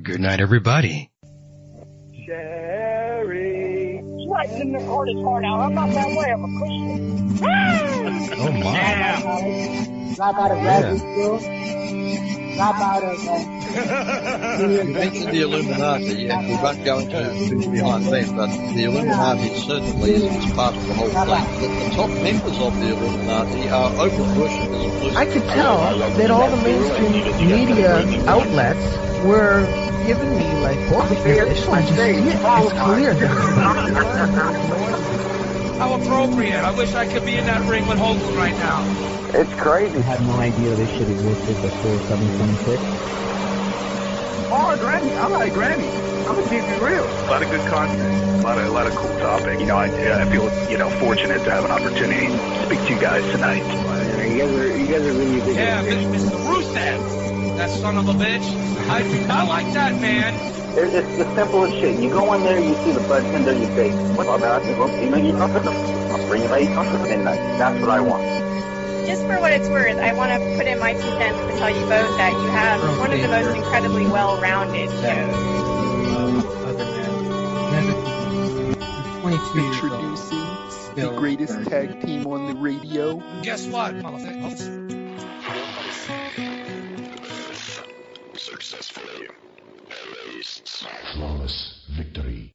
Speaker 2: good night everybody.
Speaker 6: Sherry. Writing the hardest part out. I'm not that way. I'm a Christian.
Speaker 2: Oh my.
Speaker 6: Yeah.
Speaker 15: Drop out of graduate school. Drop out of, uh,
Speaker 16: You mentioned the Illuminati, and we won't go into who's behind them, but the Illuminati certainly is, is part of the whole thing. The, the top members of the Illuminati are open worshippers of
Speaker 17: I could tell that all the mainstream media outlets were giving me like book information. I just see it. It's clear.
Speaker 18: How appropriate. I wish I could be in that ring with Hogan right now.
Speaker 19: It's crazy.
Speaker 20: I had no idea this shit existed before 726.
Speaker 6: Oh, Granny. I like Granny. I'm gonna keep it real.
Speaker 21: A lot of good content, a lot of a lot of cool topic. You know, I, I feel you know fortunate to have an opportunity to speak to you guys tonight.
Speaker 19: You guys are you guys are really big.
Speaker 18: Yeah, Mr. Rusev. That son of a bitch. I, I like that man.
Speaker 19: It's, it's the simplest shit. You go in there, you see the bartender, you say, "What about it? Well, you know, you talk to them. I'll bring you my coffee midnight." That's what I want.
Speaker 22: Just for what it's worth, I want to put in my two cents to tell you both that you have one of the most incredibly well-rounded shows.
Speaker 20: Other
Speaker 23: the greatest tag team on the radio.
Speaker 18: Guess what, motherfucker?
Speaker 5: Successfully erased.
Speaker 24: Flawless victory.